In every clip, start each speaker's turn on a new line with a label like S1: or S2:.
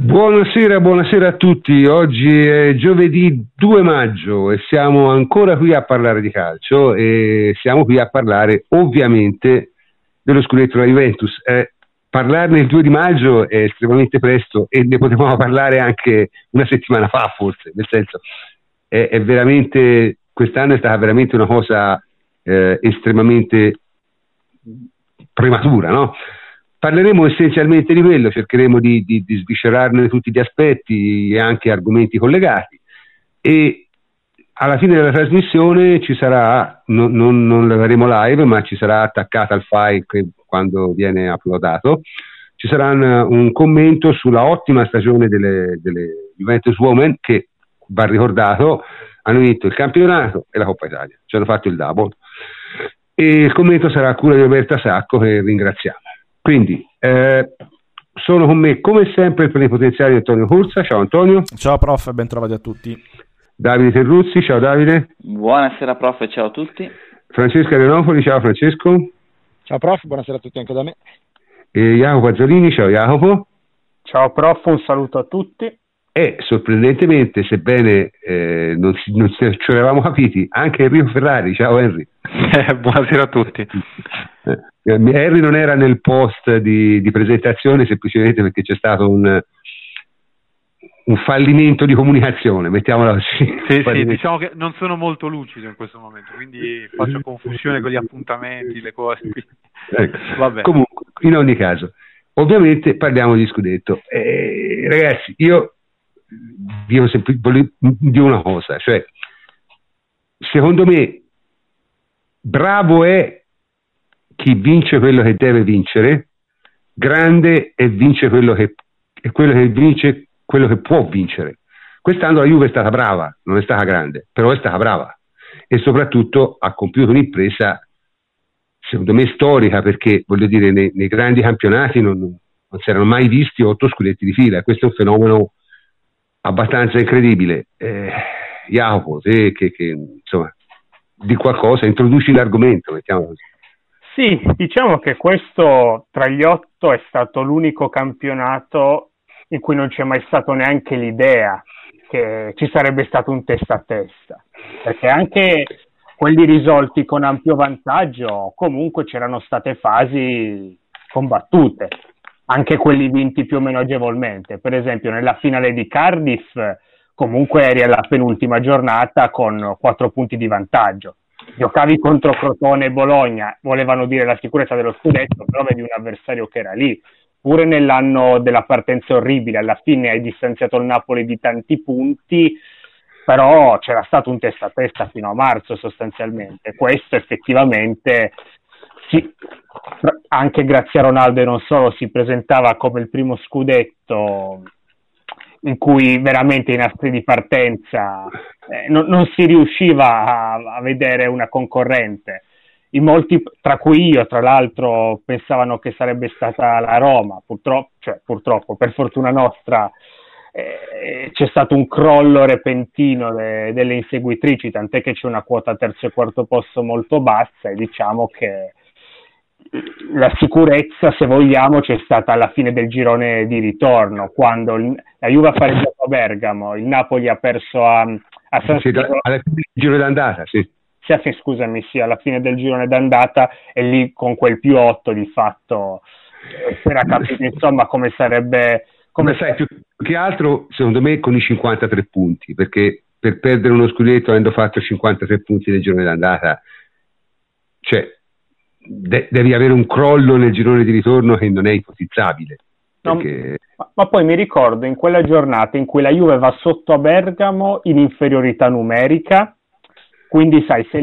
S1: Buonasera, buonasera a tutti. Oggi è giovedì 2 maggio e siamo ancora qui a parlare di calcio e siamo qui a parlare ovviamente dello scudetto della Juventus. Eh, parlarne il 2 di maggio è estremamente presto e ne potevamo parlare anche una settimana fa forse, nel senso è, è veramente, quest'anno è stata veramente una cosa eh, estremamente prematura, no? Parleremo essenzialmente di quello, cercheremo di, di, di sviscerarne tutti gli aspetti e anche argomenti collegati e alla fine della trasmissione ci sarà, no, non, non la faremo live, ma ci sarà attaccata al file quando viene uploadato, ci sarà un, un commento sulla ottima stagione delle, delle Juventus Women che va ricordato, hanno vinto il campionato e la Coppa Italia, ci hanno fatto il double. E il commento sarà a cura di Roberta Sacco che ringraziamo. Quindi eh, sono con me come sempre il plenipotenziario Antonio Corsa. Ciao Antonio.
S2: Ciao prof, ben trovati a tutti.
S1: Davide Terruzzi, ciao Davide.
S3: Buonasera prof, ciao a tutti.
S1: Francesco Arenopoli, ciao Francesco.
S4: Ciao prof, buonasera a tutti anche da me.
S1: E Jacopo Azzolini, ciao Jacopo.
S5: Ciao prof, un saluto a tutti.
S1: E sorprendentemente, sebbene eh, non, si, non ci eravamo capiti, anche Enrico Ferrari, ciao Henry.
S6: buonasera a tutti.
S1: Eh, Harry non era nel post di, di, presentazione semplicemente perché c'è stato un, un fallimento di comunicazione, mettiamola così.
S6: Sì, sì, diciamo che non sono molto lucido in questo momento, quindi faccio confusione con gli appuntamenti, le cose.
S1: Ecco. Comunque, in ogni caso, ovviamente parliamo di scudetto. Eh, ragazzi, io dico, sempre, dico una cosa, cioè, secondo me, bravo è chi vince quello che deve vincere, grande e vince quello che, quello che vince quello che può vincere. Quest'anno la Juve è stata brava, non è stata grande, però è stata brava e soprattutto ha compiuto un'impresa, secondo me, storica perché, voglio dire, nei, nei grandi campionati non, non, si erano mai visti otto scudetti di fila. Questo è un fenomeno abbastanza incredibile. Eh, Jacopo, te che, che insomma, di qualcosa, introduci l'argomento, mettiamo così.
S5: Sì, diciamo che questo tra gli otto è stato l'unico campionato in cui non c'è mai stato neanche l'idea che ci sarebbe stato un testa a testa, perché anche quelli risolti con ampio vantaggio, comunque c'erano state fasi combattute, anche quelli vinti più o meno agevolmente. Per esempio, nella finale di Cardiff, comunque eri alla penultima giornata con quattro punti di vantaggio giocavi contro Crotone e Bologna, volevano dire la sicurezza dello scudetto, però vedi un avversario che era lì. Pure nell'anno della partenza orribile, alla fine hai distanziato il Napoli di tanti punti, però c'era stato un testa a testa fino a marzo sostanzialmente. Questo effettivamente sì, anche grazie a Ronaldo e non solo si presentava come il primo scudetto in cui veramente i nastri di partenza eh, non, non, si riusciva a, a, vedere una concorrente. In molti, tra cui io, tra l'altro, pensavano che sarebbe stata la Roma, purtroppo, cioè, purtroppo per fortuna nostra, eh, c'è stato un crollo repentino de, delle inseguitrici, tant'è che c'è una quota terzo e quarto posto molto bassa e diciamo che la sicurezza, se vogliamo, c'è stata alla fine del girone di ritorno, quando il, la Juve ha pareggiato a Bergamo, il Napoli ha perso a, a San
S1: Siro. Sì, alla fine del girone d'andata, sì.
S5: Sì, scusami, sì, alla fine del girone d'andata e lì con quel più 8 di fatto si era capito insomma come sarebbe...
S1: Come sai, più che altro secondo me con i 53 punti, perché per perdere uno scudetto avendo fatto 53 punti nel girone d'andata, cioè de- devi avere un crollo nel girone di ritorno che non è ipotizzabile. Perché...
S5: ma, ma, poi mi ricordo in quella giornata in cui la Juve va sotto a Bergamo in inferiorità numerica, quindi sai, se,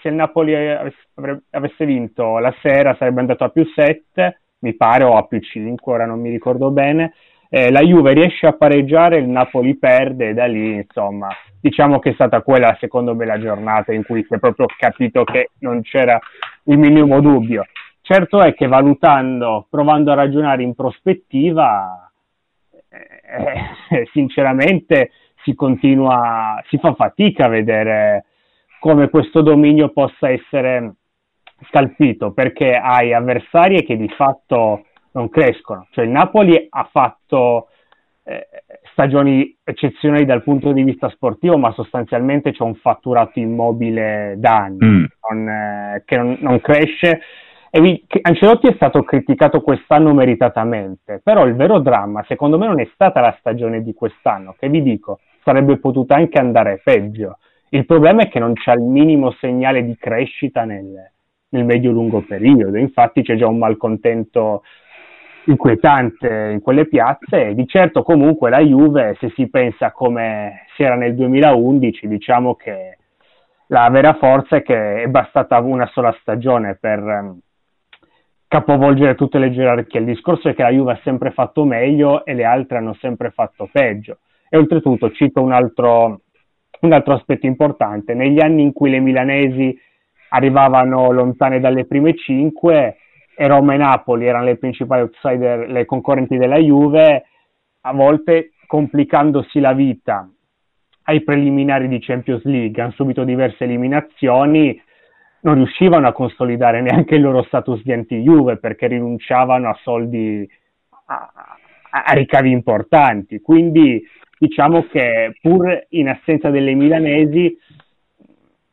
S5: se il Napoli avesse, avesse vinto la sera sarebbe andato a più 7, mi pare, o a più 5, ora non mi ricordo bene, eh, la Juve riesce a pareggiare, il Napoli perde e da lì, insomma, diciamo che è stata quella, secondo me, la giornata in cui si è proprio capito che non c'era il minimo dubbio. Certo è che valutando, provando a ragionare in prospettiva, eh, eh, sinceramente si continua, si fa fatica a vedere come questo dominio possa essere scalfito, perché hai avversarie che di fatto non crescono. Cioè il Napoli ha fatto eh, stagioni eccezionali dal punto di vista sportivo, ma sostanzialmente c'è un fatturato immobile da anni mm. non, eh, che non, non, cresce. Vi, Ancelotti è stato criticato quest'anno meritatamente, però il vero dramma secondo me non è stata la stagione di quest'anno, che vi dico, sarebbe potuta anche andare peggio. Il problema è che non c'è il minimo segnale di crescita nel, nel medio-lungo periodo, infatti c'è già un malcontento inquietante in quelle piazze di certo comunque la Juve se si pensa come si era nel 2011 diciamo che la vera forza è che è bastata una sola stagione per um, capovolgere tutte le gerarchie. Il discorso è che la Juve ha sempre fatto meglio e le altre hanno sempre fatto peggio. E oltretutto cito un altro, un altro aspetto importante. Negli anni in cui le milanesi arrivavano lontane dalle prime cinque e Roma e Napoli erano le principali outsider, le concorrenti della Juve, a volte complicandosi la vita ai preliminari di Champions League, hanno subito diverse eliminazioni, non riuscivano a consolidare neanche il loro status di anti-Juve perché rinunciavano a soldi, a, a ricavi importanti. Quindi diciamo che pur in assenza delle milanesi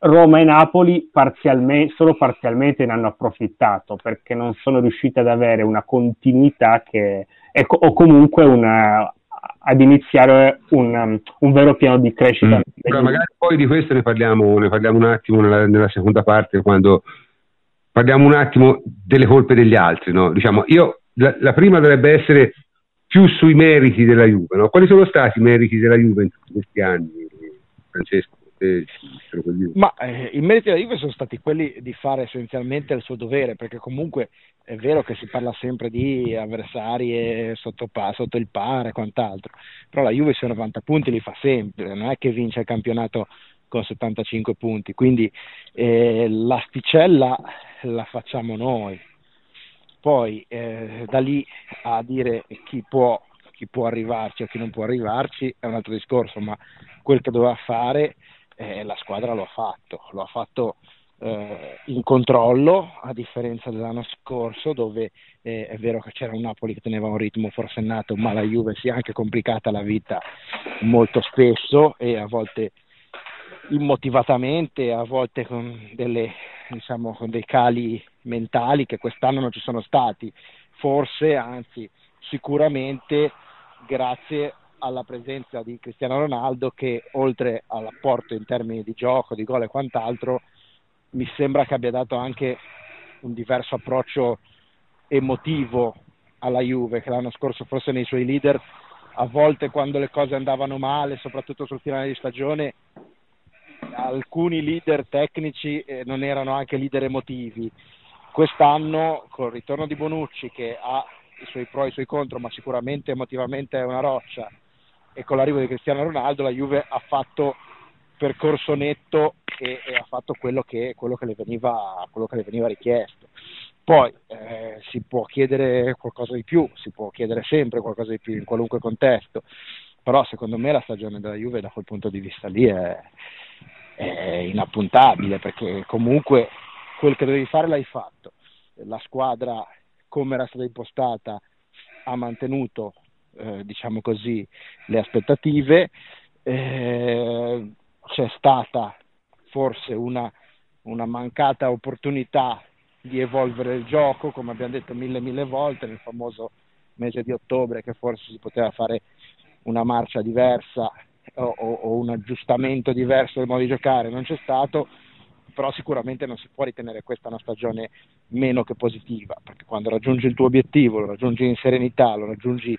S5: Roma e Napoli parzialmente, solo parzialmente ne hanno approfittato perché non sono riusciti ad avere una continuità che, ecco, o comunque una, ad iniziare un, un, vero piano di crescita.
S1: Mm. magari poi di questo ne parliamo, ne parliamo un attimo nella, nella, seconda parte quando parliamo un attimo delle colpe degli altri. No? Diciamo, io, la, la, prima dovrebbe essere più sui meriti della Juve. No? Quali sono stati i meriti della Juve in questi anni, Francesco?
S4: Ma eh, i meriti della Juve sono stati quelli di fare essenzialmente il suo dovere, perché comunque è vero che si parla sempre di avversari sotto, sotto il pare e quant'altro, però la Juve sui 90 punti li fa sempre, non è che vince il campionato con 75 punti, quindi eh, l'asticella la facciamo noi. Poi eh, da lì a dire chi può, chi può arrivarci o chi non può arrivarci è un altro discorso, ma quel che doveva fare eh, la squadra lo ha fatto, lo ha fatto eh, in controllo, a differenza dell'anno scorso dove eh, è vero che c'era un Napoli che teneva un ritmo forsennato, ma la Juve si è anche complicata la vita molto spesso e a volte immotivatamente, a volte con, delle, diciamo, con dei cali mentali che quest'anno non ci sono stati, forse, anzi sicuramente grazie alla presenza di Cristiano Ronaldo che oltre all'apporto in termini di gioco, di gol e quant'altro, mi sembra che abbia dato anche un diverso approccio emotivo alla Juve, che l'anno scorso forse nei suoi leader, a volte quando le cose andavano male, soprattutto sul finale di stagione, alcuni leader tecnici eh, non erano anche leader emotivi. Quest'anno, col ritorno di Bonucci, che ha i suoi pro e i suoi contro, ma sicuramente emotivamente è una roccia, e con l'arrivo di Cristiano Ronaldo la Juve ha fatto percorso netto e, e ha fatto quello che, quello, che veniva, quello che, le veniva, richiesto. Poi eh, si può chiedere qualcosa di più, si può chiedere sempre qualcosa di più in qualunque contesto, però secondo me la stagione della Juve da quel punto di vista lì è, è inappuntabile perché comunque quel che dovevi fare l'hai fatto. La squadra, come era stata impostata, ha mantenuto eh, diciamo così, le aspettative. Eh, c'è stata forse una, una mancata opportunità di evolvere il gioco, come abbiamo detto mille mille volte nel famoso mese di ottobre, che forse si poteva fare una marcia diversa o, o, o, un aggiustamento diverso del modo di giocare, non c'è stato, però sicuramente non si può ritenere questa una stagione meno che positiva, perché quando raggiungi il tuo obiettivo, lo raggiungi in serenità, lo raggiungi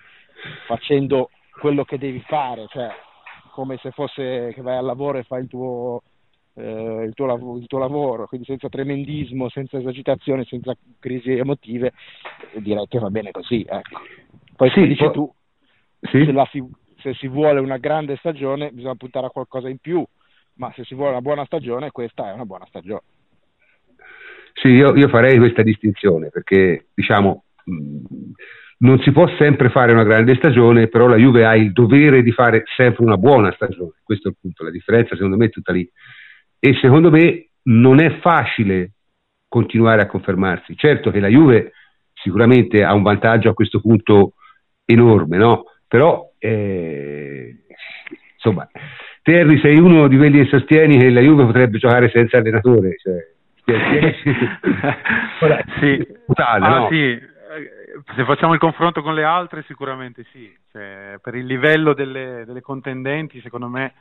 S4: facendo quello che devi fare, cioè come se fosse che vai al lavoro e fai il tuo, eh, il, tuo, il tuo, lavoro, quindi senza tremendismo, senza esagitazione, senza crisi emotive, direi che va bene così. Ecco. Poi sì, dici tu, sì. se, la, se si vuole una grande stagione bisogna puntare a qualcosa in più, ma se si vuole una buona stagione questa è una buona stagione.
S1: Sì, io, io farei questa distinzione perché diciamo mh, non si può sempre fare una grande stagione, però la Juve ha il dovere di fare sempre una buona stagione. Questo è il punto, la differenza secondo me è tutta lì. E secondo me non è facile continuare a confermarsi. Certo che la Juve sicuramente ha un vantaggio a questo punto enorme, no? Però eh, insomma, Terry sei uno di quelli che sostieni che la Juve potrebbe giocare senza allenatore. Cioè,
S6: sì. Totale, ah, no? sì. Se facciamo il confronto con le altre, sicuramente sì. Cioè, per il livello delle, delle contendenti, secondo me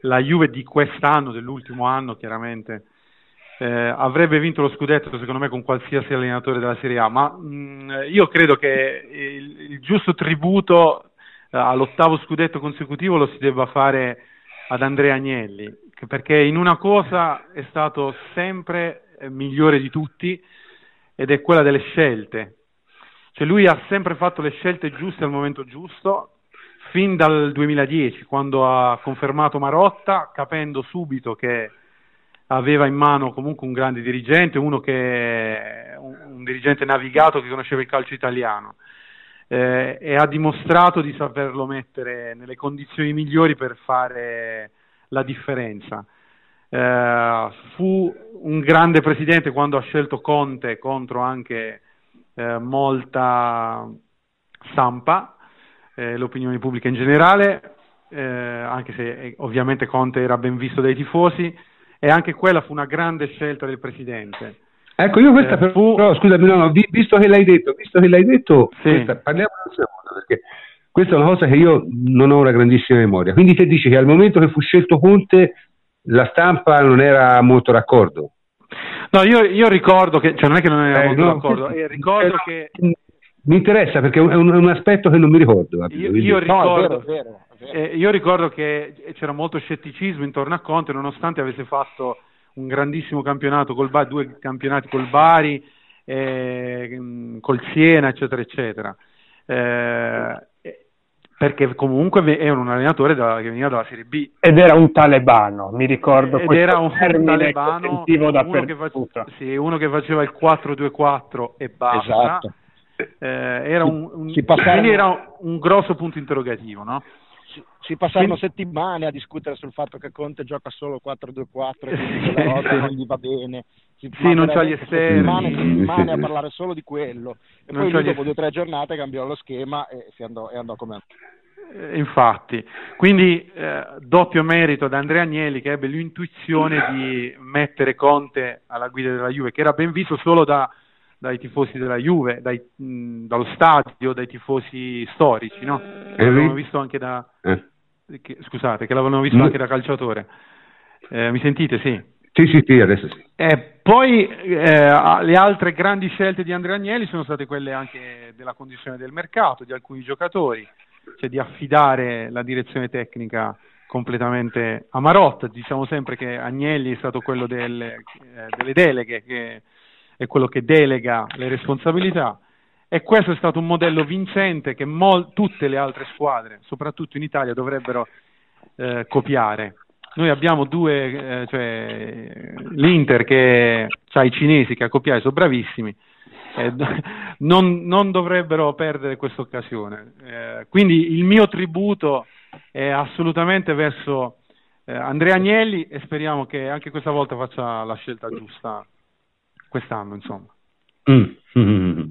S6: la Juve di quest'anno, dell'ultimo anno, chiaramente eh, avrebbe vinto lo scudetto secondo me con qualsiasi allenatore della Serie A, ma mh, io credo che il, il giusto tributo eh, all'ottavo scudetto consecutivo lo si debba fare ad Andrea Agnelli, perché in una cosa è stato sempre eh, migliore di tutti ed è quella delle scelte. Cioè lui ha sempre fatto le scelte giuste al momento giusto, fin dal 2010, quando ha confermato Marotta, capendo subito che aveva in mano comunque un grande dirigente, uno che un, un dirigente navigato che conosceva il calcio italiano eh, e ha dimostrato di saperlo mettere nelle condizioni migliori per fare la differenza. Eh, fu un grande presidente quando ha scelto Conte contro anche eh, molta stampa, eh, l'opinione pubblica in generale, eh, anche se eh, ovviamente Conte era ben visto dai tifosi e anche quella fu una grande scelta del Presidente.
S1: Ecco, io questa eh, fu... però, scusami, no, no, visto che l'hai detto, visto che l'hai detto, sì. questa, parliamo un secondo, perché questa è una cosa che io non ho una grandissima memoria. Quindi te dici che al momento che fu scelto Conte la stampa non era molto d'accordo?
S6: No, io, io ricordo che, cioè non è che non eh, molto no, d'accordo, eh, ricordo eh, che...
S1: Mi interessa perché è un, un, aspetto che non mi ricordo.
S6: Io, io ricordo... No, è vero, è vero eh, io ricordo che c'era molto scetticismo intorno a Conte, nonostante avesse fatto un grandissimo campionato col Bari, due campionati col Bari, eh, col Siena, eccetera, eccetera. Eh, perché comunque era un allenatore da, che veniva dalla Serie B.
S5: Ed era un talebano, mi ricordo.
S6: Ed era un talebano, uno che, face, sì, uno che, faceva il 4-2-4 e basta. Esatto. Eh, era, un, un, era un, grosso punto interrogativo, no?
S4: si passarono quindi... settimane a discutere sul fatto che Conte gioca solo 4-2-4 e quindi la rosa non gli va bene.
S6: Sì, non c'ha gli esterni.
S4: Settimane, settimane a parlare solo di quello. E non poi lui, dopo due o tre giornate cambiò lo schema e, andò, e andò come andò.
S6: Eh, infatti, quindi eh, doppio merito ad Andrea Agnelli che ebbe l'intuizione di mettere Conte alla guida della Juve, che era ben visto solo da, dai tifosi della Juve, dai, mh, dallo stadio, dai tifosi storici, no? Che l'avevano visto anche da... Eh. Che, scusate, che l'avevano visto no. anche da calciatore. Eh, mi sentite? Sì.
S1: Sì, sì, sì, adesso sì.
S6: Eh, poi eh, le altre grandi scelte di Andrea Agnelli sono state quelle anche della condizione del mercato, di alcuni giocatori, cioè di affidare la direzione tecnica completamente a Marotta. Diciamo sempre che Agnelli è stato quello del, eh, delle deleghe, che è quello che delega le responsabilità e questo è stato un modello vincente che mol- tutte le altre squadre, soprattutto in Italia, dovrebbero eh, copiare. Noi abbiamo due, eh, cioè l'Inter che ha i cinesi che a copiare sono bravissimi, eh, non, non, dovrebbero perdere questa occasione. Eh, quindi il mio tributo è assolutamente verso eh, Andrea Agnelli e speriamo che anche questa volta faccia la scelta giusta quest'anno, insomma. Mm. Mm-hmm.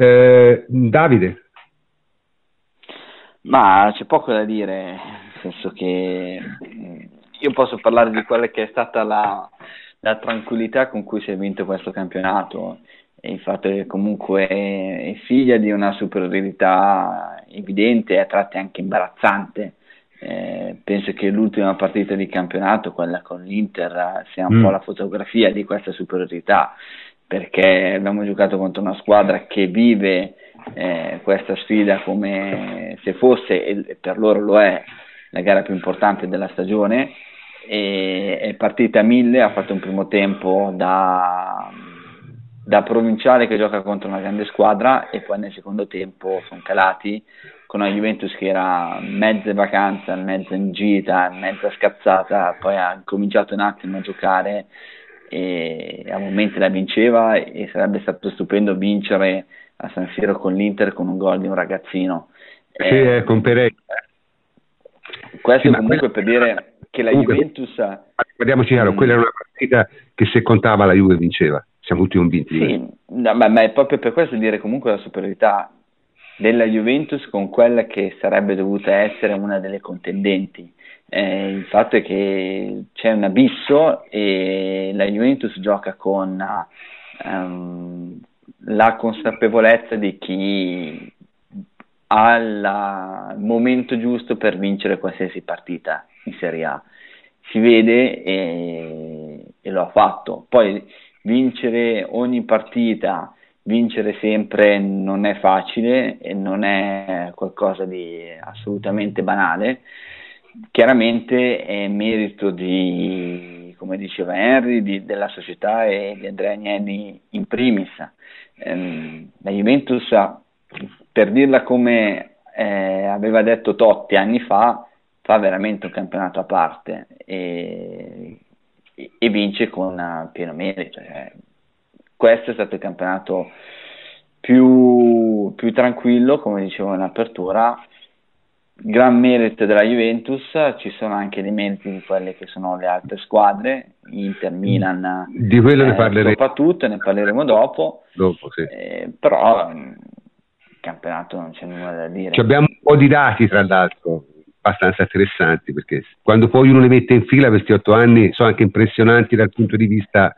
S1: Eh, Davide?
S3: Ma c'è poco da dire, nel senso che mm, io posso parlare di quella che è stata la, la tranquillità con cui si è vinto questo campionato e il fatto che comunque è figlia di una superiorità evidente e a tratti anche imbarazzante eh, penso che l'ultima partita di campionato, quella con l'Inter, sia un mm. po' la fotografia di questa superiorità, perché abbiamo giocato contro una squadra che vive eh, questa sfida come se fosse, e per loro lo è, la gara più importante della stagione. È partita a mille, ha fatto un primo tempo da, da provinciale che gioca contro una grande squadra e poi nel secondo tempo sono calati con una Juventus che era mezza vacanza, mezza in gita, mezza scazzata, poi ha cominciato un attimo a giocare e a momenti la vinceva e sarebbe stato stupendo vincere a San Siro con l'Inter con un gol di un ragazzino.
S1: Sì, eh, eh con Pereira.
S3: Questo sì, comunque per dire che la comunque, Juventus...
S1: Guardiamoci chiaro, mm. quella era una partita che se contava la Juve vinceva, siamo tutti convinti.
S3: Sì, no, ma, ma, è proprio per questo dire comunque la superiorità della Juventus con quella che sarebbe dovuta essere una delle contendenti. Eh, il fatto è che c'è un abisso e la Juventus gioca con um, la consapevolezza di chi ha il momento giusto per vincere qualsiasi partita in Serie A. Si vede e, e lo ha fatto. Poi vincere ogni partita, vincere sempre non è facile e non è qualcosa di assolutamente banale. Chiaramente è merito di, come diceva Henry, di, della società e di Andrea Agnelli in primis. Ehm, la Juventus, per dirla come eh, aveva detto Totti anni fa, fa veramente un campionato a parte e, e vince con pieno merito. Cioè, questo è stato il campionato più, più tranquillo, come dicevo in apertura, gran merito della Juventus, ci sono anche dei meriti di quelle che sono le altre squadre, Inter, Milan,
S1: di quello eh, ne parleremo
S3: soprattutto, ne parleremo dopo,
S1: dopo sì.
S3: eh, però campionato non c'è nulla da dire.
S1: Ci abbiamo un po' di dati tra l'altro, abbastanza interessanti, perché quando poi uno le mette in fila questi otto anni sono anche impressionanti dal punto di vista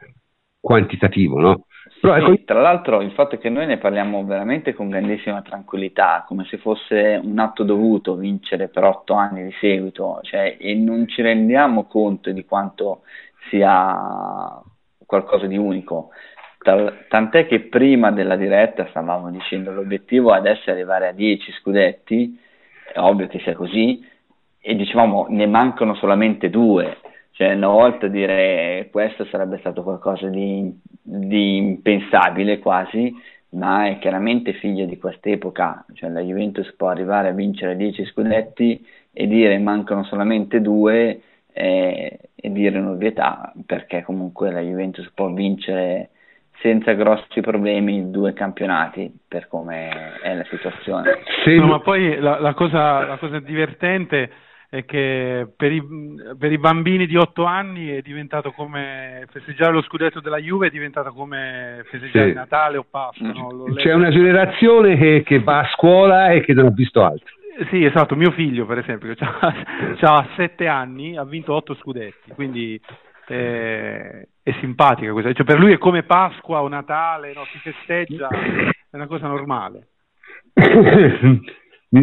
S1: quantitativo, no?
S3: Però, ecco... sì, tra l'altro il fatto è che noi ne parliamo veramente con grandissima tranquillità, come se fosse un atto dovuto vincere per otto anni di seguito, cioè, e non ci rendiamo conto di quanto sia qualcosa di unico. Tant'è che prima della diretta stavamo dicendo l'obiettivo adesso è arrivare a 10 scudetti, è ovvio che sia così, e dicevamo ne mancano solamente due, cioè, una volta dire questo sarebbe stato qualcosa di, di impensabile quasi, ma è chiaramente figlio di quest'epoca. Cioè, la Juventus può arrivare a vincere 10 scudetti e dire mancano solamente due eh, e dire un'ovvietà, perché comunque la Juventus può vincere senza grossi problemi due campionati per come è la situazione.
S6: Sì, no, ma poi la, la, cosa, la cosa divertente è che per i, per i, bambini di 8 anni è diventato come festeggiare lo scudetto della Juve è diventato come festeggiare sì. Natale o Pasqua. No?
S1: C'è una generazione che, che, va a scuola e che non ha visto altro.
S6: Sì, esatto, mio figlio per esempio, che ha 7 anni, ha vinto 8 scudetti, quindi eh, è simpatica questa, cioè, per lui è come Pasqua o Natale, no? si festeggia, è una cosa normale.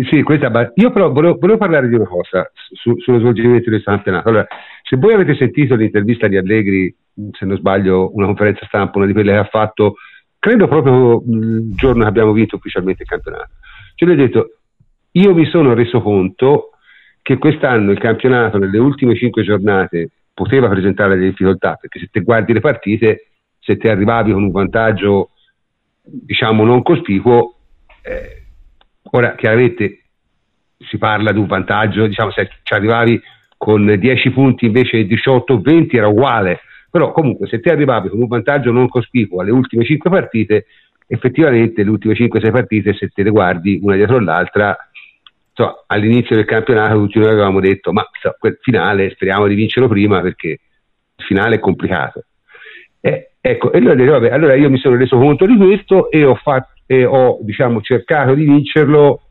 S1: Sì, questa, io però volevo, volevo, parlare di una cosa su, sullo svolgimento del campionato. Allora, se voi avete sentito l'intervista di Allegri, se non sbaglio, una conferenza stampa, una di quelle che ha fatto, credo proprio il giorno che abbiamo vinto ufficialmente il campionato, ce l'ho detto, io mi sono reso conto che quest'anno il campionato nelle ultime cinque giornate poteva presentare delle difficoltà, perché se te guardi le partite, se ti arrivavi con un vantaggio diciamo non cospicuo, eh, Ora, chiaramente si parla di un vantaggio, diciamo, se ci arrivavi con 10 punti invece di 18 o 20 era uguale, però comunque se ti arrivavi con un vantaggio non cospicuo alle ultime 5 partite, effettivamente le ultime 5-6 partite, se te le guardi una dietro l'altra, so, all'inizio del campionato tutti noi avevamo detto ma so, quel finale speriamo di vincerlo prima perché il finale è complicato. Eh, ecco, e allora, detto, vabbè, allora io mi sono reso conto di questo e ho fatto e ho diciamo, cercato di vincerlo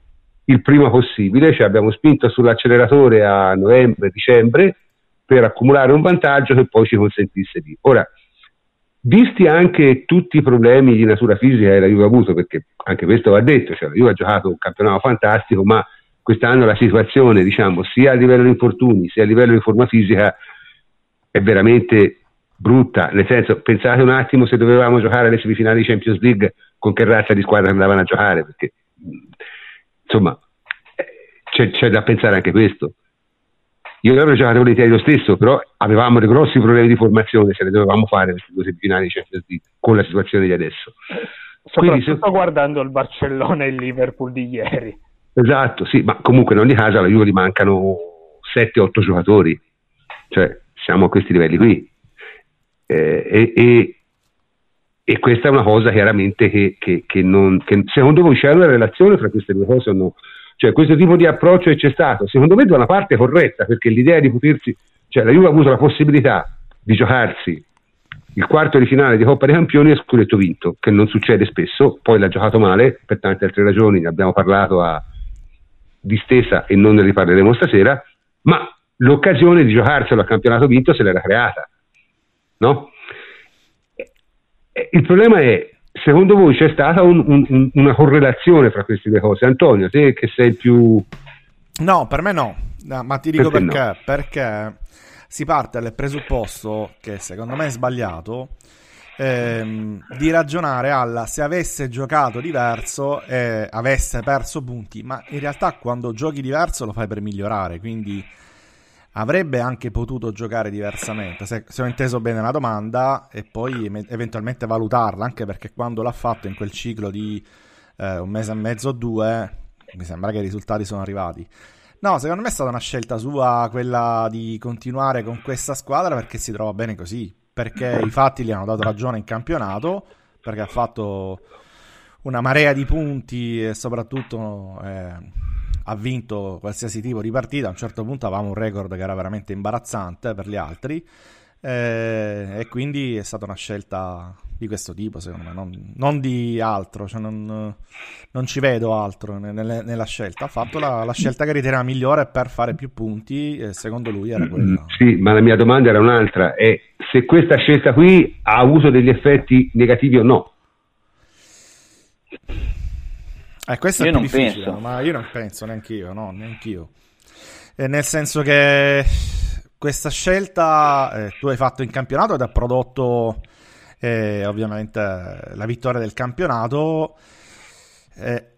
S1: il prima possibile, cioè abbiamo spinto sull'acceleratore a novembre, dicembre per accumulare un vantaggio che poi ci consentisse di. Ora, visti anche tutti i problemi di natura fisica che la Juve ha avuto, perché anche questo va detto, cioè la Juve ha giocato un campionato fantastico, ma quest'anno la situazione, diciamo, sia a livello di infortuni sia a livello di forma fisica è veramente brutta, nel senso, pensate un attimo se dovevamo giocare alle semifinali di Champions League con che razza di squadra andavano a giocare, perché insomma c'è, c'è da pensare anche questo. Io avrei giocato volentieri lo stesso, però avevamo dei grossi problemi di formazione se le dovevamo fare queste due semifinali di Champions League con la situazione di adesso.
S5: Quindi, se... guardando il Barcellona e il Liverpool di ieri.
S1: Esatto, sì, ma comunque in ogni caso alla Juve gli mancano 7-8 giocatori, cioè siamo a questi livelli qui. Eh, e, e, e, questa è una cosa chiaramente che, che, che, non, che, secondo voi c'è una relazione fra queste due cose o no? Cioè questo tipo di approccio che c'è stato, secondo me da una parte corretta, perché l'idea di potersi, cioè la Juve ha avuto la possibilità di giocarsi il quarto di finale di Coppa dei Campioni è scudetto vinto, che non succede spesso, poi l'ha giocato male per tante altre ragioni, ne abbiamo parlato a distesa e non ne riparleremo stasera, ma l'occasione di giocarselo a campionato vinto se l'era creata. No? Il problema è, secondo voi c'è stata un, un, una correlazione fra queste due cose? Antonio, te che sei più...
S2: No, per me no, no ma ti dico perché, perché, no? perché si parte dal presupposto che secondo me è sbagliato ehm, di ragionare alla se avesse giocato diverso e avesse perso punti, ma in realtà quando giochi diverso lo fai per migliorare, quindi avrebbe anche potuto giocare diversamente, se, se ho inteso bene la domanda, e poi eventualmente valutarla, anche perché quando l'ha fatto in quel ciclo di eh, un mese e mezzo o due, mi sembra che i risultati sono arrivati. No, secondo me è stata una scelta sua quella di continuare con questa squadra perché si trova bene così, perché i fatti gli hanno dato ragione in campionato, perché ha fatto una marea di punti e soprattutto eh, ha vinto qualsiasi tipo di partita. A un certo punto avevamo un record che era veramente imbarazzante per gli altri eh, e quindi è stata una scelta di questo tipo, secondo me, non, non di altro, cioè non, non, ci vedo altro nelle, nella scelta. Ha fatto la, la, scelta che riteneva migliore per fare più punti, e secondo lui era quella.
S1: Mm, sì, ma la mia domanda era un'altra: è se questa scelta qui ha avuto degli effetti negativi o no?
S2: Eh, questo io è più difficile, penso. ma io non penso neanche io, no, neanche io. Eh, nel senso che questa scelta eh, tu hai fatto in campionato ed ha prodotto e ovviamente la vittoria del campionato. Eh,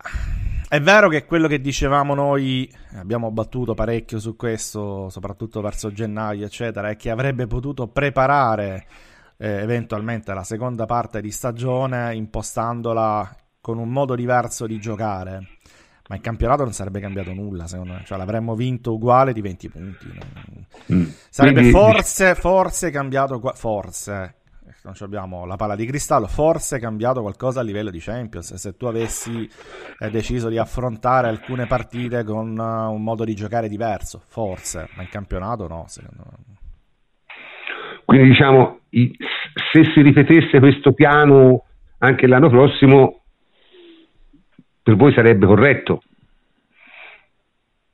S2: è vero che quello che dicevamo noi, abbiamo battuto parecchio su questo, soprattutto verso gennaio, eccetera, è che avrebbe potuto preparare eh, eventualmente la seconda parte di stagione impostandola con un modo diverso di giocare. Ma il campionato non sarebbe cambiato nulla, secondo me. Cioè, l'avremmo vinto uguale di 20 punti. Mm. Sarebbe forse, forse cambiato. Forse non abbiamo la palla di cristallo, forse è cambiato qualcosa a livello di Champions, se tu avessi eh, deciso di affrontare alcune partite con uh, un modo di giocare diverso, forse, ma in campionato no, secondo me.
S1: Quindi diciamo, se si ripetesse questo piano anche l'anno prossimo, per voi sarebbe corretto?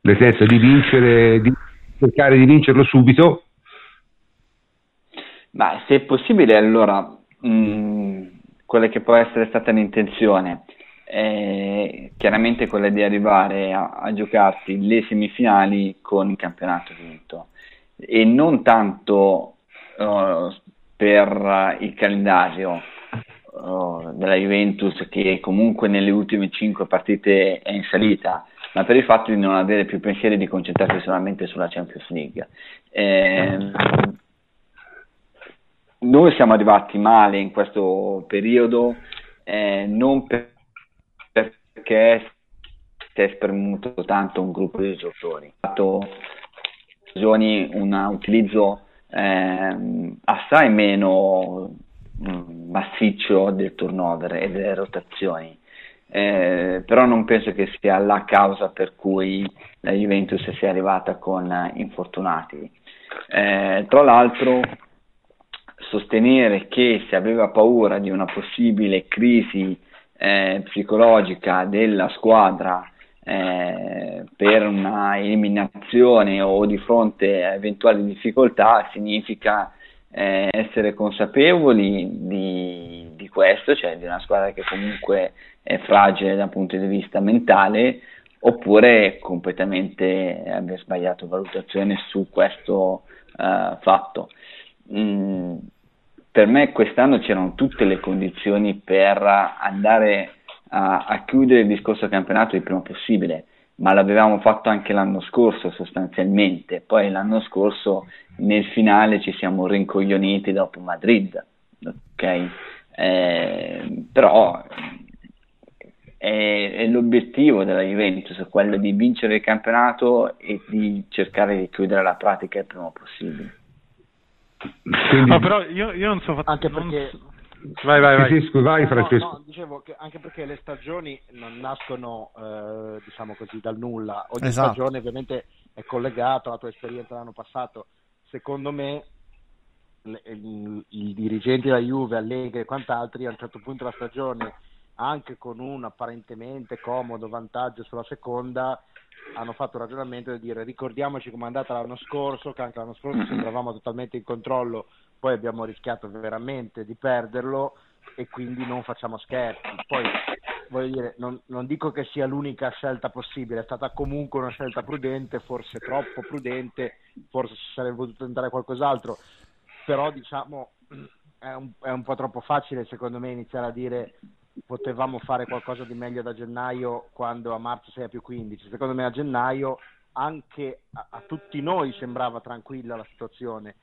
S1: Nel senso di vincere, di cercare di vincerlo subito
S3: ma se è possibile, allora, mm, quella che può essere stata l'intenzione è chiaramente quella di arrivare a, a giocarsi le semifinali con il campionato vinto e non tanto uh, per il calendario uh, della Juventus che comunque nelle ultime cinque partite è in salita, ma per il fatto di non avere più pensieri di concentrarsi solamente sulla Champions League. Eh, noi siamo arrivati male in questo periodo eh, non per, perché si è spremuto tanto un gruppo di giocatori, ha fatto un utilizzo eh, assai meno mh, mm, massiccio del turnover e delle rotazioni. Eh, però non penso che sia la causa per cui la Juventus sia arrivata con infortunati. Eh, tra l'altro sostenere che si aveva paura di una possibile crisi eh, psicologica della squadra eh, per una eliminazione o di fronte a eventuali difficoltà significa eh, essere consapevoli di, di, questo, cioè di una squadra che comunque è fragile dal punto di vista mentale, oppure completamente aver sbagliato valutazione su questo uh, fatto. Mm, per me quest'anno c'erano tutte le condizioni per andare a, a chiudere il discorso campionato il prima possibile, ma l'avevamo fatto anche l'anno scorso sostanzialmente, poi l'anno scorso nel finale ci siamo rincoglioniti dopo Madrid, ok? Eh, però è, è, l'obiettivo della Juventus, quello di vincere il campionato e di cercare di chiudere la pratica il prima possibile.
S6: Quindi... No, però io, io non so fatto...
S4: Anche perché...
S6: Non... Vai, vai, vai.
S1: Sì, sì, vai Francesco.
S4: No, no, dicevo che anche perché le stagioni non nascono, eh, diciamo così, dal nulla. Ogni esatto. stagione ovviamente è collegata alla tua esperienza l'anno passato. Secondo me i dirigenti della Juve, Allegri e quant'altri a un certo punto della stagione, anche con un apparentemente comodo vantaggio sulla seconda, hanno fatto un ragionamento di dire ricordiamoci come è andata l'anno scorso, che anche l'anno scorso sembravamo totalmente in controllo, poi abbiamo rischiato veramente di perderlo e quindi non facciamo scherzi. Poi voglio dire, non, non, dico che sia l'unica scelta possibile, è stata comunque una scelta prudente, forse troppo prudente, forse si sarebbe potuto tentare qualcos'altro, però diciamo è un, è un po' troppo facile secondo me iniziare a dire potevamo fare qualcosa di meglio da gennaio quando a marzo sei a più 15. Secondo me a gennaio anche a, a tutti noi sembrava tranquilla la situazione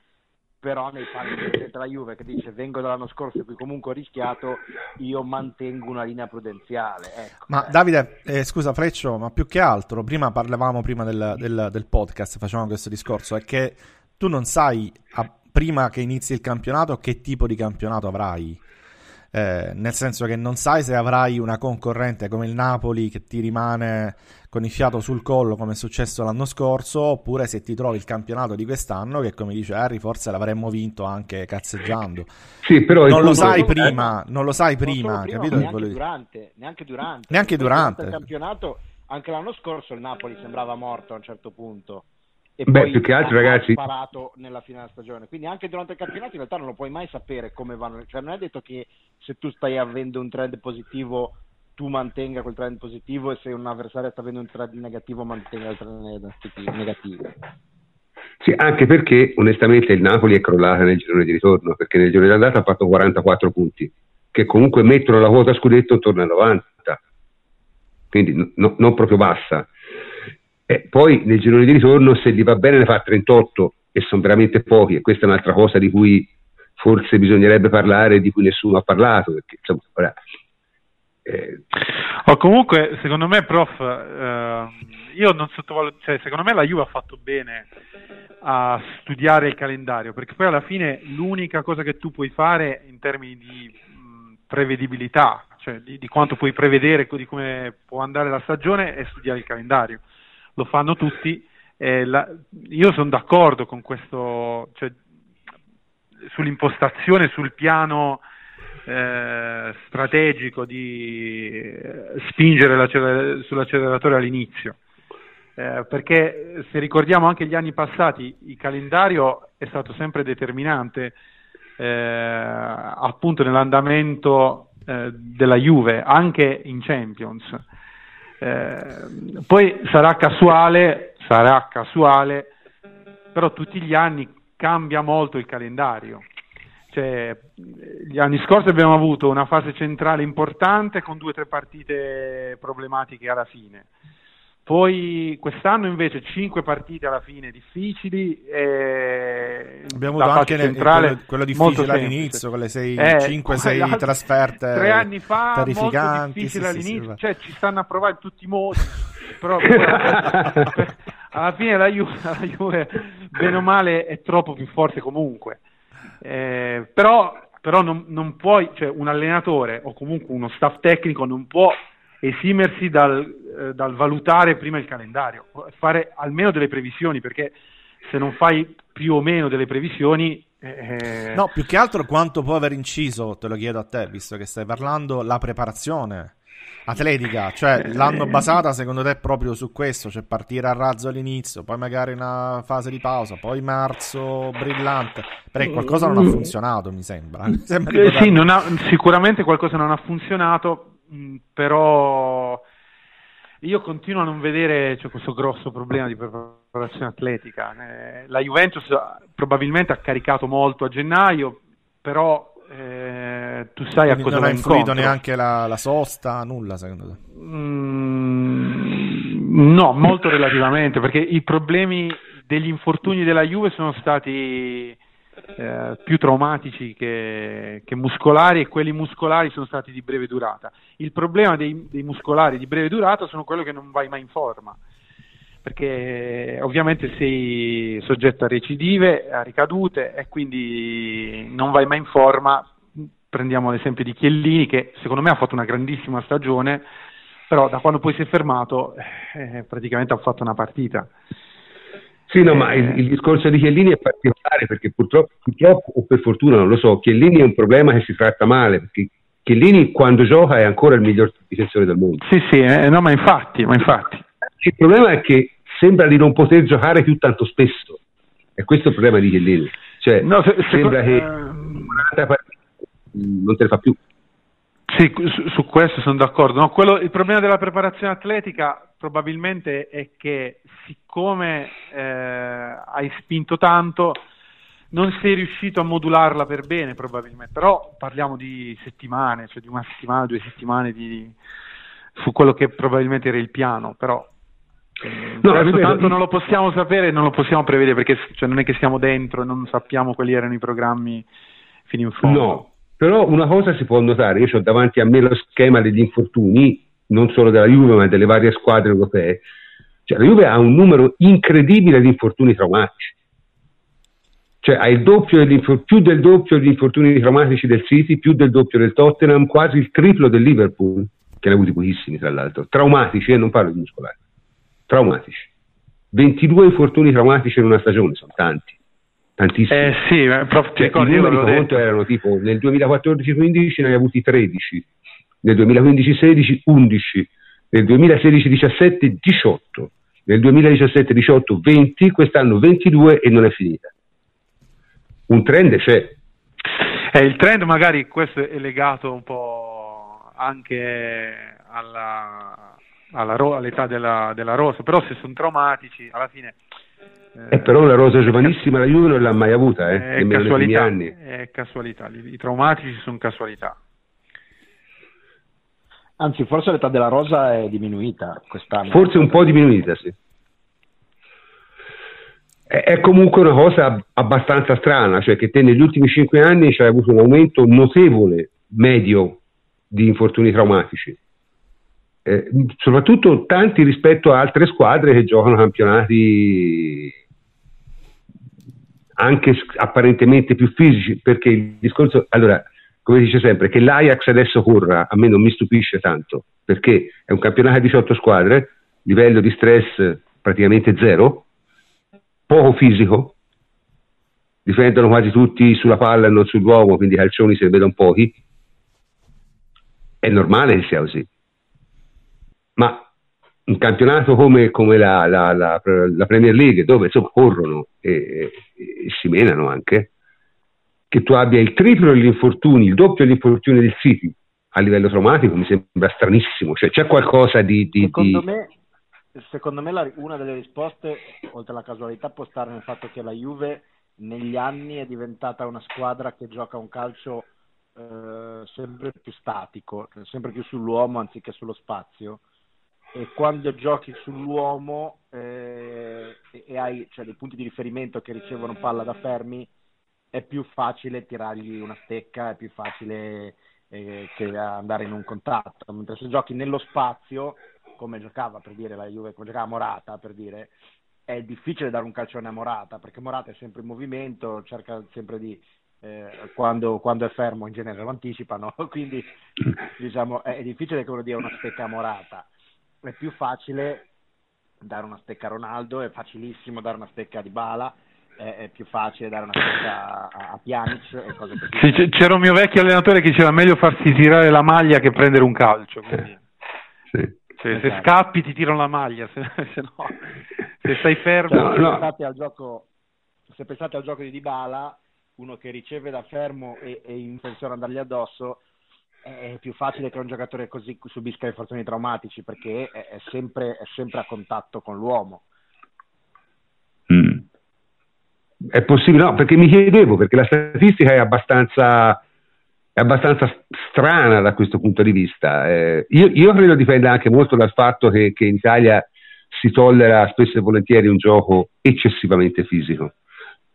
S4: però nei panni della Juve che dice vengo dall'anno scorso e qui comunque ho rischiato, io mantengo una linea prudenziale. Ecco.
S2: Ma Davide, eh, scusa Freccio, ma più che altro, prima parlavamo prima del, del, del podcast, facevamo questo discorso, è che tu non sai a, prima che inizi il campionato che tipo di campionato avrai. Eh, nel senso che non sai se avrai una concorrente come il Napoli che ti rimane con il fiato sul collo come è successo l'anno scorso, oppure se ti trovi il campionato di quest'anno che come dice Harry forse l'avremmo vinto anche cazzeggiando.
S1: Sì, però
S2: non lo sai prima, non lo sai prima, prima capito?
S4: Neanche durante, neanche durante.
S2: Neanche durante.
S4: Il campionato, anche l'anno scorso il Napoli sembrava morto a un certo punto e
S1: Beh,
S4: poi
S1: più che altro, ragazzi,
S4: sparato nella fine della stagione. Quindi anche durante il campionato in realtà non lo puoi mai sapere come vanno. Cioè, non è detto che se tu stai avendo un trend positivo tu mantenga quel trend positivo e se un avversario sta avendo un trend negativo mantenga il trend negativo.
S1: Sì, anche perché onestamente il Napoli è crollata nel girone di ritorno, perché nel girone di andata ha fatto 44 punti, che comunque mettono la quota scudetto intorno ai 90, quindi no, non proprio bassa. Eh, poi nel girone di ritorno, se gli va bene, ne fa 38 e sono veramente pochi, e questa è un'altra cosa di cui forse bisognerebbe parlare, di cui nessuno ha parlato, perché insomma, ora,
S6: eh... Oh, comunque, secondo me, prof, eh, io non sottovaluto, cioè, secondo me la Juve ha fatto bene a studiare il calendario, perché poi alla fine l'unica cosa che tu puoi fare in termini di mh, prevedibilità, cioè di, di, quanto puoi prevedere, di come può andare la stagione, è studiare il calendario lo fanno tutti. Eh, la, io sono d'accordo con questo, cioè, sull'impostazione, sul piano eh, strategico di eh, spingere sull'acceleratore all'inizio. Eh, perché se ricordiamo anche gli anni passati, il calendario è stato sempre determinante eh, appunto nell'andamento eh, della Juve, anche in Champions. Eh, poi sarà casuale, sarà casuale, però tutti gli anni cambia molto il calendario. Cioè, gli anni scorsi abbiamo avuto una fase centrale importante con due o tre partite problematiche alla fine. Poi quest'anno invece 5 partite alla fine difficili. E
S2: Abbiamo avuto anche centrale, quello, quello difficile all'inizio, con le 5-6 trasferte.
S6: Tre anni fa, molto difficile sì, all'inizio, sì, cioè ci stanno a provare in tutti i modi. però alla fine la Juve, la Juve, bene o male, è troppo più forte comunque. Eh, però, però non, non puoi, cioè un allenatore o comunque uno staff tecnico non può esimersi dal, eh, dal valutare prima il calendario, fare almeno delle previsioni, perché se non fai più o meno delle previsioni
S2: eh... No, più che altro quanto può aver inciso, te lo chiedo a te, visto che stai parlando, la preparazione atletica, cioè eh... l'hanno basata secondo te proprio su questo, cioè partire a razzo all'inizio, poi magari una fase di pausa, poi marzo brillante, perché qualcosa non ha funzionato mi sembra. Mi
S6: sembra eh, sì, ha, sicuramente qualcosa non ha funzionato, Mm, però io continuo a non vedere cioè, questo grosso problema di preparazione atletica. Eh, la Juventus probabilmente ha caricato molto a gennaio, però eh, tu sai Quindi a cosa
S2: non
S6: ha
S2: influito neanche la, la, sosta, nulla secondo te?
S6: Mm, no, molto relativamente, perché i problemi degli infortuni della Juve sono stati eh, più traumatici che, che, muscolari e quelli muscolari sono stati di breve durata. Il problema dei, dei muscolari di breve durata sono quello che non vai mai in forma perché ovviamente sei soggetto a recidive, a ricadute e quindi non vai mai in forma. Prendiamo l'esempio di Chiellini che secondo me ha fatto una grandissima stagione, però da quando poi si è fermato eh, praticamente ha fatto una partita.
S1: Sì, no, ma il, il, discorso di Chiellini è particolare perché purtroppo, purtroppo, o per fortuna, non lo so, Chiellini è un problema che si tratta male, perché Chiellini quando gioca è ancora il miglior difensore del mondo.
S6: Sì, sì, eh, no, ma infatti, ma infatti.
S1: Il problema è che sembra di non poter giocare più tanto spesso. E questo è il problema di Chiellini. Cioè, no, se, sembra se, che uh, non te ne fa più.
S6: Sì, su, su questo sono d'accordo. No, quello, il problema della preparazione atletica probabilmente è che siccome eh, hai spinto tanto non sei riuscito a modularla per bene probabilmente, però parliamo di settimane, cioè di una settimana, due settimane di, su quello che probabilmente era il piano, però no, adesso tanto non lo possiamo sapere non lo possiamo prevedere perché cioè, non è che siamo dentro e non sappiamo quali erano i programmi fino in fondo.
S1: No, però una cosa si può notare, io ho davanti a me lo schema degli infortuni non solo della Juve ma delle varie squadre europee, cioè la Juve ha un numero incredibile di infortuni traumatici, cioè ha il doppio più del doppio degli infortuni traumatici del City, più del doppio del Tottenham, quasi il triplo del Liverpool, che ne ha avuti pochissimi tra l'altro, traumatici, e eh, non parlo di muscolari, traumatici. 22 infortuni traumatici in una stagione, sono tanti. Tantissimi.
S6: Eh sì, prof,
S1: cioè, i numeri conto erano tipo nel 2014-15 ne hai avuti 13, nel 2015-16 11, nel 2016-17 18, nel 2017-18 20, quest'anno 22 e non è finita. Un trend c'è.
S6: Eh, il trend magari questo è legato un po' anche alla, alla ro- all'età della, della, rosa, però se sono traumatici alla fine...
S1: Eh, eh, però la rosa giovanissima la Juve non l'ha mai avuta, eh,
S6: è casualità, è casualità, i, i traumatici sono casualità.
S4: Anzi, forse l'età della rosa è diminuita quest'anno.
S1: Forse un po' diminuita, sì. È, comunque una cosa abbastanza strana, cioè che te negli ultimi cinque anni hai avuto un aumento notevole medio di infortuni traumatici. Eh, soprattutto tanti rispetto a altre squadre che giocano campionati anche apparentemente più fisici, perché il discorso, allora, come dice sempre, che l'Ajax adesso corra a me non mi stupisce tanto, perché è un campionato a 18 squadre, livello di stress praticamente zero, poco fisico, difendono quasi tutti sulla palla e non sull'uomo, quindi i calcioni se ne vedono pochi, è normale che sia così. Ma un campionato come, come la, la, la, la, Premier League, dove insomma corrono e, e, e si menano anche, che tu abbia il triplo degli infortuni, il doppio degli infortuni del City. A livello traumatico mi sembra stranissimo, cioè c'è qualcosa di... di
S4: secondo me, secondo me una delle risposte, oltre alla casualità, può stare nel fatto che la Juve negli anni è diventata una squadra che gioca un calcio eh, sempre più statico, sempre più sull'uomo anziché sullo spazio. E quando giochi sull'uomo eh, e hai cioè, dei punti di riferimento che ricevono palla da fermi è più facile tirargli una stecca, è più facile eh, che andare in un contatto, mentre se giochi nello spazio, come giocava per dire la Juve, come giocava Morata per dire, è difficile dare un calcione a Morata, perché Morata è sempre in movimento, cerca sempre di, eh, quando, quando, è fermo in genere lo anticipano, quindi diciamo è difficile che uno dia una stecca a Morata, è più facile dare una stecca a Ronaldo, è facilissimo dare una stecca a Dybala, è, è più facile dare una stecca a, a Pjanic e cose così.
S6: Sì, c'era un mio vecchio allenatore che diceva meglio farsi tirare la maglia che prendere un calcio. Quindi... Sì. Cioè, esatto. Se scappi ti tirano la maglia, se, se no, se stai fermo...
S4: Cioè, no, no. Pensate al gioco, se pensate al gioco di Dybala, uno che riceve da fermo e, e in funzione andargli addosso, è più facile che un giocatore così subisca infortuni traumatici perché è, è, sempre, è sempre, a contatto con l'uomo.
S1: Mm. È possibile, no, perché mi chiedevo, perché la statistica è abbastanza, è abbastanza strana da questo punto di vista. Eh, io, io, credo dipenda anche molto dal fatto che, che in Italia si tollera spesso e volentieri un gioco eccessivamente fisico.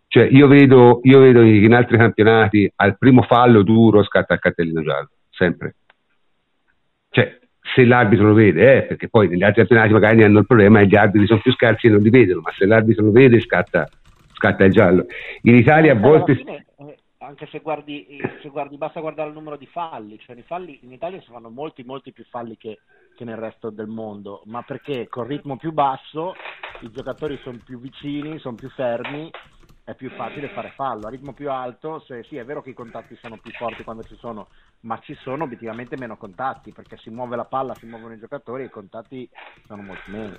S1: Cioè, io vedo, io vedo in altri campionati al primo fallo duro scatta il cartellino giallo, sempre. Cioè, se l'arbitro lo vede, eh, perché poi negli altri campionati magari hanno il problema e gli arbitri sono più scarsi e non li vedono, ma se l'arbitro lo vede scatta, scatta il giallo. In Italia a volte...
S4: Fine, eh, anche se guardi, se guardi, basta guardare il numero di falli, cioè i falli in Italia si fanno molti, molti più falli che, che nel resto del mondo, ma perché col ritmo più basso i giocatori sono più vicini, sono più fermi, è più facile fare fallo. A ritmo più alto, se, sì, è vero che i contatti sono più forti quando ci sono, ma ci sono obiettivamente meno contatti, perché si muove la palla, si muovono i giocatori e i contatti sono molto meno.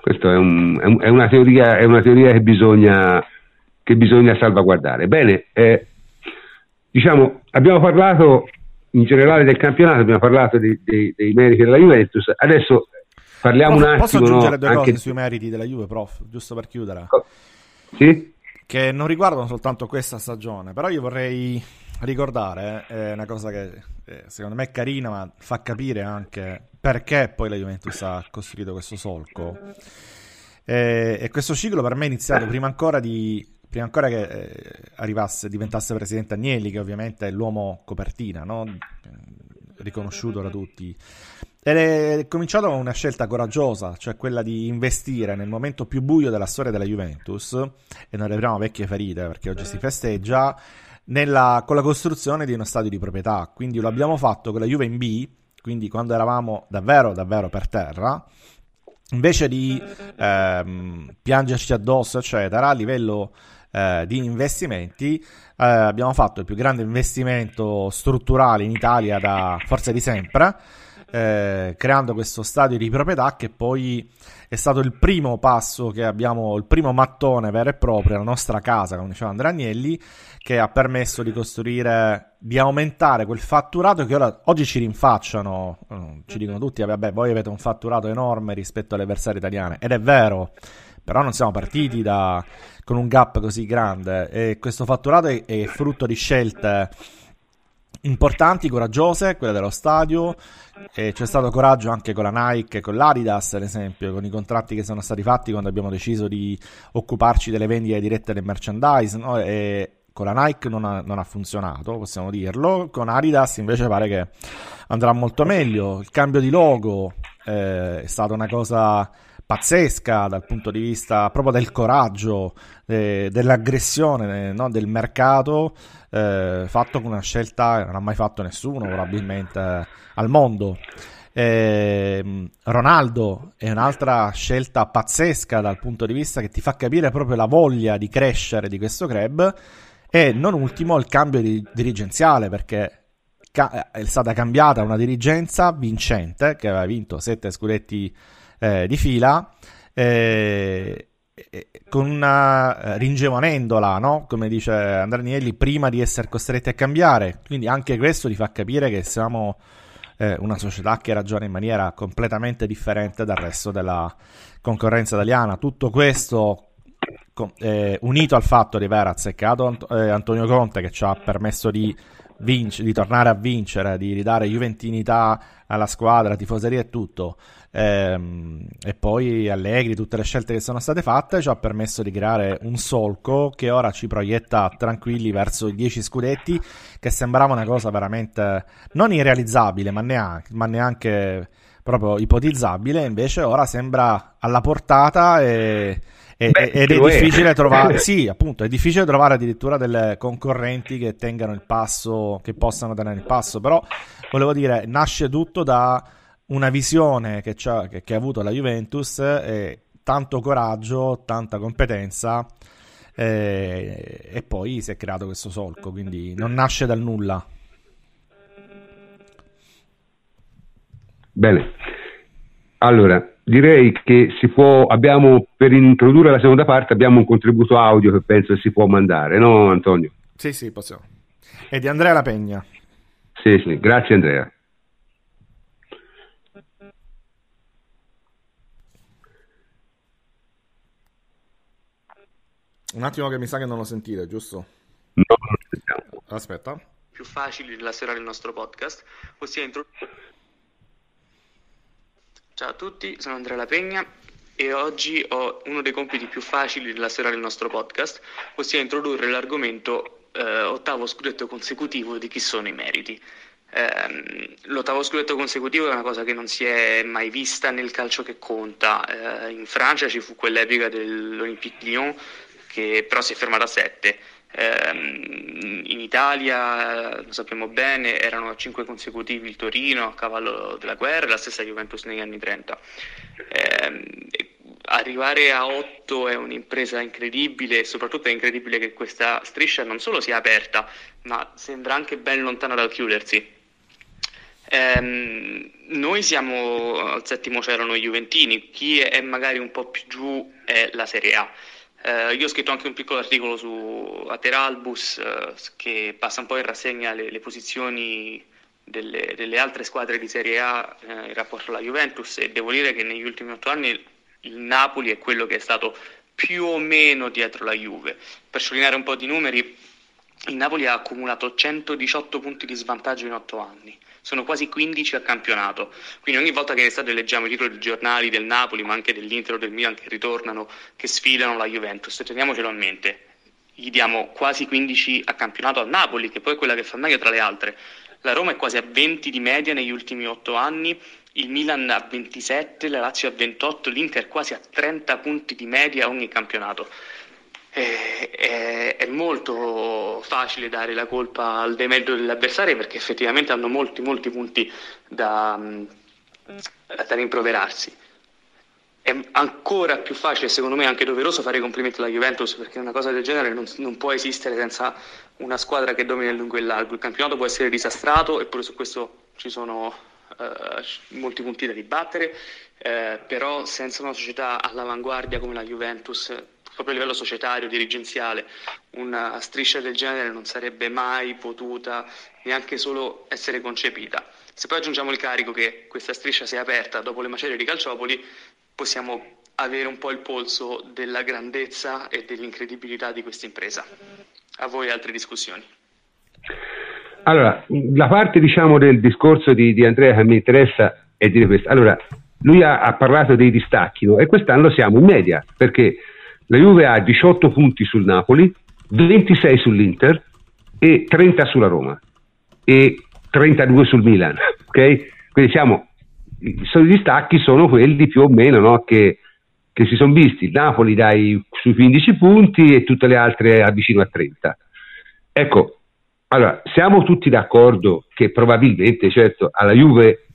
S1: Questa è, un, è, una teoria, è una teoria che bisogna, che bisogna salvaguardare. Bene, eh, diciamo, abbiamo parlato in generale del campionato, abbiamo parlato dei, dei, dei meriti della Juventus, adesso parliamo
S2: posso,
S1: un attimo...
S2: Posso aggiungere
S1: no,
S2: due anche... cose sui meriti della Juve, prof, giusto per chiudere?
S1: Sì?
S2: Che non riguardano soltanto questa stagione, però io vorrei ricordare eh, una cosa che eh, secondo me è carina, ma fa capire anche perché poi la Juventus ha costruito questo solco. Eh, e questo ciclo per me è iniziato prima ancora di prima ancora che eh, arrivasse, diventasse presidente Agnelli, che ovviamente è l'uomo copertina, no? riconosciuto da tutti. Ed è cominciato con una scelta coraggiosa, cioè quella di investire nel momento più buio della storia della Juventus, e non apriamo vecchie ferite perché oggi si festeggia, nella, con la costruzione di uno stadio di proprietà. Quindi lo abbiamo fatto con la Juve in B, quindi quando eravamo davvero, davvero per terra, invece di ehm, piangerci addosso, eccetera, a livello eh, di investimenti, eh, abbiamo fatto il più grande investimento strutturale in Italia da forse di sempre. Eh, creando questo stadio di proprietà che poi è stato il primo passo che abbiamo, il primo mattone vero e proprio, la nostra casa, come diceva Andrea Agnelli, che ha permesso di costruire, di aumentare quel fatturato che ora, oggi ci rinfacciano, eh, ci dicono tutti, vabbè, voi avete un fatturato enorme rispetto alle avversarie italiane, ed è vero, però non siamo partiti da, con un gap così grande e questo fatturato è, è frutto di scelte importanti, coraggiose, quelle dello stadio. E c'è stato coraggio anche con la Nike con l'Adidas, ad esempio, con i contratti che sono stati fatti quando abbiamo deciso di occuparci delle vendite dirette del merchandise. No? E con la Nike non ha, non ha, funzionato, possiamo dirlo. Con Adidas invece pare che andrà molto meglio. Il cambio di logo eh, è stata una cosa pazzesca dal punto di vista proprio del coraggio, eh, dell'aggressione no? del mercato, eh, fatto con una scelta che non ha mai fatto nessuno probabilmente eh, al mondo. Eh, Ronaldo è un'altra scelta pazzesca dal punto di vista che ti fa capire proprio la voglia di crescere di questo club e non ultimo il cambio di dirigenziale perché è stata cambiata una dirigenza vincente che aveva vinto sette scudetti eh, di fila, eh, con una eh, ringiovanendola, no? come dice Andrea Agnelli, prima di essere costretti a cambiare. Quindi anche questo ti fa capire che siamo eh, una società che ragiona in maniera completamente differente dal resto della concorrenza italiana. Tutto questo eh, unito al fatto di aver azzeccato Ant- eh, Antonio Conte che ci ha permesso di, vinc- di tornare a vincere, di ridare juventinità alla squadra, tifoseria e tutto, ehm, e poi Allegri, tutte le scelte che sono state fatte, ci ha permesso di creare un solco che ora ci proietta tranquilli verso i 10 scudetti, che sembrava una cosa veramente non irrealizzabile, ma neanche, ma neanche proprio ipotizzabile, invece ora sembra alla portata e... E, Beh, ed è difficile è. trovare, sì, appunto, è difficile trovare addirittura delle concorrenti che tengano il passo, che possano tenere il passo. Però volevo dire, nasce tutto da una visione che, che, che ha avuto la Juventus, e tanto coraggio, tanta competenza e, e poi si è creato questo solco, quindi non nasce dal nulla.
S1: Bene, allora direi che si può, abbiamo per introdurre la seconda parte abbiamo un contributo audio che penso si può mandare, no Antonio?
S2: Sì, sì, possiamo. È di Andrea La Pegna.
S1: Sì, sì, grazie Andrea.
S2: Un attimo che mi sa che non lo sentite, giusto?
S1: No, non lo sentiamo.
S2: Aspetta.
S7: Più facili della sera del nostro podcast, ossia introdurre... Ciao a tutti, sono Andrea La Pegna e oggi ho uno dei compiti più facili della sera del nostro podcast, ossia introdurre l'argomento eh, ottavo scudetto consecutivo di chi sono i meriti. Eh, l'ottavo scudetto consecutivo è una cosa che non si è mai vista nel calcio che conta. Eh, in Francia ci fu quell'epica dell'Olympique Lyon che però si è fermata a 7. Eh, in Italia, lo sappiamo bene, erano 5 consecutivi il Torino a cavallo della guerra la stessa Juventus negli anni 30. Eh, arrivare a 8 è un'impresa incredibile e soprattutto è incredibile che questa striscia non solo sia aperta, ma sembra anche ben lontana dal chiudersi. Ehm, noi siamo al settimo c'erano i Juventini, chi è magari un po' più giù è la Serie A. Eh, io ho scritto anche un piccolo articolo su Ateralbus eh, che passa un po' in rassegna le, le posizioni delle, delle, altre squadre di Serie A eh, in rapporto alla Juventus e devo dire che negli ultimi otto anni il Napoli è quello che è stato più o meno dietro la Juve. Per sottolineare un po' di numeri, il Napoli ha accumulato 118 punti di svantaggio in otto anni sono quasi 15 a campionato. Quindi ogni volta che in estate leggiamo i titoli dei giornali del Napoli, ma anche dell'Inter o del Milan che ritornano, che sfidano la Juventus, teniamocelo a mente. Gli diamo quasi 15 a campionato al Napoli, che poi è quella che fa meglio tra le altre. La Roma è quasi a 20 di media negli ultimi 8 anni, il Milan a 27, la Lazio a 28, l'Inter quasi a 30 punti di media ogni campionato è, è, è, molto facile dare la colpa al demerito dell'avversario perché effettivamente hanno molti molti punti da, da rimproverarsi. È ancora più facile, secondo me, anche doveroso fare complimenti alla Juventus perché una cosa del genere non, non può esistere senza una squadra che domina lungo e largo. Il campionato può essere disastrato, eppure su questo ci sono uh, molti punti da ribattere, uh, però senza una società all'avanguardia come la Juventus proprio a livello societario, dirigenziale, una striscia del genere non sarebbe mai potuta neanche solo essere concepita. Se poi aggiungiamo il carico che questa striscia si è aperta dopo le macerie di Calciopoli, possiamo avere un po' il polso della grandezza e dell'incredibilità di questa impresa. A voi altre discussioni.
S1: Allora, la parte diciamo del discorso di, di Andrea che mi interessa è dire questo. Allora, lui ha, ha parlato dei distacchi no? e quest'anno siamo in media perché la Juve ha 18 punti sul Napoli, 26 sull'Inter e 30 sulla Roma e 32 sul Milan. Okay? Quindi siamo, i distacchi sono quelli più o meno no, che, che, si sono visti. Napoli dai sui 15 punti e tutte le altre a vicino a 30. Ecco, allora, siamo tutti d'accordo che probabilmente, certo, alla Juve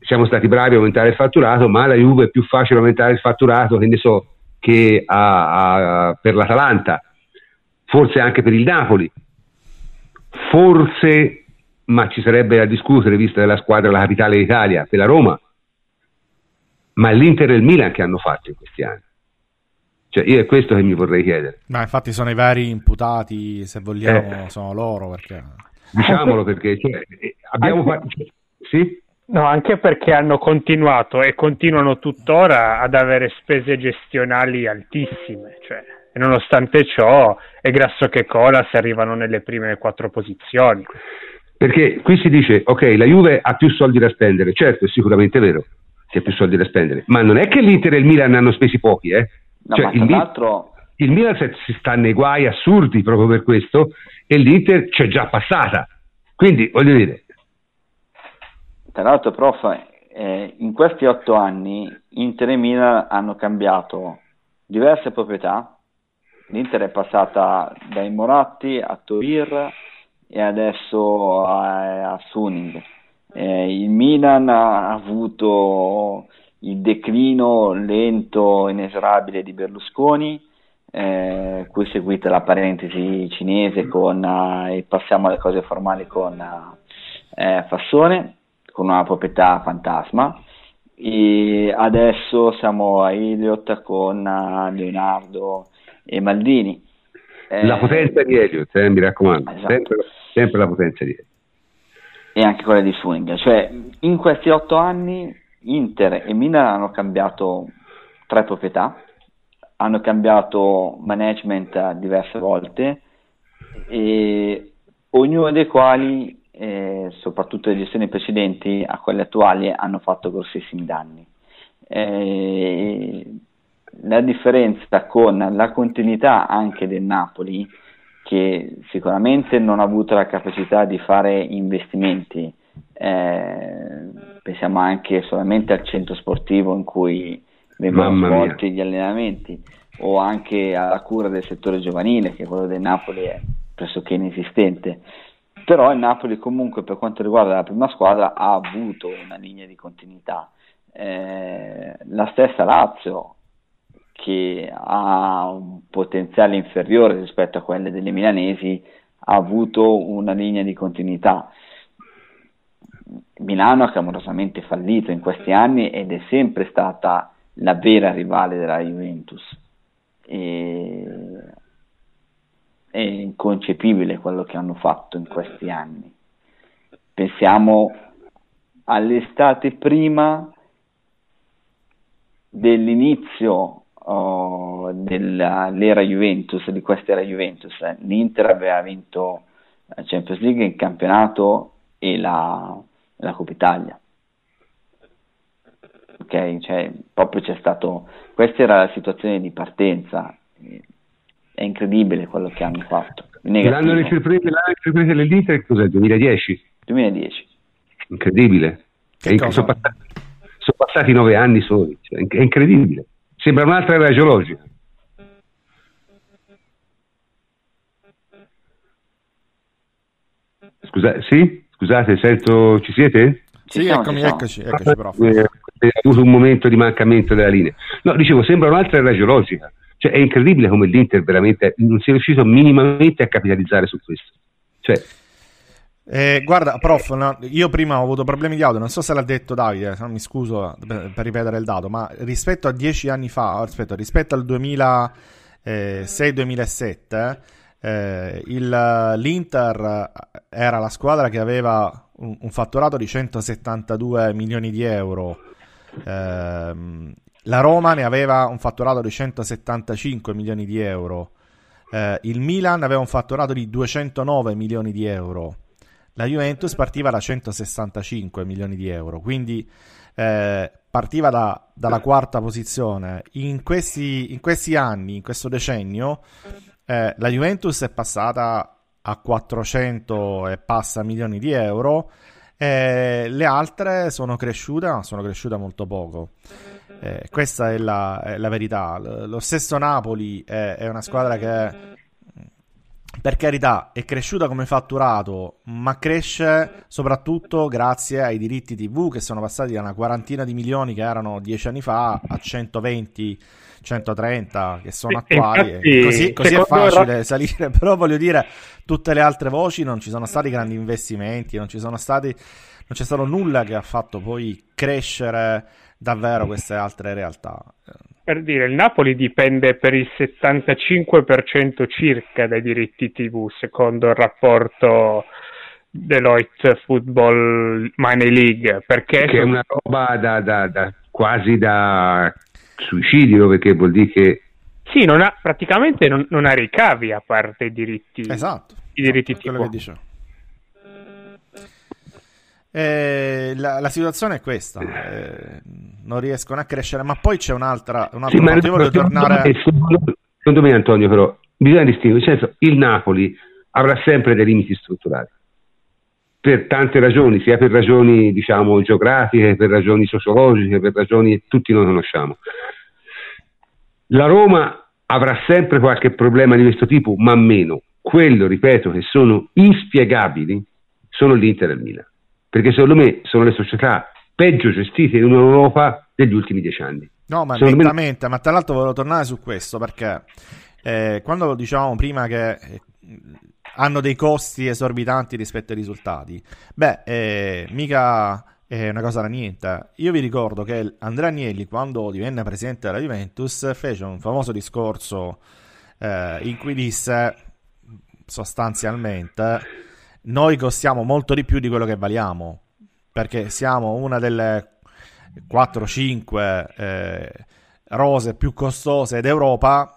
S1: siamo stati bravi a aumentare il fatturato, ma alla Juve è più facile aumentare il fatturato, che ne so, che a, a, per l'Atalanta, forse anche per il Napoli, forse, ma ci sarebbe da discutere vista della squadra la capitale d'Italia, per la Roma, ma l'Inter e il Milan che hanno fatto in questi anni. Cioè, io è questo che mi vorrei chiedere.
S2: Ma infatti sono i veri imputati, se vogliamo, eh, sono loro. Perché...
S1: Diciamolo perché cioè, abbiamo fatto... Sì?
S5: No, anche perché hanno continuato e continuano tuttora ad avere spese gestionali altissime, cioè, e nonostante ciò è grasso che cola se arrivano nelle prime quattro posizioni.
S1: Perché qui si dice, ok, la Juve ha più soldi da spendere, certo, è sicuramente vero che ha più soldi da spendere, ma non è che l'Inter e il Milan hanno spesi pochi, eh?
S3: No, cioè, il, l'altro...
S1: il Milan si sta nei guai assurdi proprio per questo e l'Inter c'è già passata. Quindi, voglio dire,
S3: tra l'altro, prof, eh, in questi otto anni Inter e Milan hanno cambiato diverse proprietà. L'Inter è passata dai Moratti a Torir e adesso a, a Suning. Eh, il Milan ha avuto il declino lento, e inesorabile di Berlusconi, eh, cui è seguita la parentesi cinese con, eh, e passiamo alle cose formali con eh, Fassone con una proprietà fantasma e adesso siamo a Elliott con eh, Leonardo e Maldini.
S1: La potenza di Elliott, eh, mi raccomando, esatto. sempre, sempre, la potenza di Elliott.
S3: E anche quella di Swing, cioè in questi otto anni Inter e Milan hanno cambiato tre proprietà, hanno cambiato management diverse volte e ognuno dei quali eh, soprattutto le gestioni precedenti a quelle attuali, hanno fatto grossissimi danni. Eh, la differenza con la continuità anche del Napoli, che sicuramente non ha avuto la capacità di fare investimenti, eh, pensiamo anche solamente al centro sportivo in cui vengono svolti gli allenamenti, o anche alla cura del settore giovanile, che quello del Napoli è pressoché inesistente. Però il Napoli comunque per quanto riguarda la prima squadra ha avuto una linea di continuità. Eh, la stessa Lazio, che ha un potenziale inferiore rispetto a quelle delle milanesi, ha avuto una linea di continuità. Milano ha clamorosamente fallito in questi anni ed è sempre stata la vera rivale della Juventus. E... È inconcepibile quello che hanno fatto in questi anni. Pensiamo all'estate prima dell'inizio oh, dell'era Juventus, di questa era Juventus. L'Inter aveva vinto la Champions League, il campionato e la, la Coppa Italia. Ok, cioè, proprio c'è stato, questa era la situazione di partenza, è incredibile quello che hanno fatto.
S1: L'anno di sorpresa dell'Inter cos'è? 2010?
S3: 2010.
S1: Incredibile. Sono passati, sono passati, nove anni soli, cioè, è incredibile. Sembra un'altra era geologica. Scusa, sì? Scusate, sento, ci siete?
S2: Sì, eccomi, eccoci, eccoci, prof. Eh,
S1: ha avuto un momento di mancamento della linea. No, dicevo, sembra un'altra era geologica. Cioè, è incredibile come l'Inter veramente non sia riuscito minimamente a capitalizzare su questo. Cioè,
S2: eh, guarda, prof, no, io prima ho avuto problemi di audio, non so se l'ha detto Davide, mi scuso per, per ripetere il dato, ma rispetto a dieci anni fa, rispetto, rispetto al 2006-2007, eh, il, l'Inter era la squadra che aveva un, un fatturato di 172 milioni di euro. Eh, la Roma ne aveva un fatturato di 175 milioni di euro. Eh, il Milan aveva un fatturato di 209 milioni di euro. La Juventus partiva da 165 milioni di euro. Quindi eh, partiva da, dalla quarta posizione. In questi, in questi anni, in questo decennio, eh, la Juventus è passata a 400 e passa milioni di euro, eh, le altre sono cresciute, ma sono cresciute molto poco. Eh, questa è la, è la, verità. Lo stesso Napoli è, è una squadra che per carità, è cresciuta come fatturato, ma cresce soprattutto grazie ai diritti TV che sono passati da una quarantina di milioni che erano dieci anni fa a 120, 130 che sono attuali. Infatti, così, così è facile era... salire, però voglio dire, tutte le altre voci non ci sono stati grandi investimenti, non ci sono stati, non c'è stato nulla che ha fatto poi crescere davvero queste altre realtà
S5: per dire, il Napoli dipende per il 75% circa dai diritti TV, secondo il rapporto Deloitte Football Money League. Perché
S1: che è una roba da, da, da, quasi da suicidio, perché vuol dire che...
S5: Sì, non ha, praticamente non, non ha ricavi a parte i diritti,
S2: esatto,
S5: i diritti
S2: esatto, TV. Eh, la, la, situazione è questa, eh, non riescono a crescere, ma poi c'è un'altra, un altro sì, motivo di tornare...
S1: Secondo me Antonio però, bisogna distinguere, nel senso, il Napoli avrà sempre dei limiti strutturali, per tante ragioni, sia per ragioni diciamo geografiche, per ragioni sociologiche, per ragioni che tutti noi conosciamo. La Roma avrà sempre qualche problema di questo tipo, ma meno. Quello, ripeto, che sono inspiegabili sono l'Inter e il Milan perché secondo me sono le società peggio gestite in Europa degli ultimi dieci anni.
S2: No, ma nettamente, me... ma tra l'altro volevo tornare su questo perché eh, quando dicevamo prima che eh, hanno dei costi esorbitanti rispetto ai risultati, beh, eh, mica è una cosa da niente. Io vi ricordo che Andrea Agnelli, quando divenne presidente della Juventus, fece un famoso discorso eh, in cui disse sostanzialmente noi costiamo molto di più di quello che valiamo, perché siamo una delle 4-5 eh, rose più costose d'Europa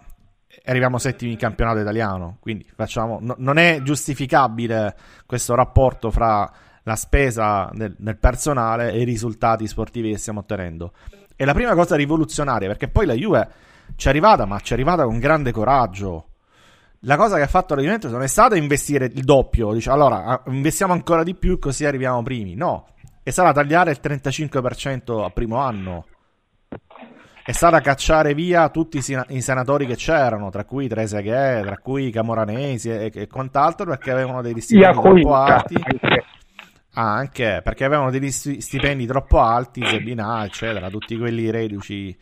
S2: e arriviamo settimi in campionato italiano. Quindi facciamo, no, non è giustificabile questo rapporto fra la spesa nel, nel personale e i risultati sportivi che stiamo ottenendo. È la prima cosa rivoluzionaria, perché poi la Juve ci è arrivata, ma ci è arrivata con grande coraggio la cosa che ha fatto la Juventus non è stata investire il doppio, dice allora investiamo ancora di più così arriviamo primi. No, è stata tagliare il 35% al primo anno. è stata cacciare via tutti i, sen- i senatori che c'erano, tra cui Trezeguet, tra cui i Camoranesi e, e quant'altro, perché avevano degli stipendi troppo alti. Ah, anche perché avevano degli stipendi troppo alti, Zebina, eccetera, tutti quelli reduci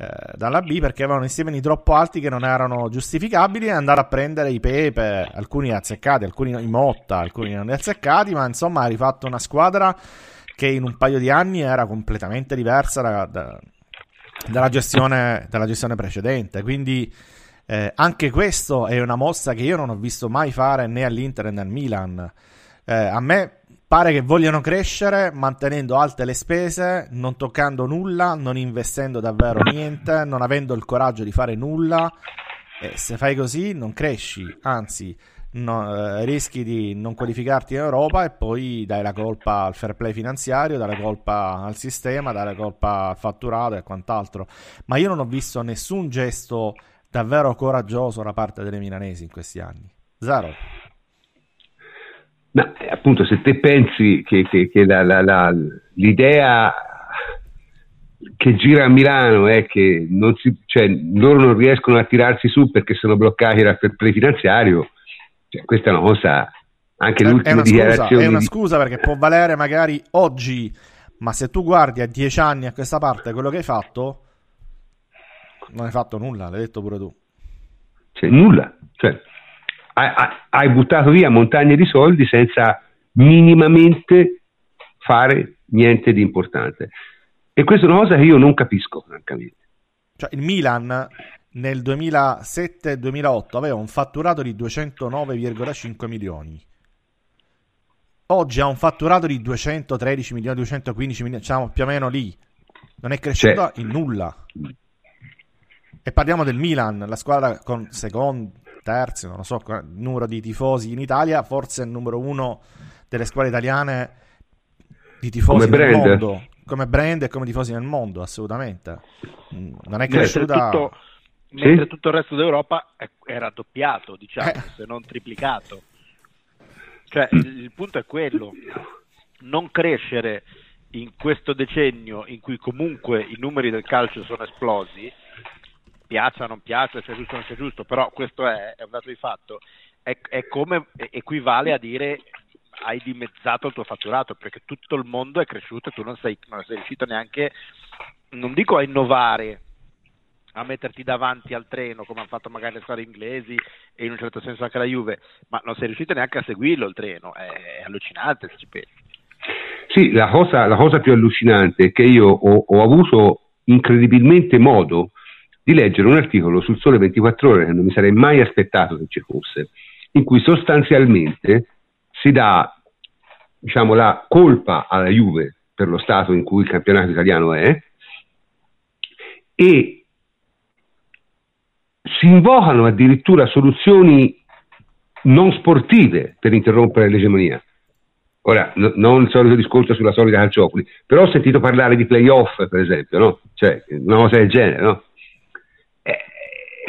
S2: eh, dalla B perché avevano i stipendi troppo alti che non erano giustificabili e andare a prendere i Pepe, alcuni azzeccati, alcuni in Motta, alcuni non azzeccati, ma insomma ha rifatto una squadra che in un paio di anni era completamente diversa da, da, dalla, gestione, dalla, gestione, precedente. Quindi eh, anche questo è una mossa che io non ho visto mai fare né all'Inter né al Milan. Eh, a me Pare che vogliano crescere mantenendo alte le spese, non toccando nulla, non investendo davvero niente, non avendo il coraggio di fare nulla. E se fai così non cresci, anzi no, eh, rischi di non qualificarti in Europa e poi dai la colpa al fair play finanziario, dai la colpa al sistema, dai la colpa al fatturato e quant'altro. Ma io non ho visto nessun gesto davvero coraggioso da parte delle milanesi in questi anni. Zero.
S1: Ma appunto, se te pensi che, che, che la, la, la, l'idea che gira a Milano è che non si, cioè, loro non riescono a tirarsi su perché sono bloccati dal prefinanziario, cioè, questa è una cosa anche è, l'ultima dichiarazione.
S2: È una scusa perché può valere magari oggi, ma se tu guardi a dieci anni a questa parte quello che hai fatto, non hai fatto nulla, l'hai detto pure tu.
S1: Cioè, nulla. Cioè, hai buttato via montagne di soldi senza minimamente fare niente di importante. E questa è una cosa che io non capisco, francamente.
S2: Cioè, il Milan nel 2007-2008 aveva un fatturato di 209,5 milioni. Oggi ha un fatturato di 213 milioni, 215 milioni, diciamo più o meno lì. Non è cresciuto cioè, in nulla. E parliamo del Milan, la squadra con secondo, terzi, non lo so, numero di tifosi in Italia, forse è il numero uno delle squadre italiane di tifosi come nel brand. mondo, come brand e come tifosi nel mondo, assolutamente. Mm, non è cresciuta...
S4: Mentre tutto, mentre tutto il resto d'Europa è raddoppiato, diciamo, eh. se non triplicato. Cioè, il, il punto è quello, non crescere in questo decennio in cui comunque i numeri del calcio sono esplosi, piaccia o non piaccia, sia giusto o non sia giusto, però questo è, è un dato di fatto, è, è come equivale a dire hai dimezzato il tuo fatturato perché tutto il mondo è cresciuto e tu non sei, non sei riuscito neanche, non dico a innovare, a metterti davanti al treno come hanno fatto magari le squadre inglesi e in un certo senso anche la Juve, ma non sei riuscito neanche a seguirlo il treno, è, è allucinante se ci pensi.
S1: Sì, la cosa, la cosa, più allucinante è che io ho, ho avuto incredibilmente modo di leggere un articolo sul Sole 24 Ore che non mi sarei mai aspettato che ci fosse, in cui sostanzialmente si dà diciamo, la colpa alla Juve per lo stato in cui il campionato italiano è e si invocano addirittura soluzioni non sportive per interrompere l'egemonia. Ora, no, non il solito discorso sulla solita calciopoli, però ho sentito parlare di playoff, per esempio, no? Cioè, una cosa del genere, no?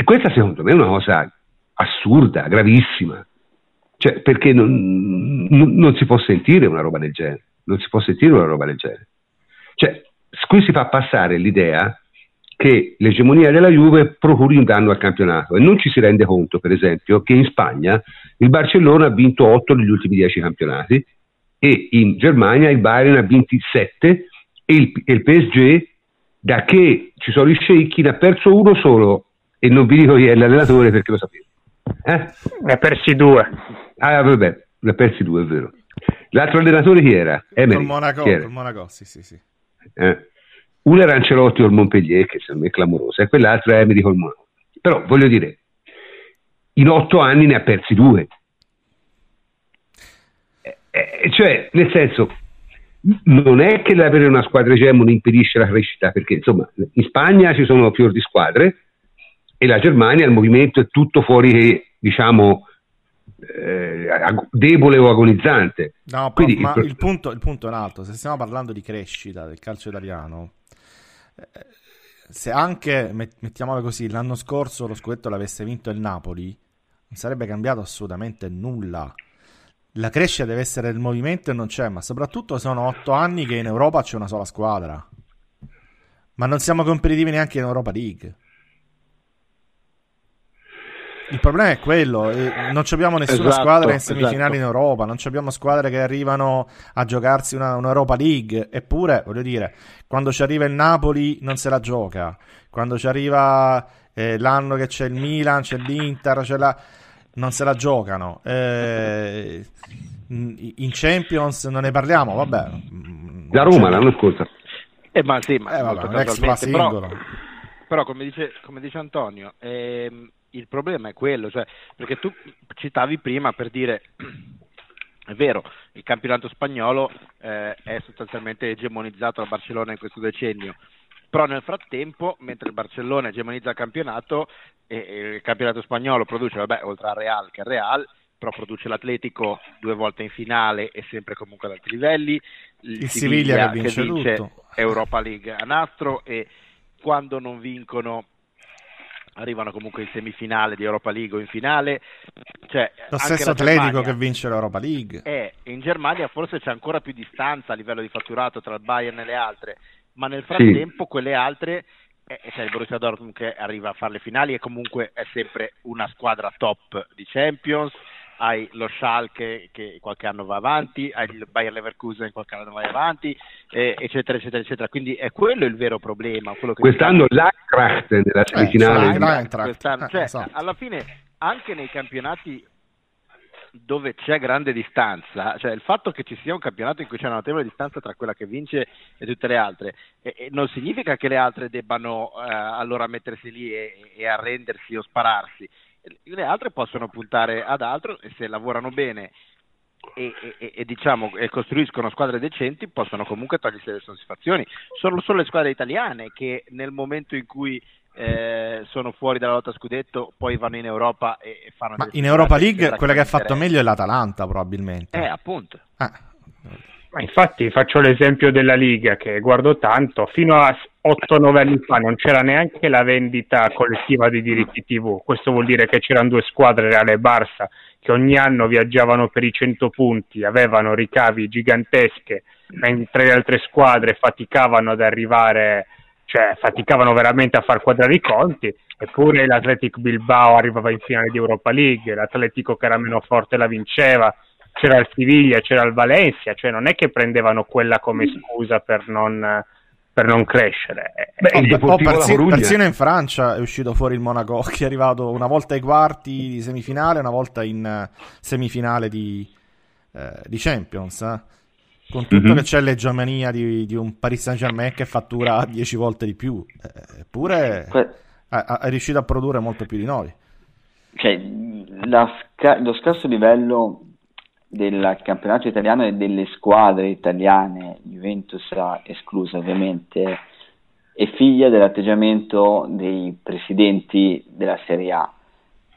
S1: Questa secondo me è una cosa assurda, gravissima, cioè, perché non, non, si può sentire una roba del genere, non si può sentire una roba del genere. Cioè, qui si fa passare l'idea che l'egemonia della Juve procuri un danno al campionato e non ci si rende conto, per esempio, che in Spagna il Barcellona ha vinto 8 negli ultimi 10 campionati e in Germania il Bayern ha vinto 7 e il, e il PSG da che ci sono i sceicchi ne ha perso uno solo e non vi dico chi è l'allenatore perché lo sapevo.
S5: Eh? Ne ha persi due.
S1: Ah, vabbè, ne ha persi due, è vero. L'altro allenatore chi era?
S2: Emery. Col Monaco, col Monaco, sì, sì, sì.
S1: Eh? Uno era Ancelotti col Montpellier, che secondo me è clamoroso, e quell'altro è Emery col Monaco. Però, voglio dire, in otto anni ne ha persi due. Eh, eh, cioè, nel senso, non è che l'avere una squadra egemone impedisce la crescita, perché insomma in Spagna ci sono fior di squadre e la Germania il movimento è tutto fuori, diciamo, eh, debole o agonizzante.
S2: No, Quindi, ma il, il, punto, il, punto, è un altro, se stiamo parlando di crescita del calcio italiano, eh, se anche, mettiamolo così, l'anno scorso lo scudetto l'avesse vinto il Napoli, non sarebbe cambiato assolutamente nulla la crescita deve essere il movimento e non c'è, ma soprattutto sono otto anni che in Europa c'è una sola squadra. Ma non siamo competitivi neanche in Europa League. Il problema è quello, eh, non abbiamo nessuna esatto, squadra in semifinali esatto. in Europa, non abbiamo squadre che arrivano a giocarsi una, un'Europa League, eppure, voglio dire, quando ci arriva il Napoli non se la gioca, quando ci arriva eh, l'anno che c'è il Milan, c'è l'Inter, c'è la... non se la giocano. Eh, in Champions non ne parliamo, vabbè.
S1: Da Roma l'anno scorso.
S4: Eh, ma sì, ma eh, vabbè, però, però come, dice, come dice Antonio, ehm, il problema è quello, cioè, perché tu citavi prima per dire, è vero, il campionato spagnolo eh, è sostanzialmente egemonizzato da Barcellona in questo decennio, però nel frattempo, mentre il Barcellona egemonizza il campionato, e, e il campionato spagnolo produce, vabbè, oltre al Real che è Real, però produce l'Atletico due volte in finale e sempre comunque ad alti livelli,
S2: il, il Siviglia, Siviglia, che vince, che vince
S4: Europa League a nastro e quando non vincono arrivano comunque in semifinale di Europa League o in finale. Cioè,
S2: Lo stesso Atletico Germania, che vince l'Europa League.
S4: Eh, in Germania forse c'è ancora più distanza a livello di fatturato tra il Bayern e le altre, ma nel frattempo sì. quelle altre, eh, cioè il Borussia Dortmund che arriva a fare le finali e comunque è sempre una squadra top di Champions, hai lo Schalke che qualche anno va avanti, hai il Bayer Leverkusen qualche anno va avanti, eh, eccetera, eccetera, eccetera. Quindi è quello il vero problema.
S1: Quest'anno l'Eintracht nella eh, semifinale.
S4: Eh, cioè, esatto. Alla fine, anche nei campionati dove c'è grande distanza, cioè il fatto che ci sia un campionato in cui c'è una notevole distanza tra quella che vince e tutte le altre, e, e non significa che le altre debbano eh, allora mettersi lì e, e arrendersi o spararsi le altre possono puntare ad altro e se lavorano bene e, e, e, diciamo, e costruiscono squadre decenti possono comunque togliersi le soddisfazioni. Sono solo le squadre italiane che nel momento in cui eh, sono fuori dalla lotta scudetto poi vanno in Europa e, fanno...
S2: Ma in Europa League quella che ha fatto meglio è l'Atalanta probabilmente.
S4: Eh, appunto. Ah.
S5: Ma infatti faccio l'esempio della Liga che guardo tanto, fino a 8-9 anni fa non c'era neanche la vendita collettiva dei diritti TV, questo vuol dire che c'erano due squadre, Reale e Barça, che ogni anno viaggiavano per i 100 punti, avevano ricavi gigantesche, mentre le altre squadre faticavano ad arrivare, cioè faticavano veramente a far quadrare i conti, eppure l'Atletico Bilbao arrivava in finale di Europa League, l'Atletico che era meno forte la vinceva, c'era il Siviglia, c'era il Valencia, cioè non è che prendevano quella come scusa per non, per non crescere.
S2: Beh, oh, oh, persino, persino in Francia è uscito fuori il Monaco che è arrivato una volta ai quarti di semifinale, una volta in uh, semifinale di, uh, di Champions. Eh? Con tutto mm-hmm. che c'è l'egemonia di, di, un Paris Saint Germain che fattura 10 volte di più, eh, eppure que- è riuscito a produrre molto più di noi.
S3: Cioè, sca- lo scarso livello del campionato italiano e delle squadre italiane, Juventus esclusa ovviamente, è figlia dell'atteggiamento dei presidenti della Serie A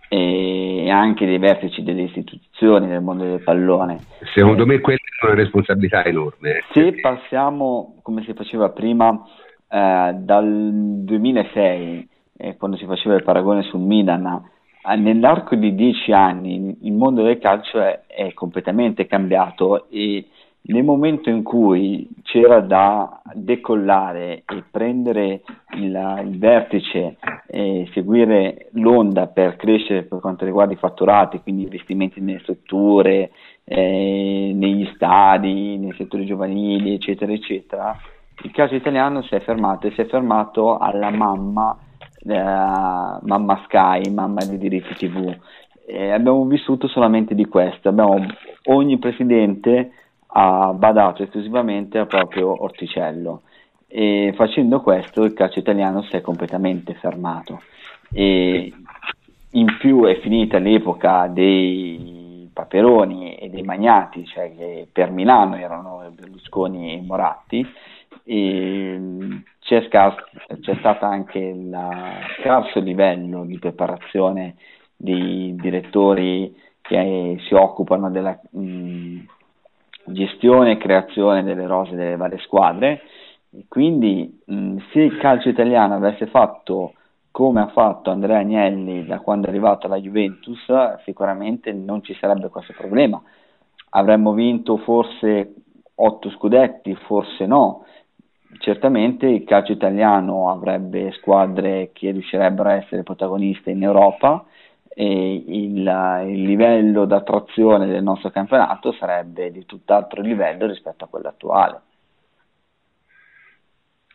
S3: e anche dei vertici delle istituzioni del mondo del pallone.
S1: Secondo me quella è una responsabilità enorme.
S3: Se passiamo, come si faceva prima, eh, dal 2006, eh, quando si faceva il paragone sul Milan, nell'arco di dieci anni il mondo del calcio è, è, completamente cambiato e nel momento in cui c'era da decollare e prendere il, il vertice e seguire l'onda per crescere per quanto riguarda i fatturati, quindi investimenti nelle strutture, eh, negli stadi, nei settori giovanili, eccetera, eccetera, il calcio italiano si è fermato e si è fermato alla mamma mamma Sky, mamma dei diritti TV. E abbiamo vissuto solamente di questo, abbiamo, ogni presidente ha badato esclusivamente al proprio orticello. E facendo questo il calcio italiano si è completamente fermato. E in più è finita l'epoca dei Paperoni e dei Magnati, cioè che per Milano erano Berlusconi e Moratti e c'è, scar- c'è stato anche il scarso livello di preparazione di direttori che si occupano della mh, gestione e creazione delle rose delle varie squadre. Quindi mh, se il calcio italiano avesse fatto come ha fatto Andrea Agnelli da quando è arrivato alla Juventus, sicuramente non ci sarebbe questo problema. Avremmo vinto forse otto scudetti, forse no, certamente il calcio italiano avrebbe squadre che riuscirebbero a essere protagoniste in Europa e il, il livello d'attrazione del nostro campionato sarebbe di tutt'altro livello rispetto a quello attuale.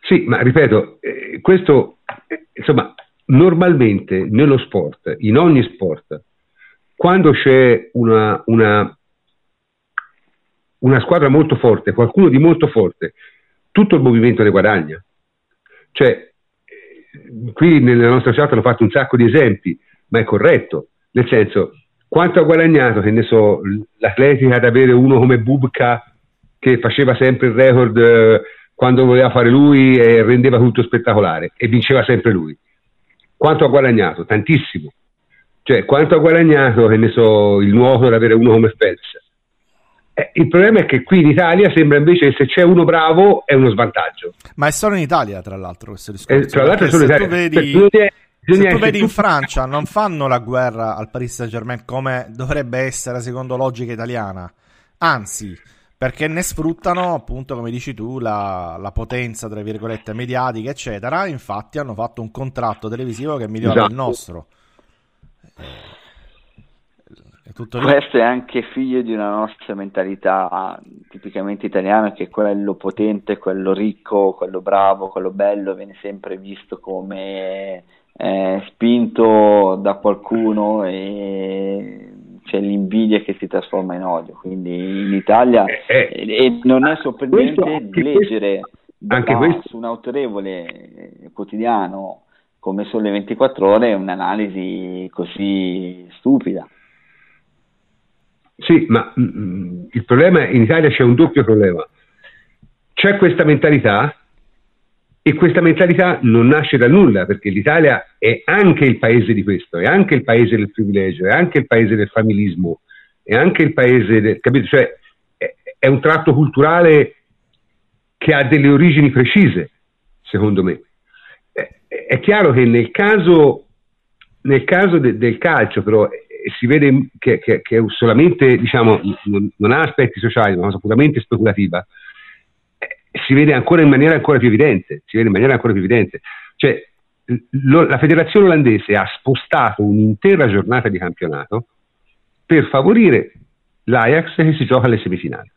S1: Sì, ma ripeto, eh, questo eh, insomma, normalmente nello sport, in ogni sport, quando c'è una, una, una squadra molto forte, qualcuno di molto forte, tutto il movimento ne guadagna. Cioè, qui nella nostra chat hanno fatto un sacco di esempi, ma è corretto, nel senso, quanto ha guadagnato, che ne so, l'atletica ad avere uno come Bubka che faceva sempre il record eh, quando voleva fare lui e rendeva tutto spettacolare e vinceva sempre lui. Quanto ha guadagnato? Tantissimo. Cioè, quanto ha guadagnato, che ne so, il nuoto ad avere uno come Phelps? Eh, il problema è che qui in Italia sembra invece che se c'è uno bravo è uno svantaggio.
S2: Ma è solo in Italia, tra l'altro, questo discorso.
S1: Eh, tra l'altro è solo in Italia.
S2: Vedi... Cioè, se tu vedi in Francia non fanno la guerra al Paris Saint Germain come dovrebbe essere secondo logica italiana, anzi, perché ne sfruttano appunto, come dici tu, la, la potenza, tra virgolette, mediatica, eccetera. Infatti hanno fatto un contratto televisivo che migliora esatto. il nostro.
S3: Questo è anche figlio di una nostra mentalità tipicamente italiana, che quello potente, quello ricco, quello bravo, quello bello viene sempre visto come eh, spinto da qualcuno e c'è l'invidia che si trasforma in odio. Quindi in Italia eh, eh, e non è sorprendente leggere anche da, su un autorevole quotidiano come Sole 24 Ore un'analisi così stupida.
S1: Sì, ma mh, mm, il problema in Italia c'è un doppio problema. C'è questa mentalità e questa mentalità non nasce da nulla, perché l'Italia è anche il paese di questo, è anche il paese del privilegio, è anche il paese del familismo, è anche il paese del... capito? Cioè, è, è un tratto culturale che ha delle origini precise, secondo me. È, è chiaro che nel caso, nel caso de, del calcio, però, si vede che, che, che solamente, diciamo, non, non, ha aspetti sociali, ma è una cosa puramente speculativa, eh, si vede ancora in maniera ancora più evidente, si vede in maniera ancora più evidente. Cioè, lo, la federazione olandese ha spostato un'intera giornata di campionato per favorire l'Ajax che si gioca alle semifinali.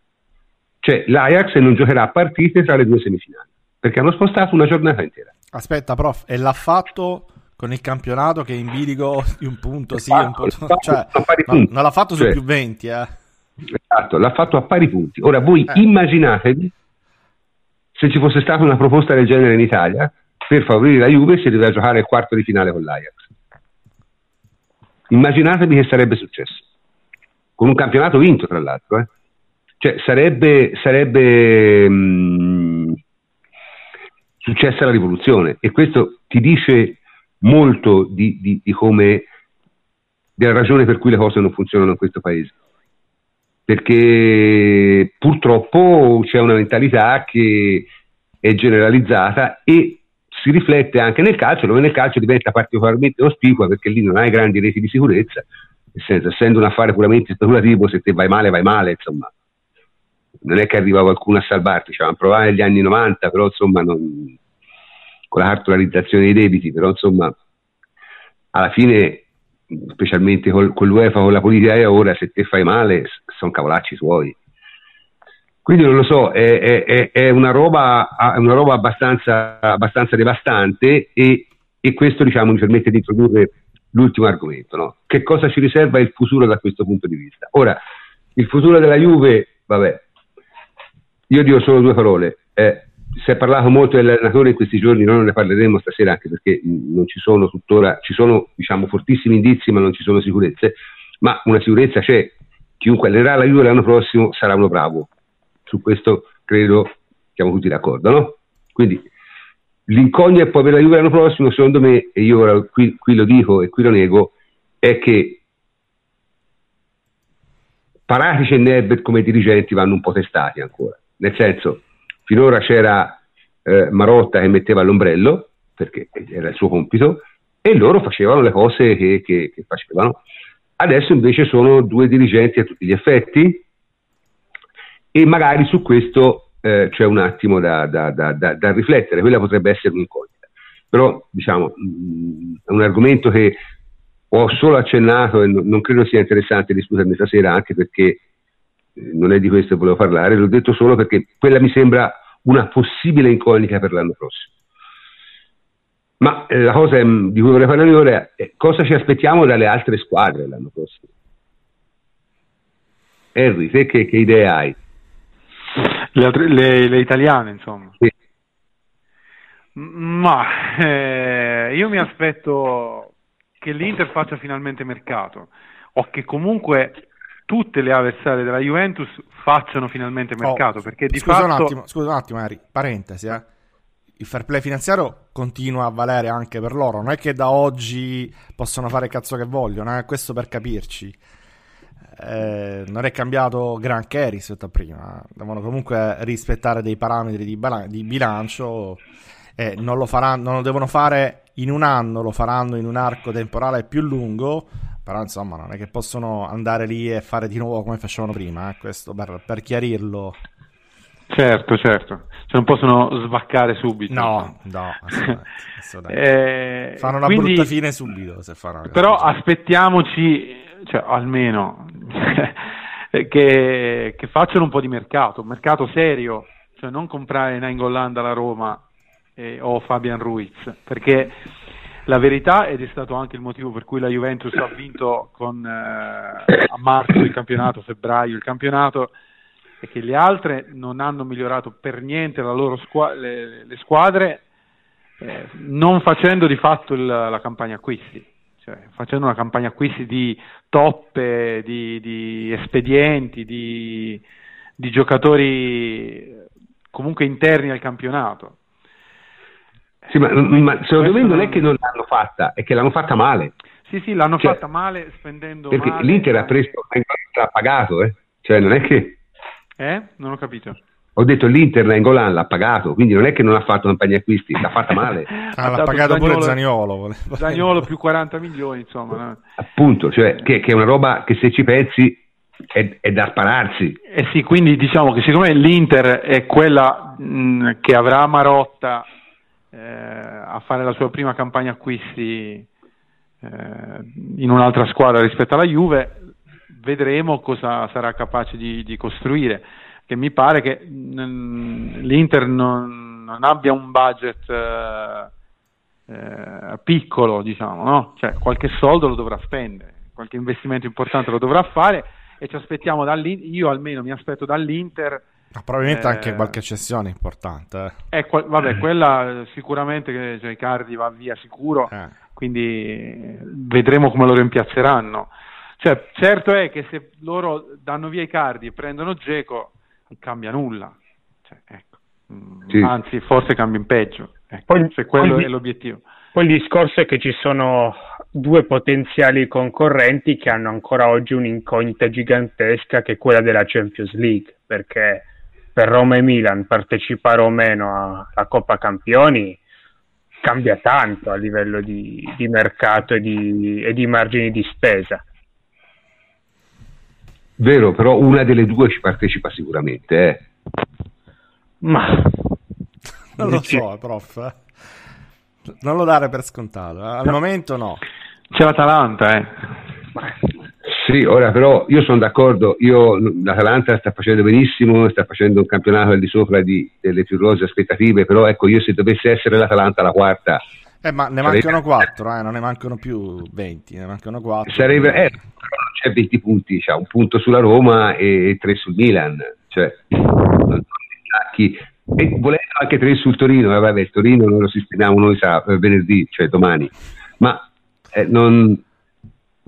S1: Cioè, l'Ajax non giocherà partite tra le due semifinali, perché hanno spostato una giornata intera.
S2: Aspetta, prof, e l'ha fatto con il campionato che è in bilico di un punto sì, un punto, cioè, non, non l'ha fatto su cioè, più 20 eh.
S1: esatto, l'ha fatto a pari punti ora voi eh. immaginatevi se ci fosse stata una proposta del genere in Italia per favorire la Juve si doveva giocare il quarto di finale con l'Ajax immaginatevi che sarebbe successo con un campionato vinto tra l'altro eh. cioè sarebbe, sarebbe mh, mm, successa la rivoluzione e questo ti dice molto di, di, di come della ragione per cui le cose non funzionano in questo paese. Perché purtroppo c'è una mentalità che è generalizzata e si riflette anche nel calcio, dove nel calcio diventa particolarmente ospicua perché lì non hai grandi reti di sicurezza, nel senso, essendo un affare puramente speculativo, se te vai male, vai male, insomma. Non è che arriva qualcuno a salvarti, ci avevano provato negli anni 90, però insomma non, con la cartolarizzazione dei debiti, però insomma alla fine, specialmente col, con l'UEFA, con la politica e ora, se te fai male, sono cavolacci suoi. Quindi non lo so, è, è, è una roba, una roba abbastanza, abbastanza, devastante e, e, questo diciamo, mi permette di introdurre l'ultimo argomento. No? Che cosa ci riserva il futuro da questo punto di vista? Ora, il futuro della Juve, vabbè, io dico solo due parole. Eh, si è parlato molto dell'allenatore in questi giorni, noi non ne parleremo stasera anche perché non ci sono tuttora, ci sono diciamo fortissimi indizi ma non ci sono sicurezze, ma una sicurezza c'è, chiunque allenerà la Juve l'anno prossimo sarà uno bravo, su questo credo siamo tutti d'accordo, no? Quindi l'incognita poi per la Juve l'anno prossimo secondo me, e io qui, qui lo dico e qui lo nego, è che Paratici e Nerbert come dirigenti vanno un po' testati ancora, nel senso Finora c'era eh, Marotta che metteva l'ombrello, perché era il suo compito, e loro facevano le cose che, che, che facevano. Adesso invece sono due dirigenti a tutti gli effetti e magari su questo eh, c'è un attimo da, da, da, da, riflettere, quella potrebbe essere un'incognita. Però diciamo, mh, mm, è un argomento che ho solo accennato e non, non credo sia interessante discuterne stasera anche perché non è di questo che volevo parlare, l'ho detto solo perché quella mi sembra una possibile incognita per l'anno prossimo. Ma eh, la cosa di cui vorrei parlare ora è cosa ci aspettiamo dalle altre squadre l'anno prossimo. Henry, te che, che idee hai?
S6: Le, le, le italiane, insomma. Sì. Ma eh, io mi aspetto che l'Inter faccia finalmente mercato o che comunque tutte le avversarie della Juventus facciano finalmente oh, mercato oh, perché di
S2: scusa
S6: fatto...
S2: un attimo, scusa un attimo Harry, parentesi eh. il fair play finanziario continua a valere anche per loro non è che da oggi possono fare il cazzo che vogliono eh? questo per capirci eh, non è cambiato granché rispetto a prima. Devono comunque rispettare dei parametri di, bala- di bilancio e non lo, faranno, non lo devono fare in un anno, lo faranno in un arco temporale più lungo. Però insomma non è che possono andare lì e fare di nuovo come facevano prima, eh? questo per, per chiarirlo.
S6: Certo, certo, cioè non possono svaccare subito.
S2: No, no, assolutamente, assolutamente. Eh, fanno una quindi, brutta fine subito se fanno
S6: Però aspettiamoci, cioè, almeno che, che, facciano un po' di mercato, un mercato serio, cioè non comprare Nainggolan dalla Roma eh, o Fabian Ruiz, perché la verità, ed è stato anche il motivo per cui la Juventus ha vinto con, eh, a marzo il campionato, febbraio il campionato, è che le altre non hanno migliorato per niente squa- le, le, squadre, eh, non facendo di fatto il, la campagna acquisti cioè, facendo una campagna acquisti di toppe, di, di espedienti, di, di, giocatori comunque interni al campionato.
S1: Sì, ma, ma secondo me non è che non l'hanno fatta, è che l'hanno fatta male.
S6: Sì, sì, l'hanno cioè, fatta male spendendo
S1: perché
S6: male.
S1: l'Inter ha preso, ha pagato, eh? Cioè non è che...
S6: Eh? Non ho capito.
S1: Ho detto l'Inter Golan l'ha pagato, quindi non è che non ha fatto campagna acquisti, l'ha fatta male.
S2: ah, l'ha pagato Zagnolo, pure Zagnolo.
S6: Zagnolo più 40 milioni, insomma.
S1: Appunto, cioè che, che, è una roba che se ci pensi è, è, da spararsi.
S6: Eh sì, quindi diciamo che secondo me l'Inter è quella mh, che avrà Marotta eh, a fare la sua prima campagna acquisti eh, in un'altra squadra rispetto alla Juve, vedremo cosa sarà capace di, di costruire che mi pare che mh, l'Inter non, non, abbia un budget eh, eh, piccolo, diciamo, no? cioè qualche soldo lo dovrà spendere, qualche investimento importante lo dovrà fare e ci aspettiamo dall'Inter, io almeno mi aspetto dall'Inter
S2: ma probabilmente eh, anche qualche cessione importante.
S6: Eh. eh vabbè, quella sicuramente che cioè, Cardi va via sicuro, eh. quindi vedremo come lo rimpiazzeranno. Cioè, certo è che se loro danno via i Cardi e prendono Geco, non cambia nulla. Cioè, ecco. Mm, sì. Anzi, forse cambia in peggio. Ecco, poi, se quello poi, è l'obiettivo.
S5: Poi il discorso è che ci sono due potenziali concorrenti che hanno ancora oggi un'incognita gigantesca che è quella della Champions League, perché per Roma e Milan partecipare o meno alla Coppa Campioni cambia tanto a livello di, di mercato e di, e di margini di spesa.
S1: Vero, però una delle due ci partecipa sicuramente. Eh.
S2: Ma non lo so, prof. Eh. Non lo dare per scontato. Eh. Al no. momento no.
S6: C'è l'Atalanta, eh.
S1: Sì, ora però io sono d'accordo, io, l'Atalanta sta facendo benissimo, sta facendo un campionato al di sopra di, delle più rose aspettative, però ecco io se dovesse essere l'Atalanta la quarta...
S2: Eh, ma ne mancano quattro, eh, non ne mancano più 20, ne mancano quattro.
S1: Sarebbe, eh, c'è 20 punti, c'ha un punto sulla Roma e tre sul Milan, cioè e volendo anche tre sul Torino, eh, vabbè, il Torino noi lo sistemiamo noi sa, eh, venerdì, cioè domani, ma eh, non,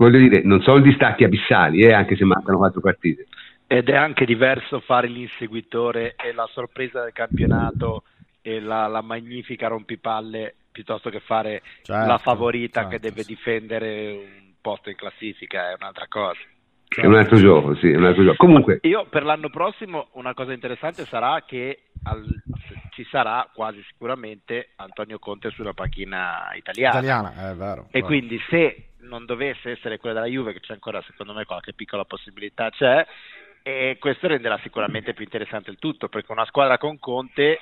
S1: voglio dire, non sono distacchi abissali, eh, anche se mancano quattro partite.
S4: Ed è anche diverso fare l'inseguitore e la sorpresa del campionato e la, la magnifica rompipalle piuttosto che fare certo, la favorita certo, che deve sì. difendere un posto in classifica è un'altra cosa.
S1: È un altro gioco, sì, un altro gioco. Comunque...
S4: Io per l'anno prossimo una cosa interessante sarà che al, ci sarà quasi sicuramente Antonio Conte sulla panchina italiana.
S2: Italiana, è vero.
S4: E vero. quindi se non dovesse essere quella della Juve, che c'è ancora secondo me qualche piccola possibilità c'è, E questo renderà sicuramente più interessante il tutto, perché una squadra con Conte,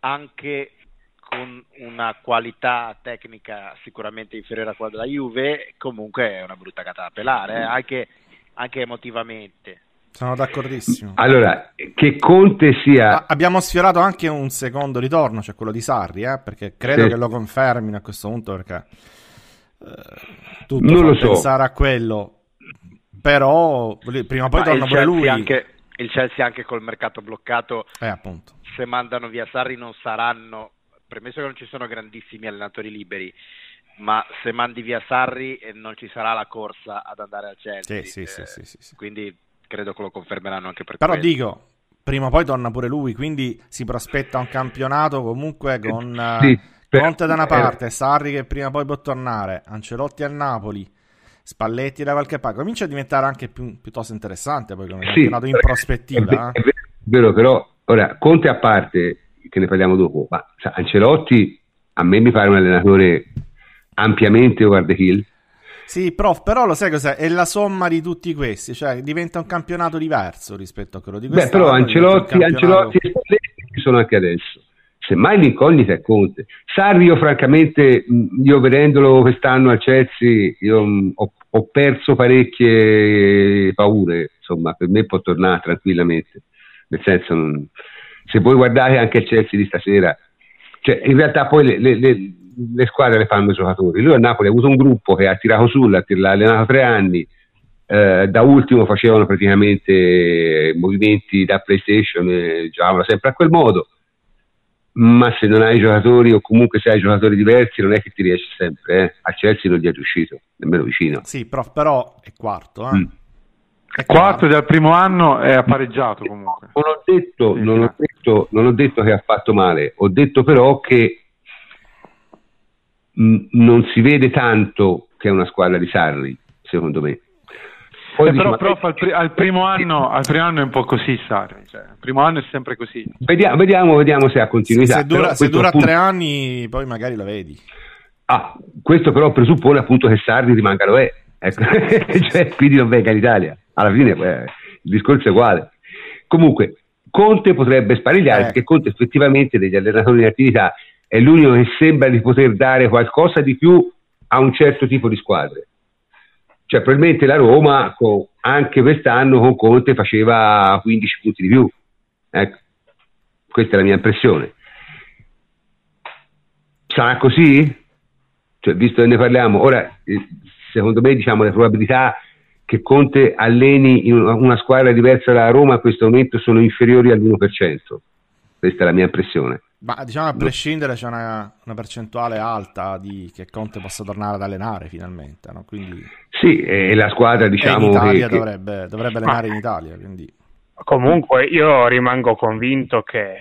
S4: anche con una qualità tecnica sicuramente inferiore a quella della Juve, comunque è una brutta carta da pelare, eh? anche, anche emotivamente.
S2: Sono d'accordissimo.
S1: Allora, che Conte sia...
S2: abbiamo sfiorato anche un secondo ritorno, cioè quello di Sarri, eh? perché credo sì. che lo confermino a questo punto, perché tutto non lo so. pensare a quello. Però prima o poi Ma torna pure lui.
S4: Anche, il Chelsea anche col mercato bloccato, eh, se mandano via Sarri non saranno, premesso che non ci sono grandissimi allenatori liberi, ma se mandi via Sarri eh, non ci sarà la corsa ad andare al Chelsea. Sì, sì, eh, sì, sì, Quindi credo che lo confermeranno anche per
S2: Però
S4: quello.
S2: dico, prima o poi torna pure lui, quindi si prospetta un campionato comunque con sì, uh, Conte da una parte, Sarri che prima o poi può tornare, Ancelotti al Napoli, Spalletti da qualche parte. Comincia a diventare anche più, piuttosto interessante poi come sì, campionato in prospettiva.
S1: È, eh. vero, è vero, però ora Conte a parte, che ne parliamo dopo, ma Ancelotti a me mi pare un allenatore ampiamente over the hill
S2: sì, prof, però lo sai cos'è? È la somma di tutti questi, cioè diventa un campionato diverso rispetto a quello di
S1: quest'anno. Beh, però Ancelotti, campionato... Ancelotti e ci sono anche adesso. Semmai l'incognita è Conte. Sarri, io francamente, io vedendolo quest'anno al Chelsea, io ho, ho perso parecchie paure, insomma, per me può tornare tranquillamente. Nel senso, non... se voi guardate anche il Chelsea di stasera, cioè in realtà poi le, le, le le squadre le fanno i giocatori. Lui a Napoli ha avuto un gruppo che ha tirato su, l'ha, allenato tre anni, eh, da ultimo facevano praticamente movimenti da PlayStation, e giocavano sempre a quel modo. Ma se non hai giocatori o comunque se hai giocatori diversi non è che ti riesci sempre. Eh. A Chelsea non gli è riuscito, nemmeno vicino.
S2: Sì, prof, però è quarto. Eh. Mm.
S6: È quarto del primo anno è appareggiato comunque.
S1: Non ho, detto, sì, non, ho detto, non ho detto che ha fatto male, ho detto però che non si vede tanto che è una squadra di Sarri, secondo me.
S6: Poi eh, però, prof, al, pri- al, primo anno, al, primo anno, è un po' così Sarri, cioè, il primo anno è sempre così.
S1: Vediamo, vediamo, vediamo se ha continuità.
S2: Se, se dura, se dura tre anni, poi magari lo vedi.
S1: Ah, questo però presuppone appunto che Sarri rimanga dove è. Ecco. cioè, quindi non venga l'Italia. Alla fine eh, il discorso è uguale. Comunque, Conte potrebbe sparigliare eh. perché Conte effettivamente degli allenatori in attività è l'unico che sembra di poter dare qualcosa di più a un certo tipo di squadre. Cioè, probabilmente la Roma con, anche quest'anno con Conte faceva 15 punti di più. Ecco, questa è la mia impressione. Sarà così? Cioè, visto che ne parliamo, ora eh, secondo me diciamo, le probabilità che Conte alleni una squadra diversa dalla Roma a questo momento sono inferiori all'1%. Questa è la mia impressione.
S2: Ma diciamo a prescindere c'è una, una, percentuale alta di che Conte possa tornare ad allenare finalmente, no? Quindi...
S1: Sì, e la squadra diciamo...
S2: in Italia che, dovrebbe, dovrebbe, allenare in Italia, quindi...
S5: Comunque io rimango convinto che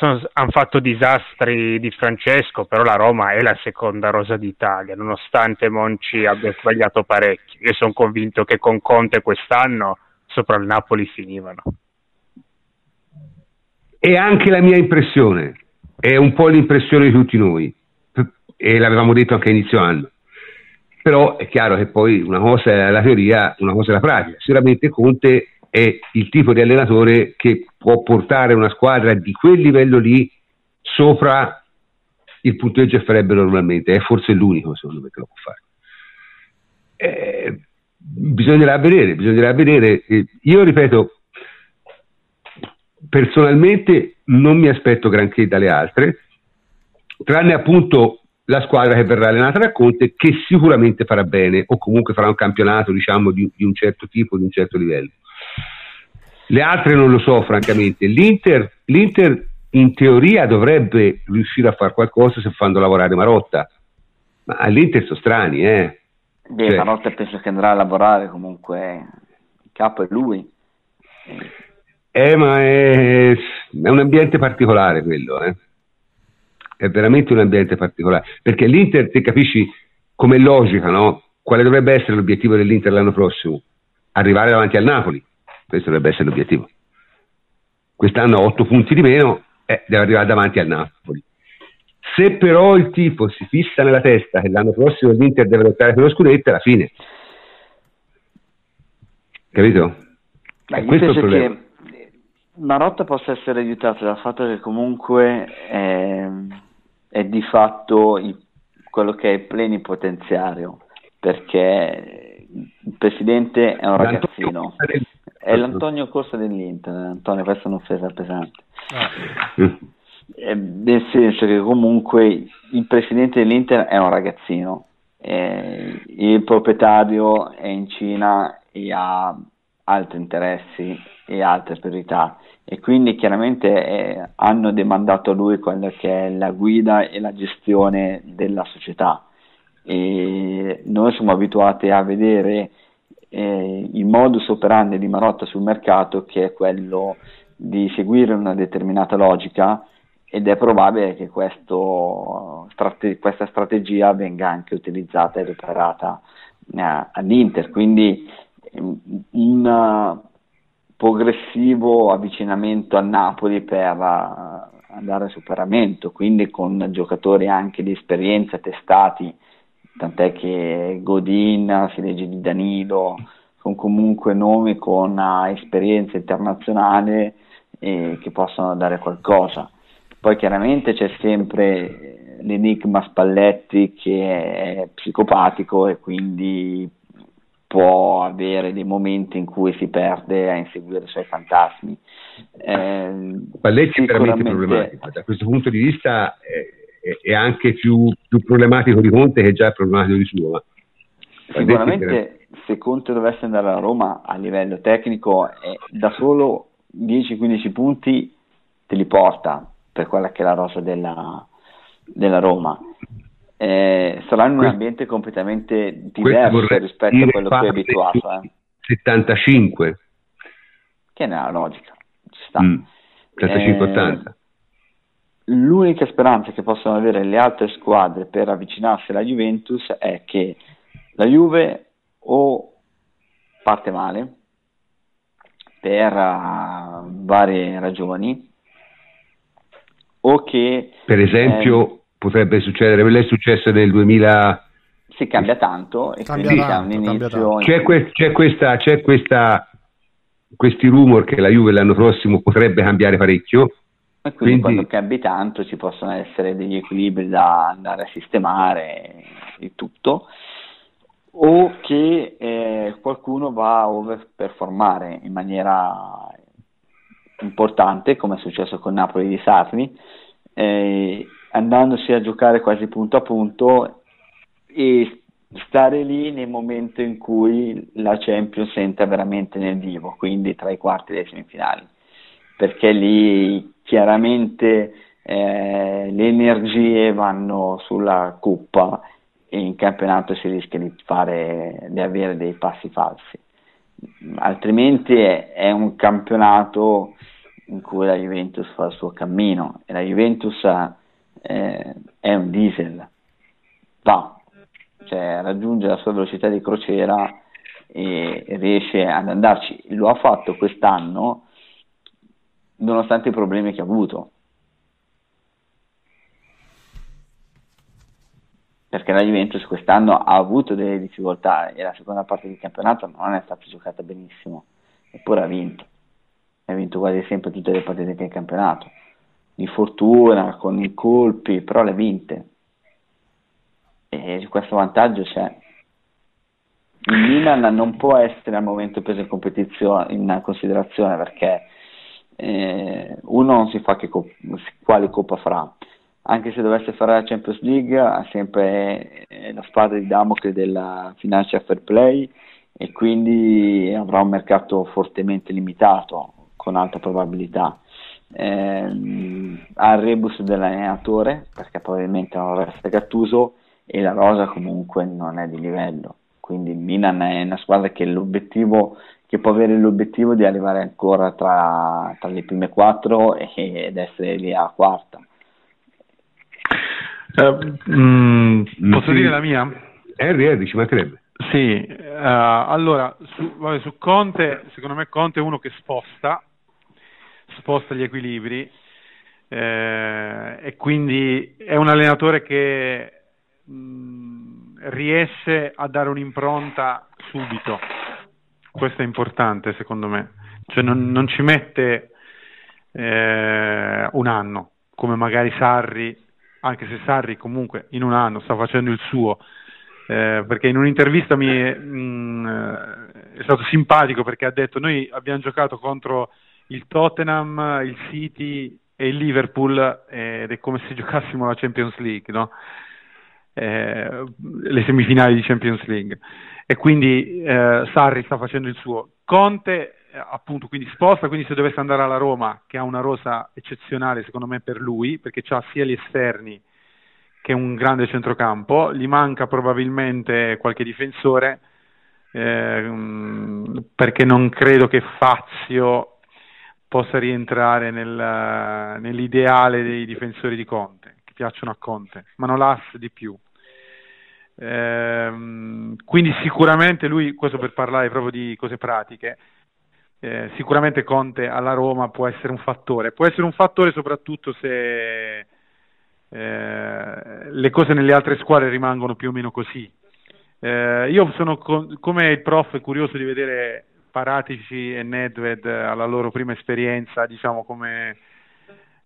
S5: hanno fatto disastri di Francesco, però la Roma è la seconda rosa d'Italia, nonostante Monci abbia sbagliato parecchio. Io sono convinto che con Conte quest'anno sopra il Napoli finivano.
S1: E anche la mia impressione è un po' l'impressione di tutti noi, e l'avevamo detto anche a inizio anno. Però è chiaro che poi una cosa è la teoria, una cosa è la pratica. Sicuramente Conte è il tipo di allenatore che può portare una squadra di quel livello lì sopra il punteggio che farebbe normalmente. È forse l'unico, secondo me, che lo può fare. Eh, bisognerà vedere, bisognerà vedere. Eh, io ripeto, personalmente non mi aspetto granché dalle altre, tranne appunto la squadra che verrà allenata da Conte, che sicuramente farà bene, o comunque farà un campionato diciamo, di, di un certo tipo, di un certo livello. Le altre non lo so, francamente. L'Inter, l'Inter in teoria dovrebbe riuscire a fare qualcosa se fanno lavorare Marotta, ma all'Inter sono strani, eh.
S3: Beh, cioè, Marotta penso che andrà a lavorare comunque, il capo è lui.
S1: Eh, ma è, è un ambiente particolare quello, eh? È veramente un ambiente particolare. Perché l'Inter, te capisci come logica, no? Quale dovrebbe essere l'obiettivo dell'Inter l'anno prossimo? Arrivare davanti al Napoli. Questo dovrebbe essere l'obiettivo. Quest'anno ha 8 punti di meno, eh, deve arrivare davanti al Napoli. Se però il tipo si fissa nella testa che l'anno prossimo l'Inter deve lottare per lo scudetto, è la fine. Capito?
S3: Beh, io penso che Marotta possa essere aiutato dal fatto che comunque è, è di fatto il, quello che è il plenipotenziario, perché il presidente è un ragazzino, è l'Antonio Corsa dell'Inter, Antonio, questa è un'offesa pesante. Ah. Eh, nel senso che comunque il presidente dell'Inter è un ragazzino, eh, il proprietario è in Cina e ha altri interessi e altre priorità e quindi chiaramente eh, hanno demandato a lui quella che è la guida e la gestione della società e noi siamo abituati a vedere eh, il modus operandi di Marotta sul mercato che è quello di seguire una determinata logica ed è probabile che questo, strate- questa strategia venga anche utilizzata ed operata eh, all'Inter. Quindi un progressivo avvicinamento al Napoli per uh, andare a superamento, quindi con giocatori anche di esperienza testati, tant'è che Godin, si di Danilo, sono comunque nomi con uh, esperienza internazionale eh, che possono dare qualcosa. Poi chiaramente c'è sempre l'enigma Spalletti che è psicopatico e quindi può avere dei momenti in cui si perde a inseguire i suoi fantasmi.
S1: Eh, Spalletti è veramente problematico, da questo punto di vista è, è anche più, più, problematico di Conte che già è problematico di suo.
S3: Sicuramente se Conte dovesse andare a Roma a livello tecnico eh, da solo 10-15 punti te li porta per quella che è la rosa della, della Roma. Eh, sarà in un ambiente completamente diverso rispetto a quello che è abituato. Eh.
S1: 75.
S3: Che è nella logica, ci sta.
S1: Mm, 75-80. Eh,
S3: l'unica speranza che possono avere le altre squadre per avvicinarsi alla Juventus è che la Juve o parte male per uh, varie ragioni o che
S1: per esempio eh, potrebbe succedere. Lei è successo nel 2000
S3: si cambia tanto e cambia quindi tanto, un inizio
S1: c'è, que- c'è, questa, c'è questa questi rumor che la Juve l'anno prossimo potrebbe cambiare parecchio.
S3: E quindi, quindi, quando cambi tanto ci possono essere degli equilibri da andare a sistemare e tutto o che eh, qualcuno va a overperformare in maniera importante, come è successo con Napoli di Sarni, eh, andandosi a giocare quasi punto a punto e stare lì nel momento in cui la Champions entra veramente nel vivo, quindi tra i quarti e le semifinali, perché lì chiaramente eh, le energie vanno sulla coppa e in campionato si rischia di, fare, di avere dei passi falsi. Altrimenti è, è un campionato in cui la Juventus fa il suo cammino e la Juventus eh, è un diesel, va, cioè raggiunge la sua velocità di crociera e riesce ad andarci. Lo ha fatto quest'anno nonostante i problemi che ha avuto. Perché la Juventus quest'anno ha avuto delle difficoltà e la seconda parte del campionato non è stata giocata benissimo, eppure ha vinto. Ha vinto quasi sempre tutte le partite del campionato, di fortuna, con i colpi, però le vinte. E questo vantaggio c'è. Il Milan non può essere al momento preso in, in considerazione perché eh, uno non si fa che co- quale coppa farà, anche se dovesse fare la Champions League ha sempre eh, la spada di Damocle della financial fair play e quindi avrà un mercato fortemente limitato con alta probabilità. Eh, ha il rebus dell'allenatore perché probabilmente non resta Gattuso e la rosa comunque non è di livello quindi il Milan è una squadra che, l'obiettivo, che può avere l'obiettivo di arrivare ancora tra, tra le prime quattro ed essere lì a quarta
S6: uh, mm, posso sì. dire la mia?
S1: Harry, Harry ci mancherebbe
S6: sì, uh, allora su, vabbè, su Conte, secondo me Conte è uno che sposta sposta gli equilibri eh, e quindi è un allenatore che mh, mm, riesce a dare un'impronta subito. Questo è importante secondo me. cioè non, non ci mette eh, un anno, come magari Sarri, anche se Sarri comunque in un anno sta facendo il suo, eh, perché in un'intervista mi è, mh, mm, è stato simpatico perché ha detto noi abbiamo giocato contro il Tottenham, il City e il Liverpool ed è come se giocassimo la Champions League, no? eh, le semifinali di Champions League. E quindi eh, Sarri sta facendo il suo. Conte eh, appunto quindi sposta, quindi se dovesse andare alla Roma, che ha una rosa eccezionale secondo me per lui, perché ha sia gli esterni che un grande centrocampo, gli manca probabilmente qualche difensore, eh, perché non credo che Fazio possa rientrare nel, nell'ideale dei difensori di Conte, che piacciono a Conte, ma non l'ha di più. Eh, quindi sicuramente lui, questo per parlare proprio di cose pratiche, eh, sicuramente Conte alla Roma può essere un fattore, può essere un fattore soprattutto se eh, le cose nelle altre squadre rimangono più o meno così. Eh, io sono co- come il prof curioso di vedere Paratici e Nedved alla loro prima esperienza, diciamo come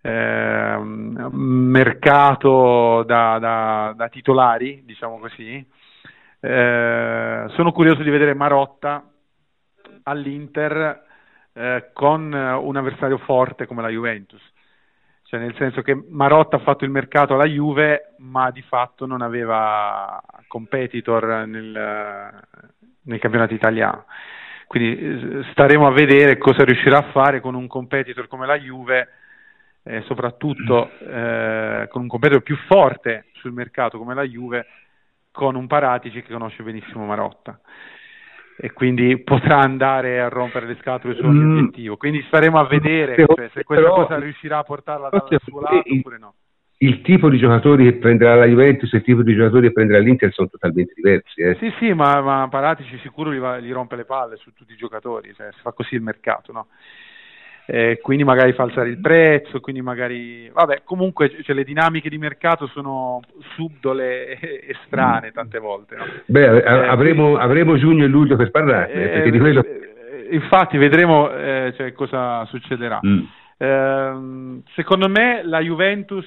S6: eh, mercato da, da, da, titolari, diciamo così. Eh, sono curioso di vedere Marotta all'Inter eh, con un avversario forte come la Juventus. Cioè nel senso che Marotta ha fatto il mercato alla Juve, ma di fatto non aveva competitor nel, nel campionato italiano. Quindi eh, staremo a vedere cosa riuscirà a fare con un competitor come la Juve, eh, soprattutto eh, con un competitor più forte sul mercato come la Juve, con un Paratici che conosce benissimo Marotta e quindi potrà andare a rompere le scatole su ogni mm. obiettivo. Quindi staremo a vedere cioè, se questa però, cosa riuscirà a portarla dal suo lato oppure no.
S1: Il tipo di giocatori che prenderà la Juventus e il tipo di giocatori che prenderà l'Inter sono totalmente diversi. Eh.
S6: Sì, sì, ma, ma Paratici sicuro gli, va, gli, rompe le palle su tutti i giocatori, cioè, si fa così il mercato, no? eh, quindi magari fa alzare il prezzo, quindi magari... Vabbè, comunque cioè, le dinamiche di mercato sono subdole e, strane tante volte. No?
S1: Beh, eh, avremo, quindi, avremo, giugno e luglio per parlarne, eh, quello...
S6: Eh, infatti vedremo eh, cioè, cosa succederà. Mm. Ehm, secondo me la Juventus,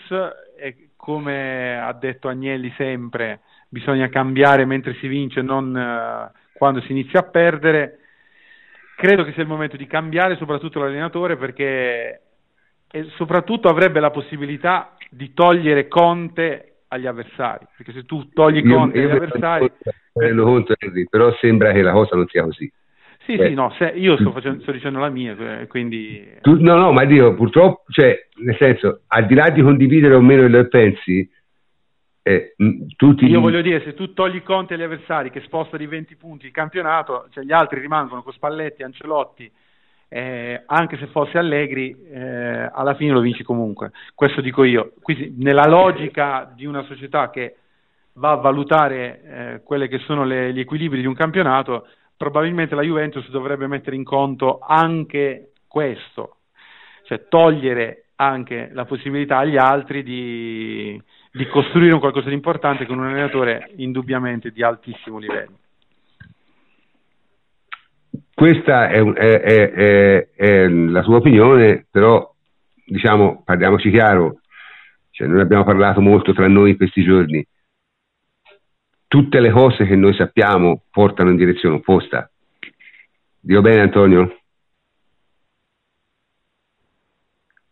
S6: è, come ha detto Agnelli sempre, bisogna cambiare mentre si vince, non eh, quando si inizia a perdere. Credo che sia il momento di cambiare soprattutto l'allenatore perché e soprattutto avrebbe la possibilità di togliere Conte agli avversari perché se tu togli Conte io, agli avversari
S1: conto, però sembra che la cosa non sia così
S6: sì, eh. sì, no, io sto, facendo, sto, dicendo la mia, eh, quindi...
S1: Tu, no, no, ma dico, purtroppo, cioè, nel senso, al di là di condividere o meno le pensi,
S6: eh, tutti Io gli... voglio dire, se tu togli Conte agli avversari che sposta di 20 punti il campionato, cioè gli altri rimangono con Spalletti, Ancelotti, eh, anche se fosse Allegri, eh, alla fine lo vinci comunque. Questo dico io. Quindi, nella logica di una società che va a valutare eh, quelli che sono le, gli equilibri di un campionato, probabilmente la Juventus dovrebbe mettere in conto anche questo, cioè togliere anche la possibilità agli altri di, di costruire un qualcosa di importante con un allenatore indubbiamente di altissimo livello.
S1: Questa è, è, è, è la sua opinione, però diciamo, parliamoci chiaro, cioè, noi abbiamo parlato molto tra noi in questi giorni, tutte le cose che noi sappiamo portano in direzione opposta. Dio bene Antonio?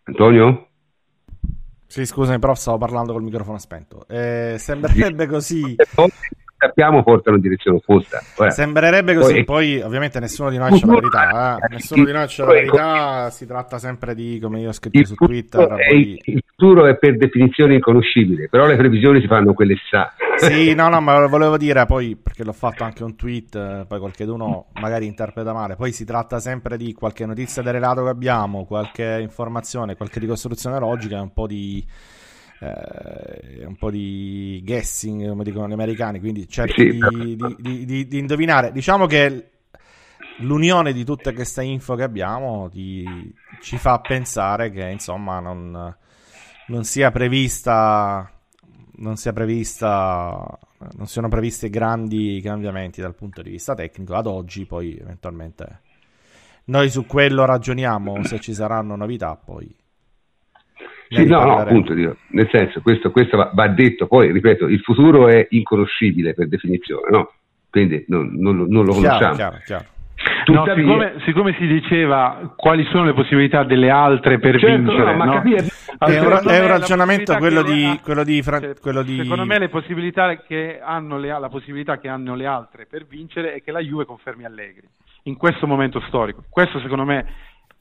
S1: Antonio?
S2: Sì, scusami, prof, stavo parlando col microfono spento. Eh, sembrerebbe così
S1: sappiamo portano in direzione opposta.
S2: Ora, Sembrerebbe così, poi, poi, ovviamente nessuno di noi c'è la verità, eh? nessuno di noi c'è la verità, si tratta sempre di, come io ho scritto su Twitter.
S1: Poi... Il futuro è per definizione inconoscibile, però le previsioni si fanno quelle si sa.
S2: Sì, no, no, ma volevo dire poi, perché l'ho fatto anche un tweet, poi qualcuno magari interpreta male, poi si tratta sempre di qualche notizia del relato che abbiamo, qualche informazione, qualche ricostruzione logica, un po' di eh, un po' di guessing, come dicono gli americani, quindi cerchi sì, di, di, di, di, indovinare. Diciamo che l'unione di tutte queste info che abbiamo ti, ci fa pensare che insomma non, non sia prevista non sia prevista non siano previsti grandi cambiamenti dal punto di vista tecnico ad oggi poi eventualmente Noi su quello ragioniamo, se ci saranno novità poi.
S1: Sì, no, no, appunto, dico, nel senso, questo, questo va, va, detto, poi ripeto, il futuro è inconoscibile per definizione, no? Quindi non, non, non lo conosciamo. Chiaro, chiaro.
S6: Tuttavia... No, siccome, siccome, si diceva quali sono le possibilità delle altre per certo, vincere, no, no?
S2: Capire, è, un, è un ragionamento quello di, quello, di, Fran- quello di,
S6: Secondo me le possibilità che hanno le, la possibilità che hanno le altre per vincere è che la Juve confermi Allegri in questo momento storico. Questo secondo me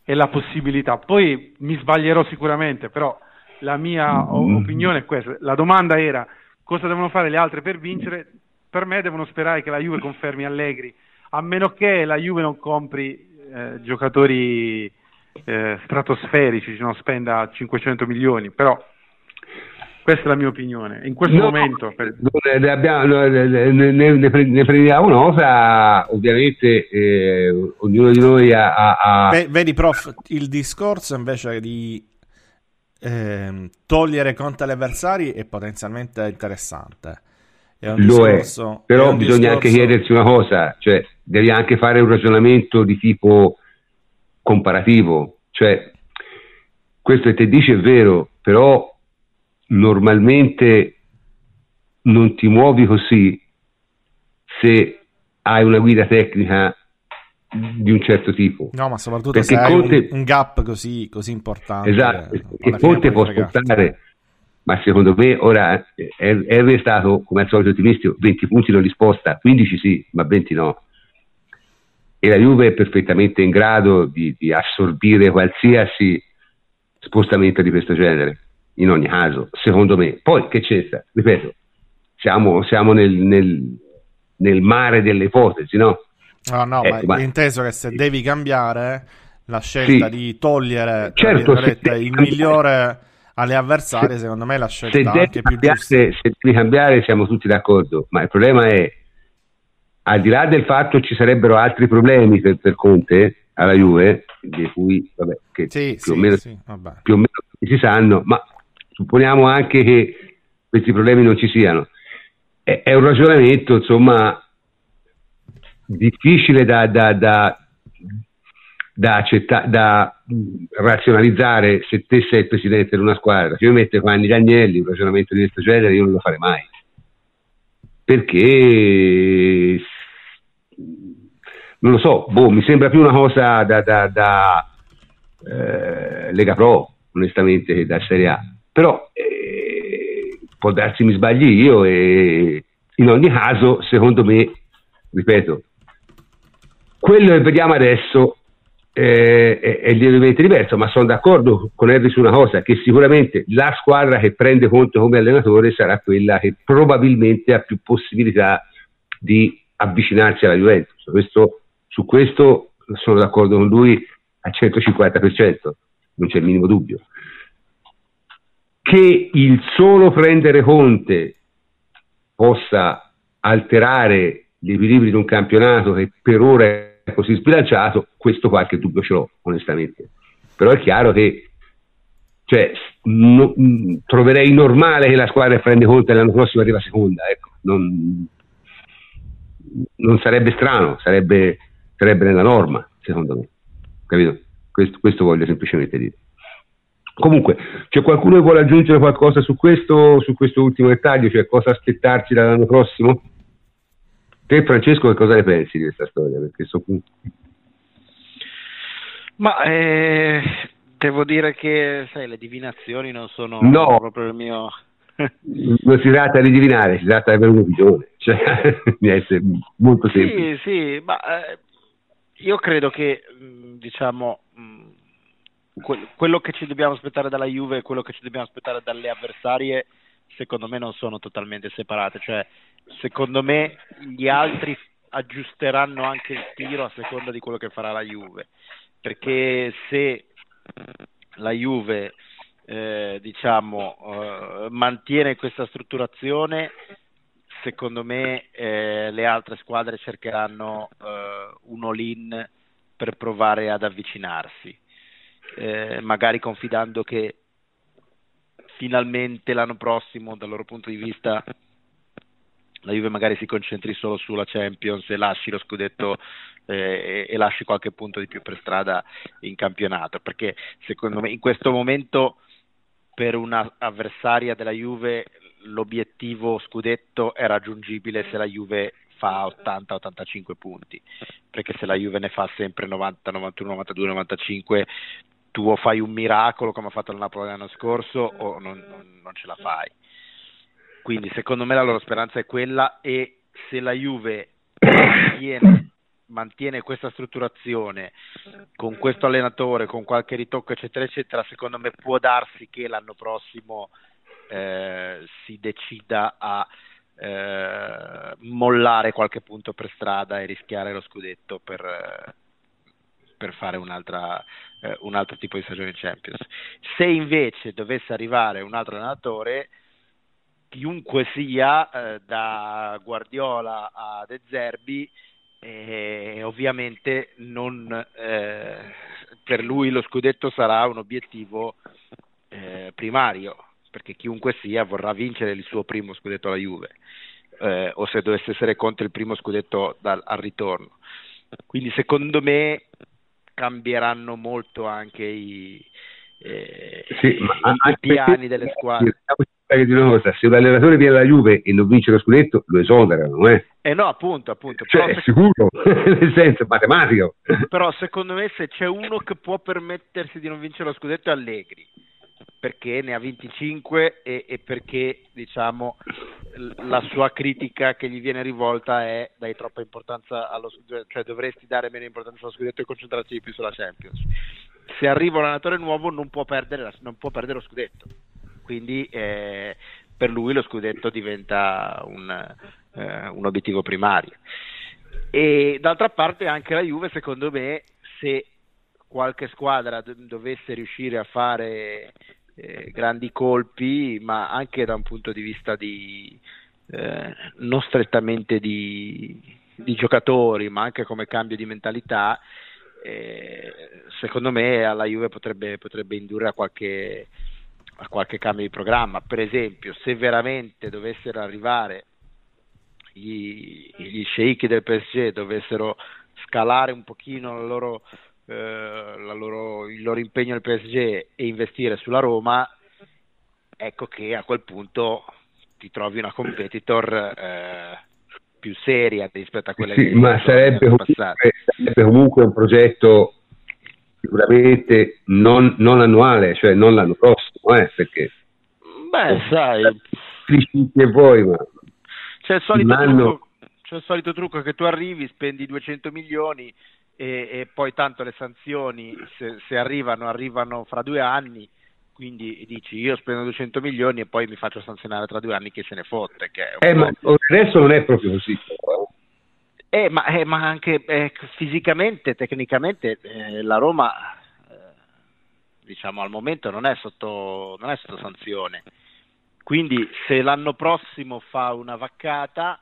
S6: è la possibilità. Poi mi sbaglierò sicuramente, però la mia mm. opinione è questa. La domanda era cosa devono fare le altre per vincere? Per me devono sperare che la Juve confermi Allegri, a meno che la Juve non compri eh, giocatori eh, stratosferici, non spenda 500 milioni, però questa è la mia opinione. In questo no, momento per...
S1: ne, abbiamo, ne, ne, ne, prendiamo nota, ovviamente eh, ognuno di noi ha, ha, ha...
S2: Beh, vedi, prof, il discorso invece di eh, togliere conti agli avversari è potenzialmente interessante.
S1: È Lo discorso, è, però è bisogna discorso... anche chiedersi una cosa, cioè devi anche fare un ragionamento di tipo comparativo, cioè questo che te dici è vero, però normalmente non ti muovi così se hai una guida tecnica di un certo tipo.
S2: No, ma soprattutto Perché se Conte... hai un, un, gap così, così importante.
S1: Esatto, e Conte può aspettare, ma secondo me ora Henry è stato, come al solito ottimistico, 20 punti non li sposta, 15 sì, ma 20 no. E la Juve è perfettamente in grado di, di assorbire qualsiasi spostamento di questo genere in ogni caso, secondo me. Poi che c'è? Ripeto, siamo, siamo nel, nel, nel, mare delle ipotesi, no?
S2: No, no, ecco, ma, ma inteso che se devi cambiare la scelta sì, di togliere certo, il migliore alle avversarie, se, secondo me è la scelta anche più giusta.
S1: Se devi cambiare siamo tutti d'accordo, ma il problema è, al di là del fatto che ci sarebbero altri problemi per, per Conte alla Juve, di cui vabbè, che sì, più, sì, o meno, più o meno si sanno, ma supponiamo anche che questi problemi non ci siano. È, è un ragionamento, insomma, difficile da, da, da, da, accetta- da razionalizzare se te sei il presidente di una squadra. Se io metto Giovanni Agnelli un ragionamento di questo genere, io non lo farei mai. Perché non lo so, boh, mi sembra più una cosa da, da, da eh, Lega Pro, onestamente, che da Serie A però eh, può darsi mi sbagli io e in ogni caso secondo me ripeto quello che vediamo adesso eh, è, è, lievemente diverso ma sono d'accordo con Henry su una cosa che sicuramente la squadra che prende conto come allenatore sarà quella che probabilmente ha più possibilità di avvicinarsi alla Juventus. Questo, su questo sono d'accordo con lui al 150% non c'è il minimo dubbio che il solo prendere Conte possa alterare gli equilibri di un campionato che per ora è così sbilanciato, questo qualche dubbio ce l'ho, onestamente. Però è chiaro che cioè, no, troverei normale che la squadra che prende Conte l'anno prossimo arriva seconda, ecco. non, non, sarebbe strano, sarebbe, sarebbe, nella norma, secondo me. Capito? Questo, questo voglio semplicemente dire. Comunque, c'è qualcuno che vuole aggiungere qualcosa su questo, su questo ultimo dettaglio, cioè cosa aspettarci dall'anno prossimo? Te Francesco che cosa ne pensi di questa storia? Perché so...
S4: Ma eh, devo dire che sai, le divinazioni non sono no. proprio il mio...
S1: non si tratta di divinare, si tratta di avere un'opinione, cioè di essere molto semplice.
S4: Sì, sì, ma eh, io credo che diciamo quello che ci dobbiamo aspettare dalla Juve e quello che ci dobbiamo aspettare dalle avversarie secondo me non sono totalmente separate. Cioè secondo me gli altri aggiusteranno anche il tiro a seconda di quello che farà la Juve. Perché se la Juve eh, diciamo eh, mantiene questa strutturazione secondo me eh, le altre squadre cercheranno eh, un all-in per provare ad avvicinarsi eh, magari confidando che finalmente l'anno prossimo, dal loro punto di vista, la Juve magari si concentri solo sulla Champions e lasci lo scudetto eh, e, lasci qualche punto di più per strada in campionato, perché secondo me in questo momento per un'avversaria della Juve l'obiettivo scudetto è raggiungibile se la Juve fa 80-85 punti, perché se la Juve ne fa sempre 90, 91, 92, 95 tu o fai un miracolo come ha fatto il Napoli l'anno scorso o non, non, non ce la fai. Quindi secondo me la loro speranza è quella e se la Juve mantiene, mantiene, questa strutturazione con questo allenatore, con qualche ritocco eccetera eccetera, secondo me può darsi che l'anno prossimo eh, si decida a eh, mollare qualche punto per strada e rischiare lo scudetto per, per fare un'altra, eh, un altro tipo di stagione Champions. Se invece dovesse arrivare un altro allenatore chiunque sia, eh, da Guardiola a De Zerbi, eh, ovviamente non, eh, per lui lo scudetto sarà un obiettivo eh, primario, perché chiunque sia vorrà vincere il suo primo scudetto alla Juve, eh, o se dovesse essere contro il primo scudetto dal, al ritorno. Quindi secondo me cambieranno molto anche i, eh, sì, i, i piani delle squadre
S1: di una cosa, se un allenatore viene alla Juve e non vince lo scudetto, lo esonerano, eh?
S4: Eh no, appunto, appunto.
S1: Cioè, è sicuro, nel senso matematico.
S4: Però secondo me se c'è uno che può permettersi di non vincere lo scudetto è Allegri, perché ne ha 25 e, e perché, diciamo, la sua critica che gli viene rivolta è dai troppa importanza allo scudetto, cioè dovresti dare meno importanza allo scudetto e concentrarti di più sulla Champions. Se arriva un allenatore nuovo non può perdere, non può perdere lo scudetto quindi eh, per lui lo scudetto diventa un, eh, un, obiettivo primario. E d'altra parte anche la Juve, secondo me, se qualche squadra dovesse riuscire a fare eh, grandi colpi, ma anche da un punto di vista di eh, non strettamente di, di, giocatori, ma anche come cambio di mentalità, eh, secondo me alla Juve potrebbe, potrebbe indurre a qualche a qualche cambio di programma. Per esempio, se veramente dovessero arrivare gli, gli sceicchi del PSG, dovessero scalare un pochino la loro, loro, il loro impegno al PSG e investire sulla Roma, ecco che a quel punto ti trovi una competitor eh, più seria rispetto a quella
S1: sì,
S4: che
S1: ma sarebbe comunque, sarebbe comunque un progetto sicuramente non, non, annuale, cioè non l'anno prossimo, eh, perché...
S4: Beh, sai...
S1: E voi, ma...
S4: C'è il, solito trucco, c'è il solito trucco che tu arrivi, spendi 200 milioni e, e poi tanto le sanzioni, se, se, arrivano, arrivano fra due anni, quindi dici io spendo 200 milioni e poi mi faccio sanzionare tra due anni che se ne fotte. Che
S1: eh, ma adesso non è proprio così.
S4: Eh, ma, eh, ma, anche eh, fisicamente, tecnicamente, eh, la Roma, eh, diciamo, al momento non è, sotto, non è sotto sanzione. Quindi se l'anno prossimo fa una vaccata,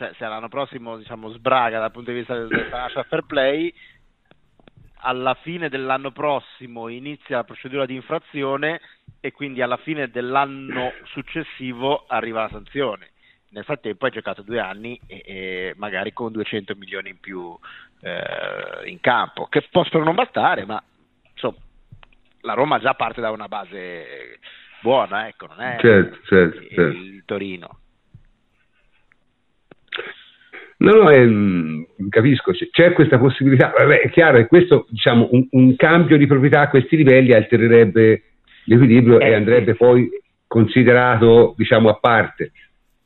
S4: cioè se l'anno prossimo diciamo, sbraga dal punto di vista del, del financial fair play, alla fine dell'anno prossimo inizia la procedura di infrazione e quindi alla fine dell'anno successivo arriva la sanzione nel frattempo hai giocato due anni e, e magari con 200 milioni in più eh, in campo, che possono non bastare, ma insomma, la Roma già parte da una base buona, ecco, non è
S1: certo, certo,
S4: il,
S1: certo.
S4: il Torino.
S1: No, no, eh, capisco, c'è questa possibilità. Vabbè, è chiaro che questo, diciamo, un, un, cambio di proprietà a questi livelli altererebbe l'equilibrio eh, e andrebbe sì. poi considerato, diciamo, a parte.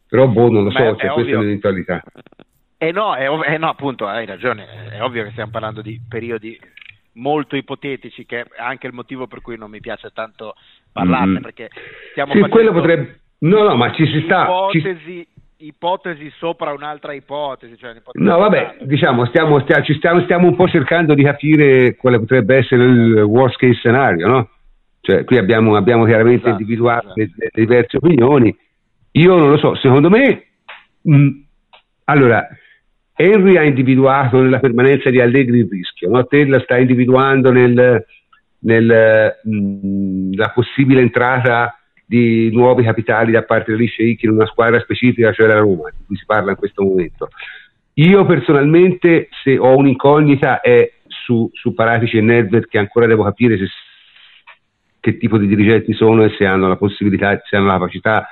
S1: Però boh, non lo so, c'è cioè, questa è un'eventualità.
S4: Eh no, è ov- eh no, appunto, hai ragione, è ovvio che stiamo parlando di periodi molto ipotetici, che è anche il motivo per cui non mi piace tanto parlarne, mm. perché stiamo
S1: sì, quello potrebbe... No, no, ma ci si sta...
S4: Ipotesi, ci... ipotesi sopra un'altra ipotesi. Cioè un'ipotesi
S1: no, vabbè, diciamo, stiamo, stiamo, stiamo, stiamo, un po' cercando di capire quale potrebbe essere il worst case scenario, no? Cioè, qui abbiamo, abbiamo chiaramente esatto, individuato esatto. le, le diverse opinioni, io non lo so, secondo me, mh, allora, Henry ha individuato nella permanenza di Allegri il rischio, no? te la stai individuando nella nel, possibile entrata di nuovi capitali da parte degli sceicchi in una squadra specifica, cioè la Roma, di cui si parla in questo momento. Io personalmente, se ho un'incognita, è su, su Paratici e Nedved, che ancora devo capire se, che tipo di dirigenti sono e se hanno la possibilità, se hanno la capacità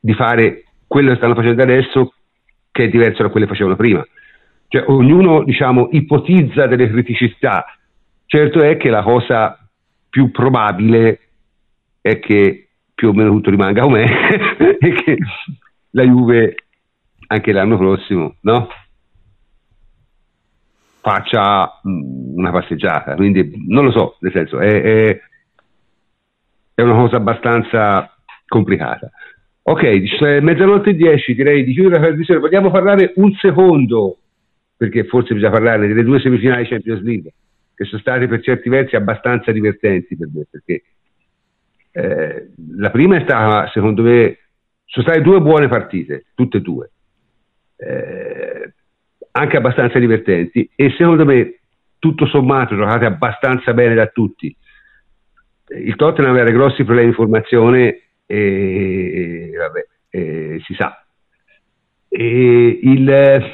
S1: di fare quello che stanno facendo adesso, che è diverso da quello che facevano prima. Cioè, ognuno diciamo, ipotizza delle criticità. Certo è che la cosa più probabile è che più o meno tutto rimanga com'è e che la Juve anche l'anno prossimo no? faccia mm, una passeggiata. Quindi non lo so, nel senso, è, è, è una cosa abbastanza complicata. Ok, mezzanotte e dieci, direi di chiudere la trasmissione. Vogliamo parlare un secondo, perché forse bisogna parlare delle due semifinali Champions League, che sono state per certi versi abbastanza divertenti per me, perché eh, la prima è stata, secondo me, sono state due buone partite, tutte e due, eh, anche abbastanza divertenti, e secondo me, tutto sommato, giocate abbastanza bene da tutti. Il Tottenham aveva grossi problemi di formazione e, vabbè, e si sa. E il,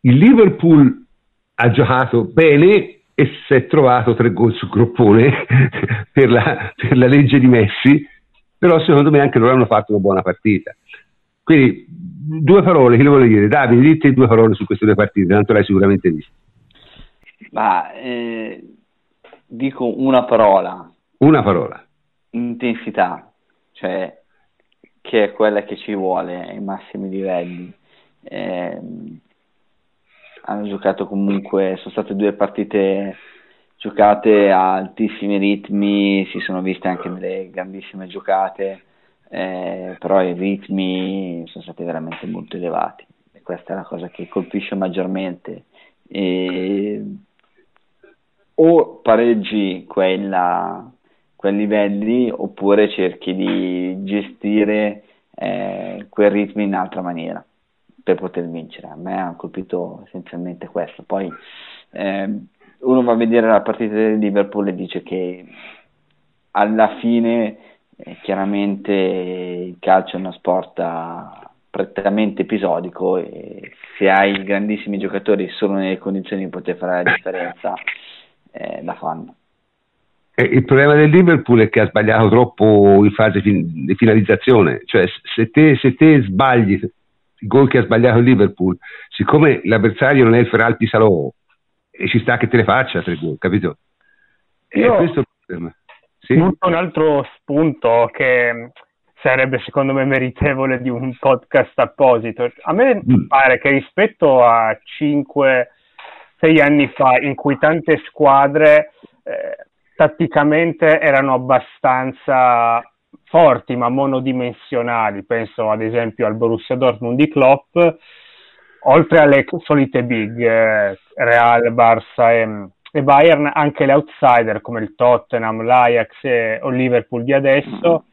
S1: il Liverpool ha giocato bene e si è trovato tre gol su groppone per, la, per la legge di Messi, però secondo me anche loro hanno fatto una buona partita. Quindi due parole, che le voglio dire? Davide, dite due parole su queste due partite, tanto l'hai sicuramente visto.
S3: Ma eh, dico una parola.
S1: Una parola
S3: intensità, cioè che è quella che ci vuole ai massimi livelli. Eh, hanno giocato comunque, sono state due partite giocate a altissimi ritmi, si sono viste anche delle grandissime giocate, eh, però i ritmi sono stati veramente molto elevati e questa è la cosa che colpisce maggiormente. E, o pareggi quella quei livelli oppure cerchi di gestire eh, quel ritmo in altra maniera per poter vincere. A me ha colpito essenzialmente questo. Poi eh, uno va a vedere la partita del Liverpool e dice che alla fine eh, chiaramente il calcio è uno sport prettamente episodico e se hai grandissimi giocatori solo nelle condizioni di poter fare la differenza eh, la fanno.
S1: Il problema del Liverpool è che ha sbagliato troppo in fase fin- di finalizzazione, cioè se te, se te sbagli il gol che ha sbagliato il Liverpool, siccome l'avversario non è il Feralpi Salò, e ci sta che te ne faccia tre gol, capito?
S5: E Io questo è il problema. Sì? Un altro spunto che sarebbe secondo me meritevole di un podcast apposito. A me mm. pare che rispetto a 5-6 anni fa, in cui tante squadre eh, tatticamente erano abbastanza forti ma monodimensionali, penso ad esempio al Borussia Dortmund di Klopp, oltre alle solite big, eh, Real, Barça e, e, Bayern, anche le outsider come il Tottenham, l'Ajax e, o Liverpool di adesso,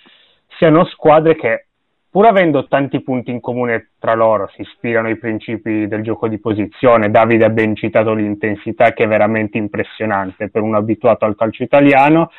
S5: siano squadre che pur avendo tanti punti in comune tra loro, si ispirano ai principi del gioco di posizione. Davide ha ben citato l'intensità che è veramente impressionante per un abituato al calcio italiano,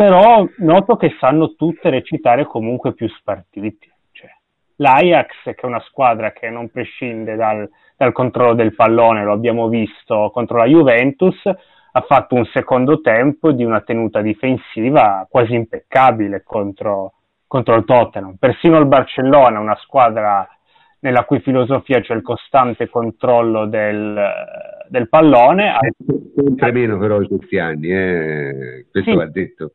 S5: però noto che sanno tutte recitare comunque più spartiti. Cioè, L'Ajax, che è una squadra che non prescinde dal, dal controllo del pallone, lo abbiamo visto contro la Juventus, ha fatto un secondo tempo di una tenuta difensiva quasi impeccabile contro, contro il Tottenham. Persino il Barcellona, una squadra nella cui filosofia c'è il costante controllo del, del pallone.
S1: Sempre meno però in questi anni, eh? questo sì, va detto.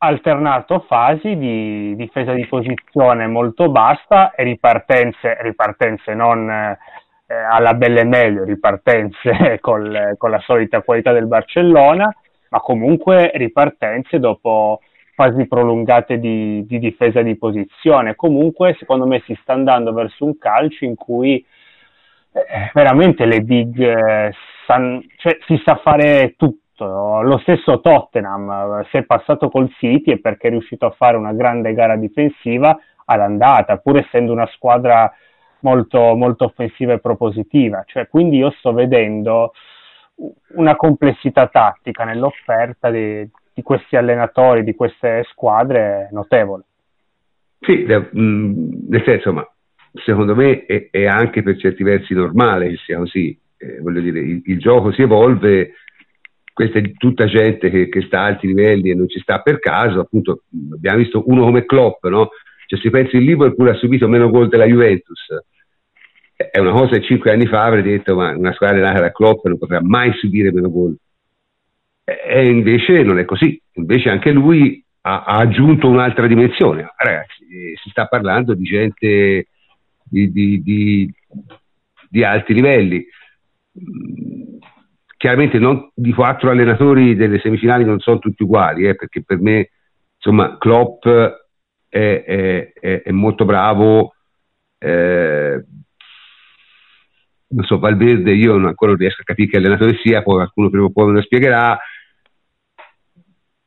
S5: Alternato fasi di difesa di posizione molto bassa e ripartenze, ripartenze non eh, alla belle meglio, ripartenze col, con la solita qualità del Barcellona, ma comunque ripartenze dopo fasi prolungate di, di, difesa di posizione. Comunque, secondo me, si sta andando verso un calcio in cui eh, veramente le big eh, san, cioè, si sa fare tutto. Lo stesso Tottenham, eh, se è passato col City è perché è riuscito a fare una grande gara difensiva all'andata, pur essendo una squadra molto, molto offensiva e propositiva. Cioè, quindi io sto vedendo una complessità tattica nell'offerta di, di questi allenatori, di queste squadre notevole.
S1: Sì, nel senso, ma secondo me è, è, anche per certi versi normale che sia così. Eh, voglio dire, il, il, gioco si evolve, questa è tutta gente che, che, sta a alti livelli e non ci sta per caso. Appunto, abbiamo visto uno come Klopp, no? Cioè, se pensi il Liverpool ha subito meno gol della Juventus. È una cosa che cinque anni fa avrei detto, ma una squadra nata da Klopp non potrà mai subire meno gol. E invece non è così. Invece anche lui ha, ha aggiunto un'altra dimensione. Ragazzi, eh, si sta parlando di gente di, di, di, di alti livelli. Chiaramente non, di quattro allenatori delle semifinali non sono tutti uguali, eh, perché per me insomma Klopp è, è, è, è molto bravo. Eh, non so, Valverde io non ancora non riesco a capire che allenatore sia, poi qualcuno prima o poi me lo spiegherà.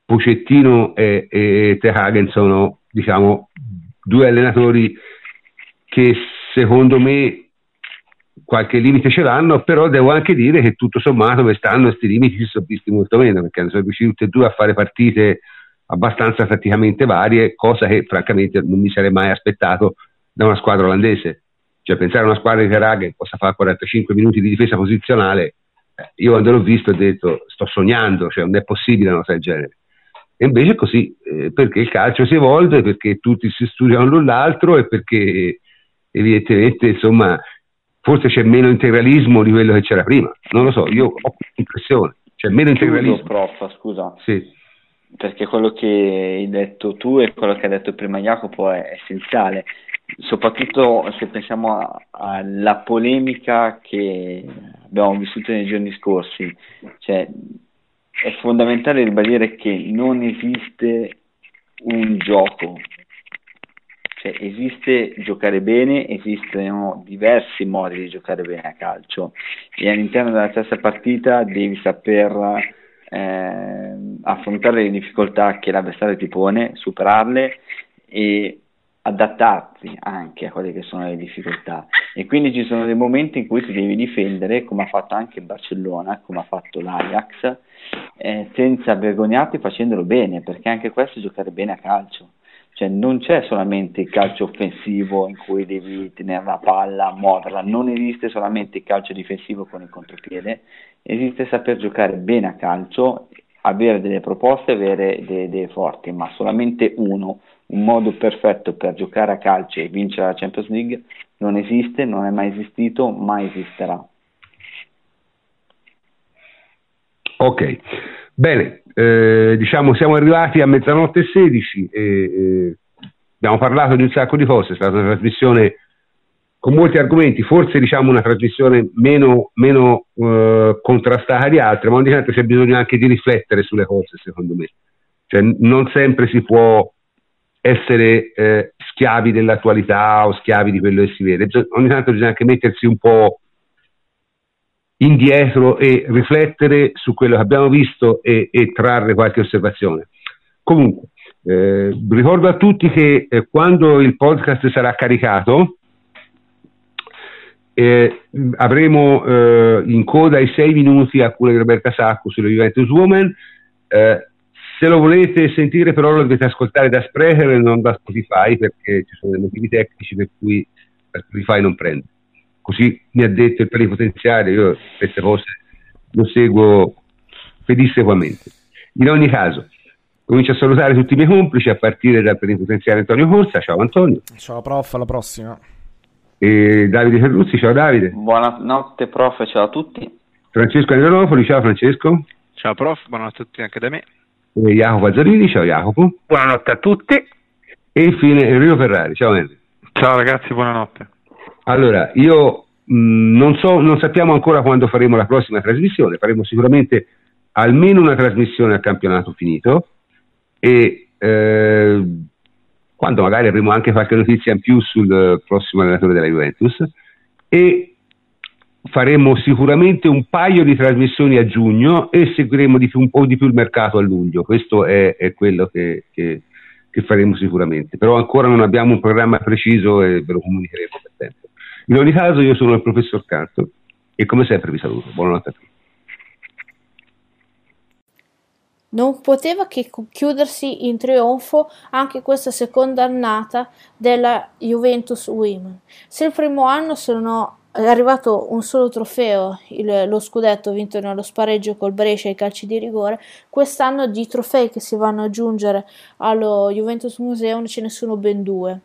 S1: Pocettino e, e Terhagen sono diciamo due allenatori che secondo me qualche limite ce l'hanno, però devo anche dire che tutto sommato quest'anno questi limiti si sono visti molto meno, perché sono riusciti tutti e due a fare partite abbastanza praticamente varie, cosa che francamente non mi sarei mai aspettato da una squadra olandese. Cioè pensare a una squadra di Terraga che possa fare 45 minuti di difesa posizionale, eh, io quando l'ho visto ho detto sto sognando, cioè non è possibile una cosa del genere. E invece è così, eh, perché il calcio si evolve, perché tutti si studiano l'un l'altro e perché evidentemente insomma forse c'è meno integralismo di quello che c'era prima, non lo so, io ho questa impressione, c'è meno integralismo.
S3: Prof, scusa. Sì. Perché quello che hai detto tu e quello che ha detto prima Jacopo è essenziale, soprattutto se pensiamo alla polemica che abbiamo vissuto nei giorni scorsi, cioè è fondamentale ribadire che non esiste un gioco, cioè, esiste giocare bene, esistono diversi modi di giocare bene a calcio. E all'interno della stessa partita devi saper eh, affrontare le difficoltà che l'avversario ti pone, superarle e adattarti anche a quelle che sono le difficoltà. E quindi ci sono dei momenti in cui ti devi difendere come ha fatto anche il Barcellona, come ha fatto l'Ajax eh, senza vergognarti facendolo bene perché anche questo è giocare bene a calcio cioè non c'è solamente il calcio offensivo in cui devi tenere la palla, muoverla, non esiste solamente il calcio difensivo con il contropiede, esiste saper giocare bene a calcio, avere delle proposte, avere delle idee forti, ma solamente uno, un modo perfetto per giocare a calcio e vincere la Champions League non esiste, non è mai esistito, mai esisterà.
S1: Ok, bene, eh, diciamo siamo arrivati a mezzanotte e 16 e eh, abbiamo parlato di un sacco di cose, è stata una trasmissione con molti argomenti, forse diciamo una trasmissione meno, meno eh, contrastata di altre, ma ogni tanto c'è bisogno anche di riflettere sulle cose secondo me, cioè, non sempre si può essere eh, schiavi dell'attualità o schiavi di quello che si vede, ogni tanto bisogna anche mettersi un po' indietro e riflettere su quello che abbiamo visto e, e trarre qualche osservazione. Comunque, eh, ricordo a tutti che eh, quando il podcast sarà caricato eh, avremo eh, in coda i sei minuti a cura di Roberta Sacco sulle Juventus Woman. Eh, se lo volete sentire però lo dovete ascoltare da Sprecher e non da Spotify perché ci sono dei motivi tecnici per cui Spotify non prende così mi ha detto il plenipotenziario, io queste cose lo seguo pedissequamente. In ogni caso, comincio a salutare tutti i miei complici a partire dal plenipotenziario Antonio Corsa, ciao Antonio.
S2: Ciao prof, alla prossima.
S1: E Davide Ferruzzi, ciao Davide.
S3: Buonanotte prof, ciao a tutti.
S1: Francesco Andronopoli, ciao Francesco.
S8: Ciao prof, buonanotte a tutti anche da me.
S1: E Jacopo Azzarini, ciao Jacopo.
S5: Buonanotte a tutti.
S1: E infine Enrico Ferrari, ciao Enrico.
S6: Ciao ragazzi, buonanotte.
S1: Allora, io mh, mm, non, so, non sappiamo ancora quando faremo la prossima trasmissione, faremo sicuramente almeno una trasmissione al campionato finito e eh, quando magari avremo anche qualche notizia in più sul prossimo allenatore della Juventus e faremo sicuramente un paio di trasmissioni a giugno e seguiremo più, un po' di più il mercato a luglio, questo è, è quello che, che, che, faremo sicuramente, però ancora non abbiamo un programma preciso e ve lo comunicheremo per tempo. In ogni caso io sono il professor Canto e come sempre vi saluto. Buonanotte a tutti.
S9: non poteva che chiudersi in trionfo anche questa seconda annata della Juventus Women. Se il primo anno sono è arrivato un solo trofeo, il, lo scudetto vinto nello spareggio col Brescia ai calci di rigore, quest'anno di trofei che si vanno ad aggiungere allo Juventus Museum ce ne sono ben due.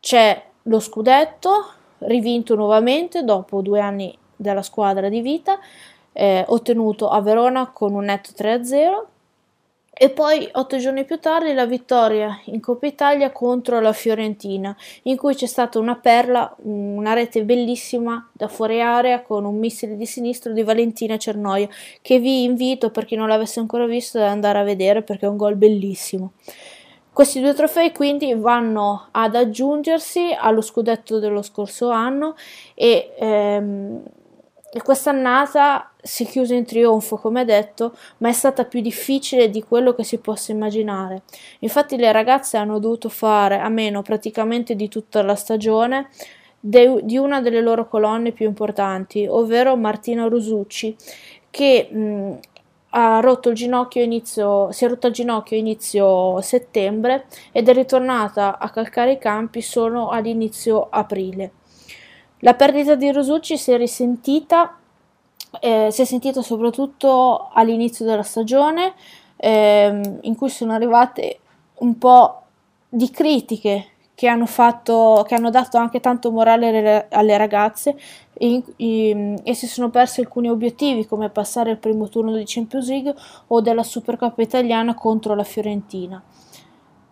S9: C'è lo scudetto, rivinto nuovamente dopo due anni della squadra di vita, eh, ottenuto a Verona con un netto 3-0 e poi otto giorni più tardi la vittoria in Coppa Italia contro la Fiorentina, in cui c'è stata una perla, una rete bellissima da fuori area con un missile di sinistro di Valentina Cernoia, che vi invito per chi non l'avesse ancora visto ad andare a vedere perché è un gol bellissimo. Questi due trofei quindi vanno ad aggiungersi allo scudetto dello scorso anno e ehm, quest'annata si è chiusa in trionfo, come detto, ma è stata più difficile di quello che si possa immaginare. Infatti le ragazze hanno dovuto fare a meno praticamente di tutta la stagione de- di una delle loro colonne più importanti, ovvero Martina Rosucci, che mh, ha rotto il ginocchio inizio, si è rotto il ginocchio inizio settembre ed è ritornata a calcare i campi solo all'inizio aprile. La perdita di Rosucci si è risentita, eh, si è sentita soprattutto all'inizio della stagione, eh, in cui sono arrivate un po' di critiche che hanno, fatto, che hanno dato anche tanto morale alle ragazze e, e, e, si sono persi alcuni obiettivi come passare il primo turno di Champions League o della Supercoppa italiana contro la Fiorentina.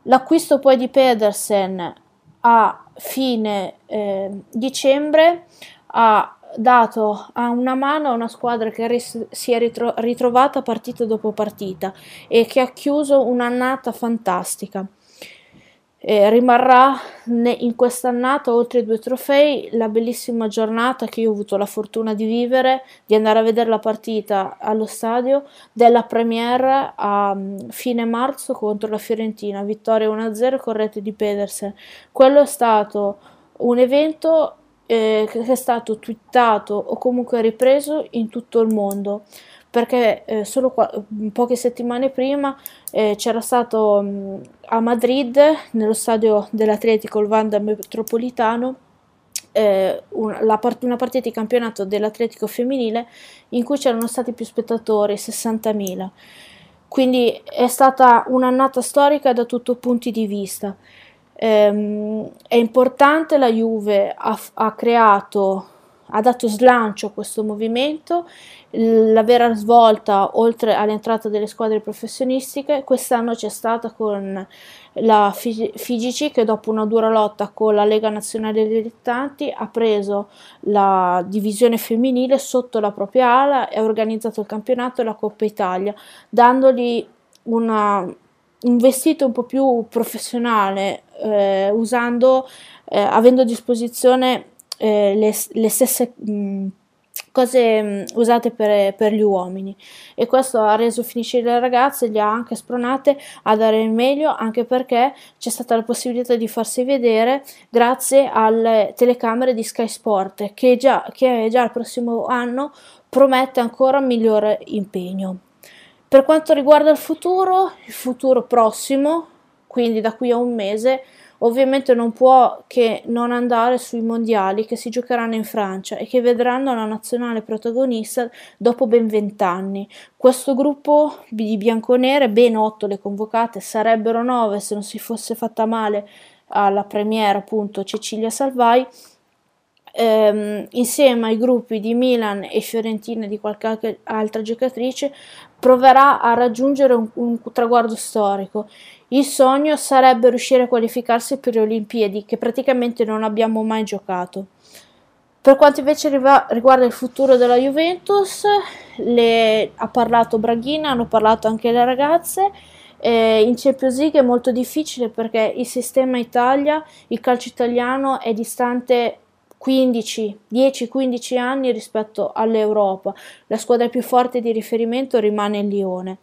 S9: L'acquisto poi di Pedersen a fine eh, dicembre ha dato a una mano a una squadra che ris- si è ritro- ritrovata partita dopo partita e che ha chiuso un'annata fantastica. Eh, rimarrà in quest'annata, oltre ai due trofei, la bellissima giornata che io ho avuto la fortuna di vivere, di andare a vedere la partita allo stadio della Premier a um, fine marzo contro la Fiorentina, vittoria 1-0 con rete di Pedersen. Quello è stato un evento eh, che è stato twittato o comunque ripreso in tutto il mondo perché eh, solo qua, poche settimane prima eh, c'era stato mh, a Madrid, nello stadio dell'Atletico, il Vanda Metropolitano, eh, una, part- una partita di campionato dell'Atletico femminile in cui c'erano stati più spettatori, 60.000. Quindi è stata un'annata storica da tutti i punti di vista. Ehm, è importante, la Juve ha, ha creato ha dato slancio a questo movimento, la vera svolta oltre all'entrata delle squadre professionistiche quest'anno c'è stata con la FIGC che dopo una dura lotta con la Lega Nazionale dei Dilettanti ha preso la divisione femminile sotto la propria ala e ha organizzato il campionato e la Coppa Italia, dandogli una, un vestito un po' più professionale, eh, usando, eh, avendo a disposizione eh, le, le, stesse mh, cose mh, usate per, per, gli uomini e questo ha reso Finisce le ragazze e le ha anche spronate a dare il meglio anche perché c'è stata la possibilità di farsi vedere grazie alle telecamere di Sky Sport che già, che già il prossimo anno promette ancora migliore impegno. Per quanto riguarda il futuro, il futuro prossimo, quindi da qui a un mese, Ovviamente non può che non andare sui mondiali che si giocheranno in Francia e che vedranno la nazionale protagonista dopo ben vent'anni. Questo gruppo di bianconere, ben otto le convocate, sarebbero nove se non si fosse fatta male alla premiera appunto Cecilia Salvai, ehm, insieme ai gruppi di Milan e Fiorentina e di qualche altra giocatrice, proverà a raggiungere un, un traguardo storico. Il sogno sarebbe riuscire a qualificarsi per le Olimpiadi, che praticamente non abbiamo mai giocato. Per quanto invece riguarda il futuro della Juventus, le, ha parlato Braghina, hanno parlato anche le ragazze. Eh, in Champions League è molto difficile perché il sistema Italia, il calcio italiano è distante 15, 10-15 anni rispetto all'Europa. La squadra più forte di riferimento rimane il Lione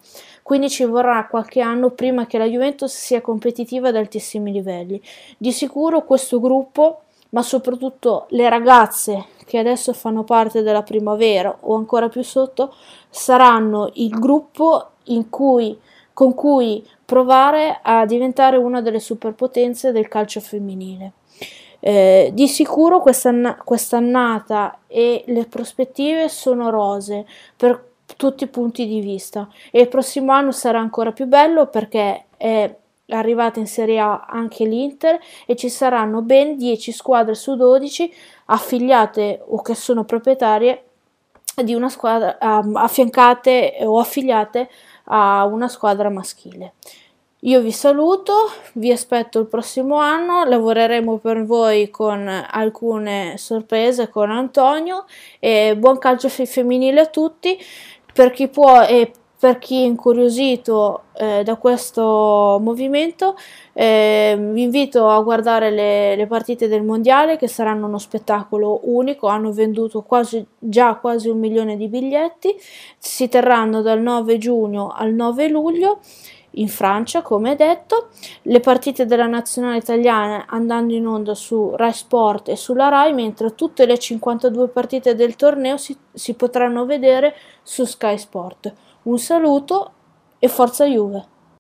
S9: quindi ci vorrà qualche anno prima che la Juventus sia competitiva ad altissimi livelli. Di sicuro questo gruppo ma soprattutto le ragazze che adesso fanno parte della primavera o ancora più sotto saranno il gruppo cui, con cui provare a diventare una delle superpotenze del calcio femminile. Eh, di sicuro quest'ann- quest'annata e le prospettive sono rose per tutti i punti di vista e il prossimo anno sarà ancora più bello perché è arrivata in Serie A anche l'Inter e ci saranno ben 10 squadre su 12 affiliate o che sono proprietarie di una squadra um, affiancate o affiliate a una squadra maschile. Io vi saluto, vi aspetto il prossimo anno, lavoreremo per voi con alcune sorprese con Antonio e buon calcio femminile a tutti. Per chi può e per chi è incuriosito eh, da questo movimento, eh, vi invito a guardare le, le, partite del mondiale che saranno uno spettacolo unico. Hanno venduto quasi, già quasi un milione di biglietti. Si terranno dal 9 giugno al 9 luglio in Francia, come detto, le partite della nazionale italiana andando in onda su Rai Sport e sulla Rai, mentre tutte le 52 partite del torneo si, si potranno vedere su Sky Sport. Un saluto e forza Juve!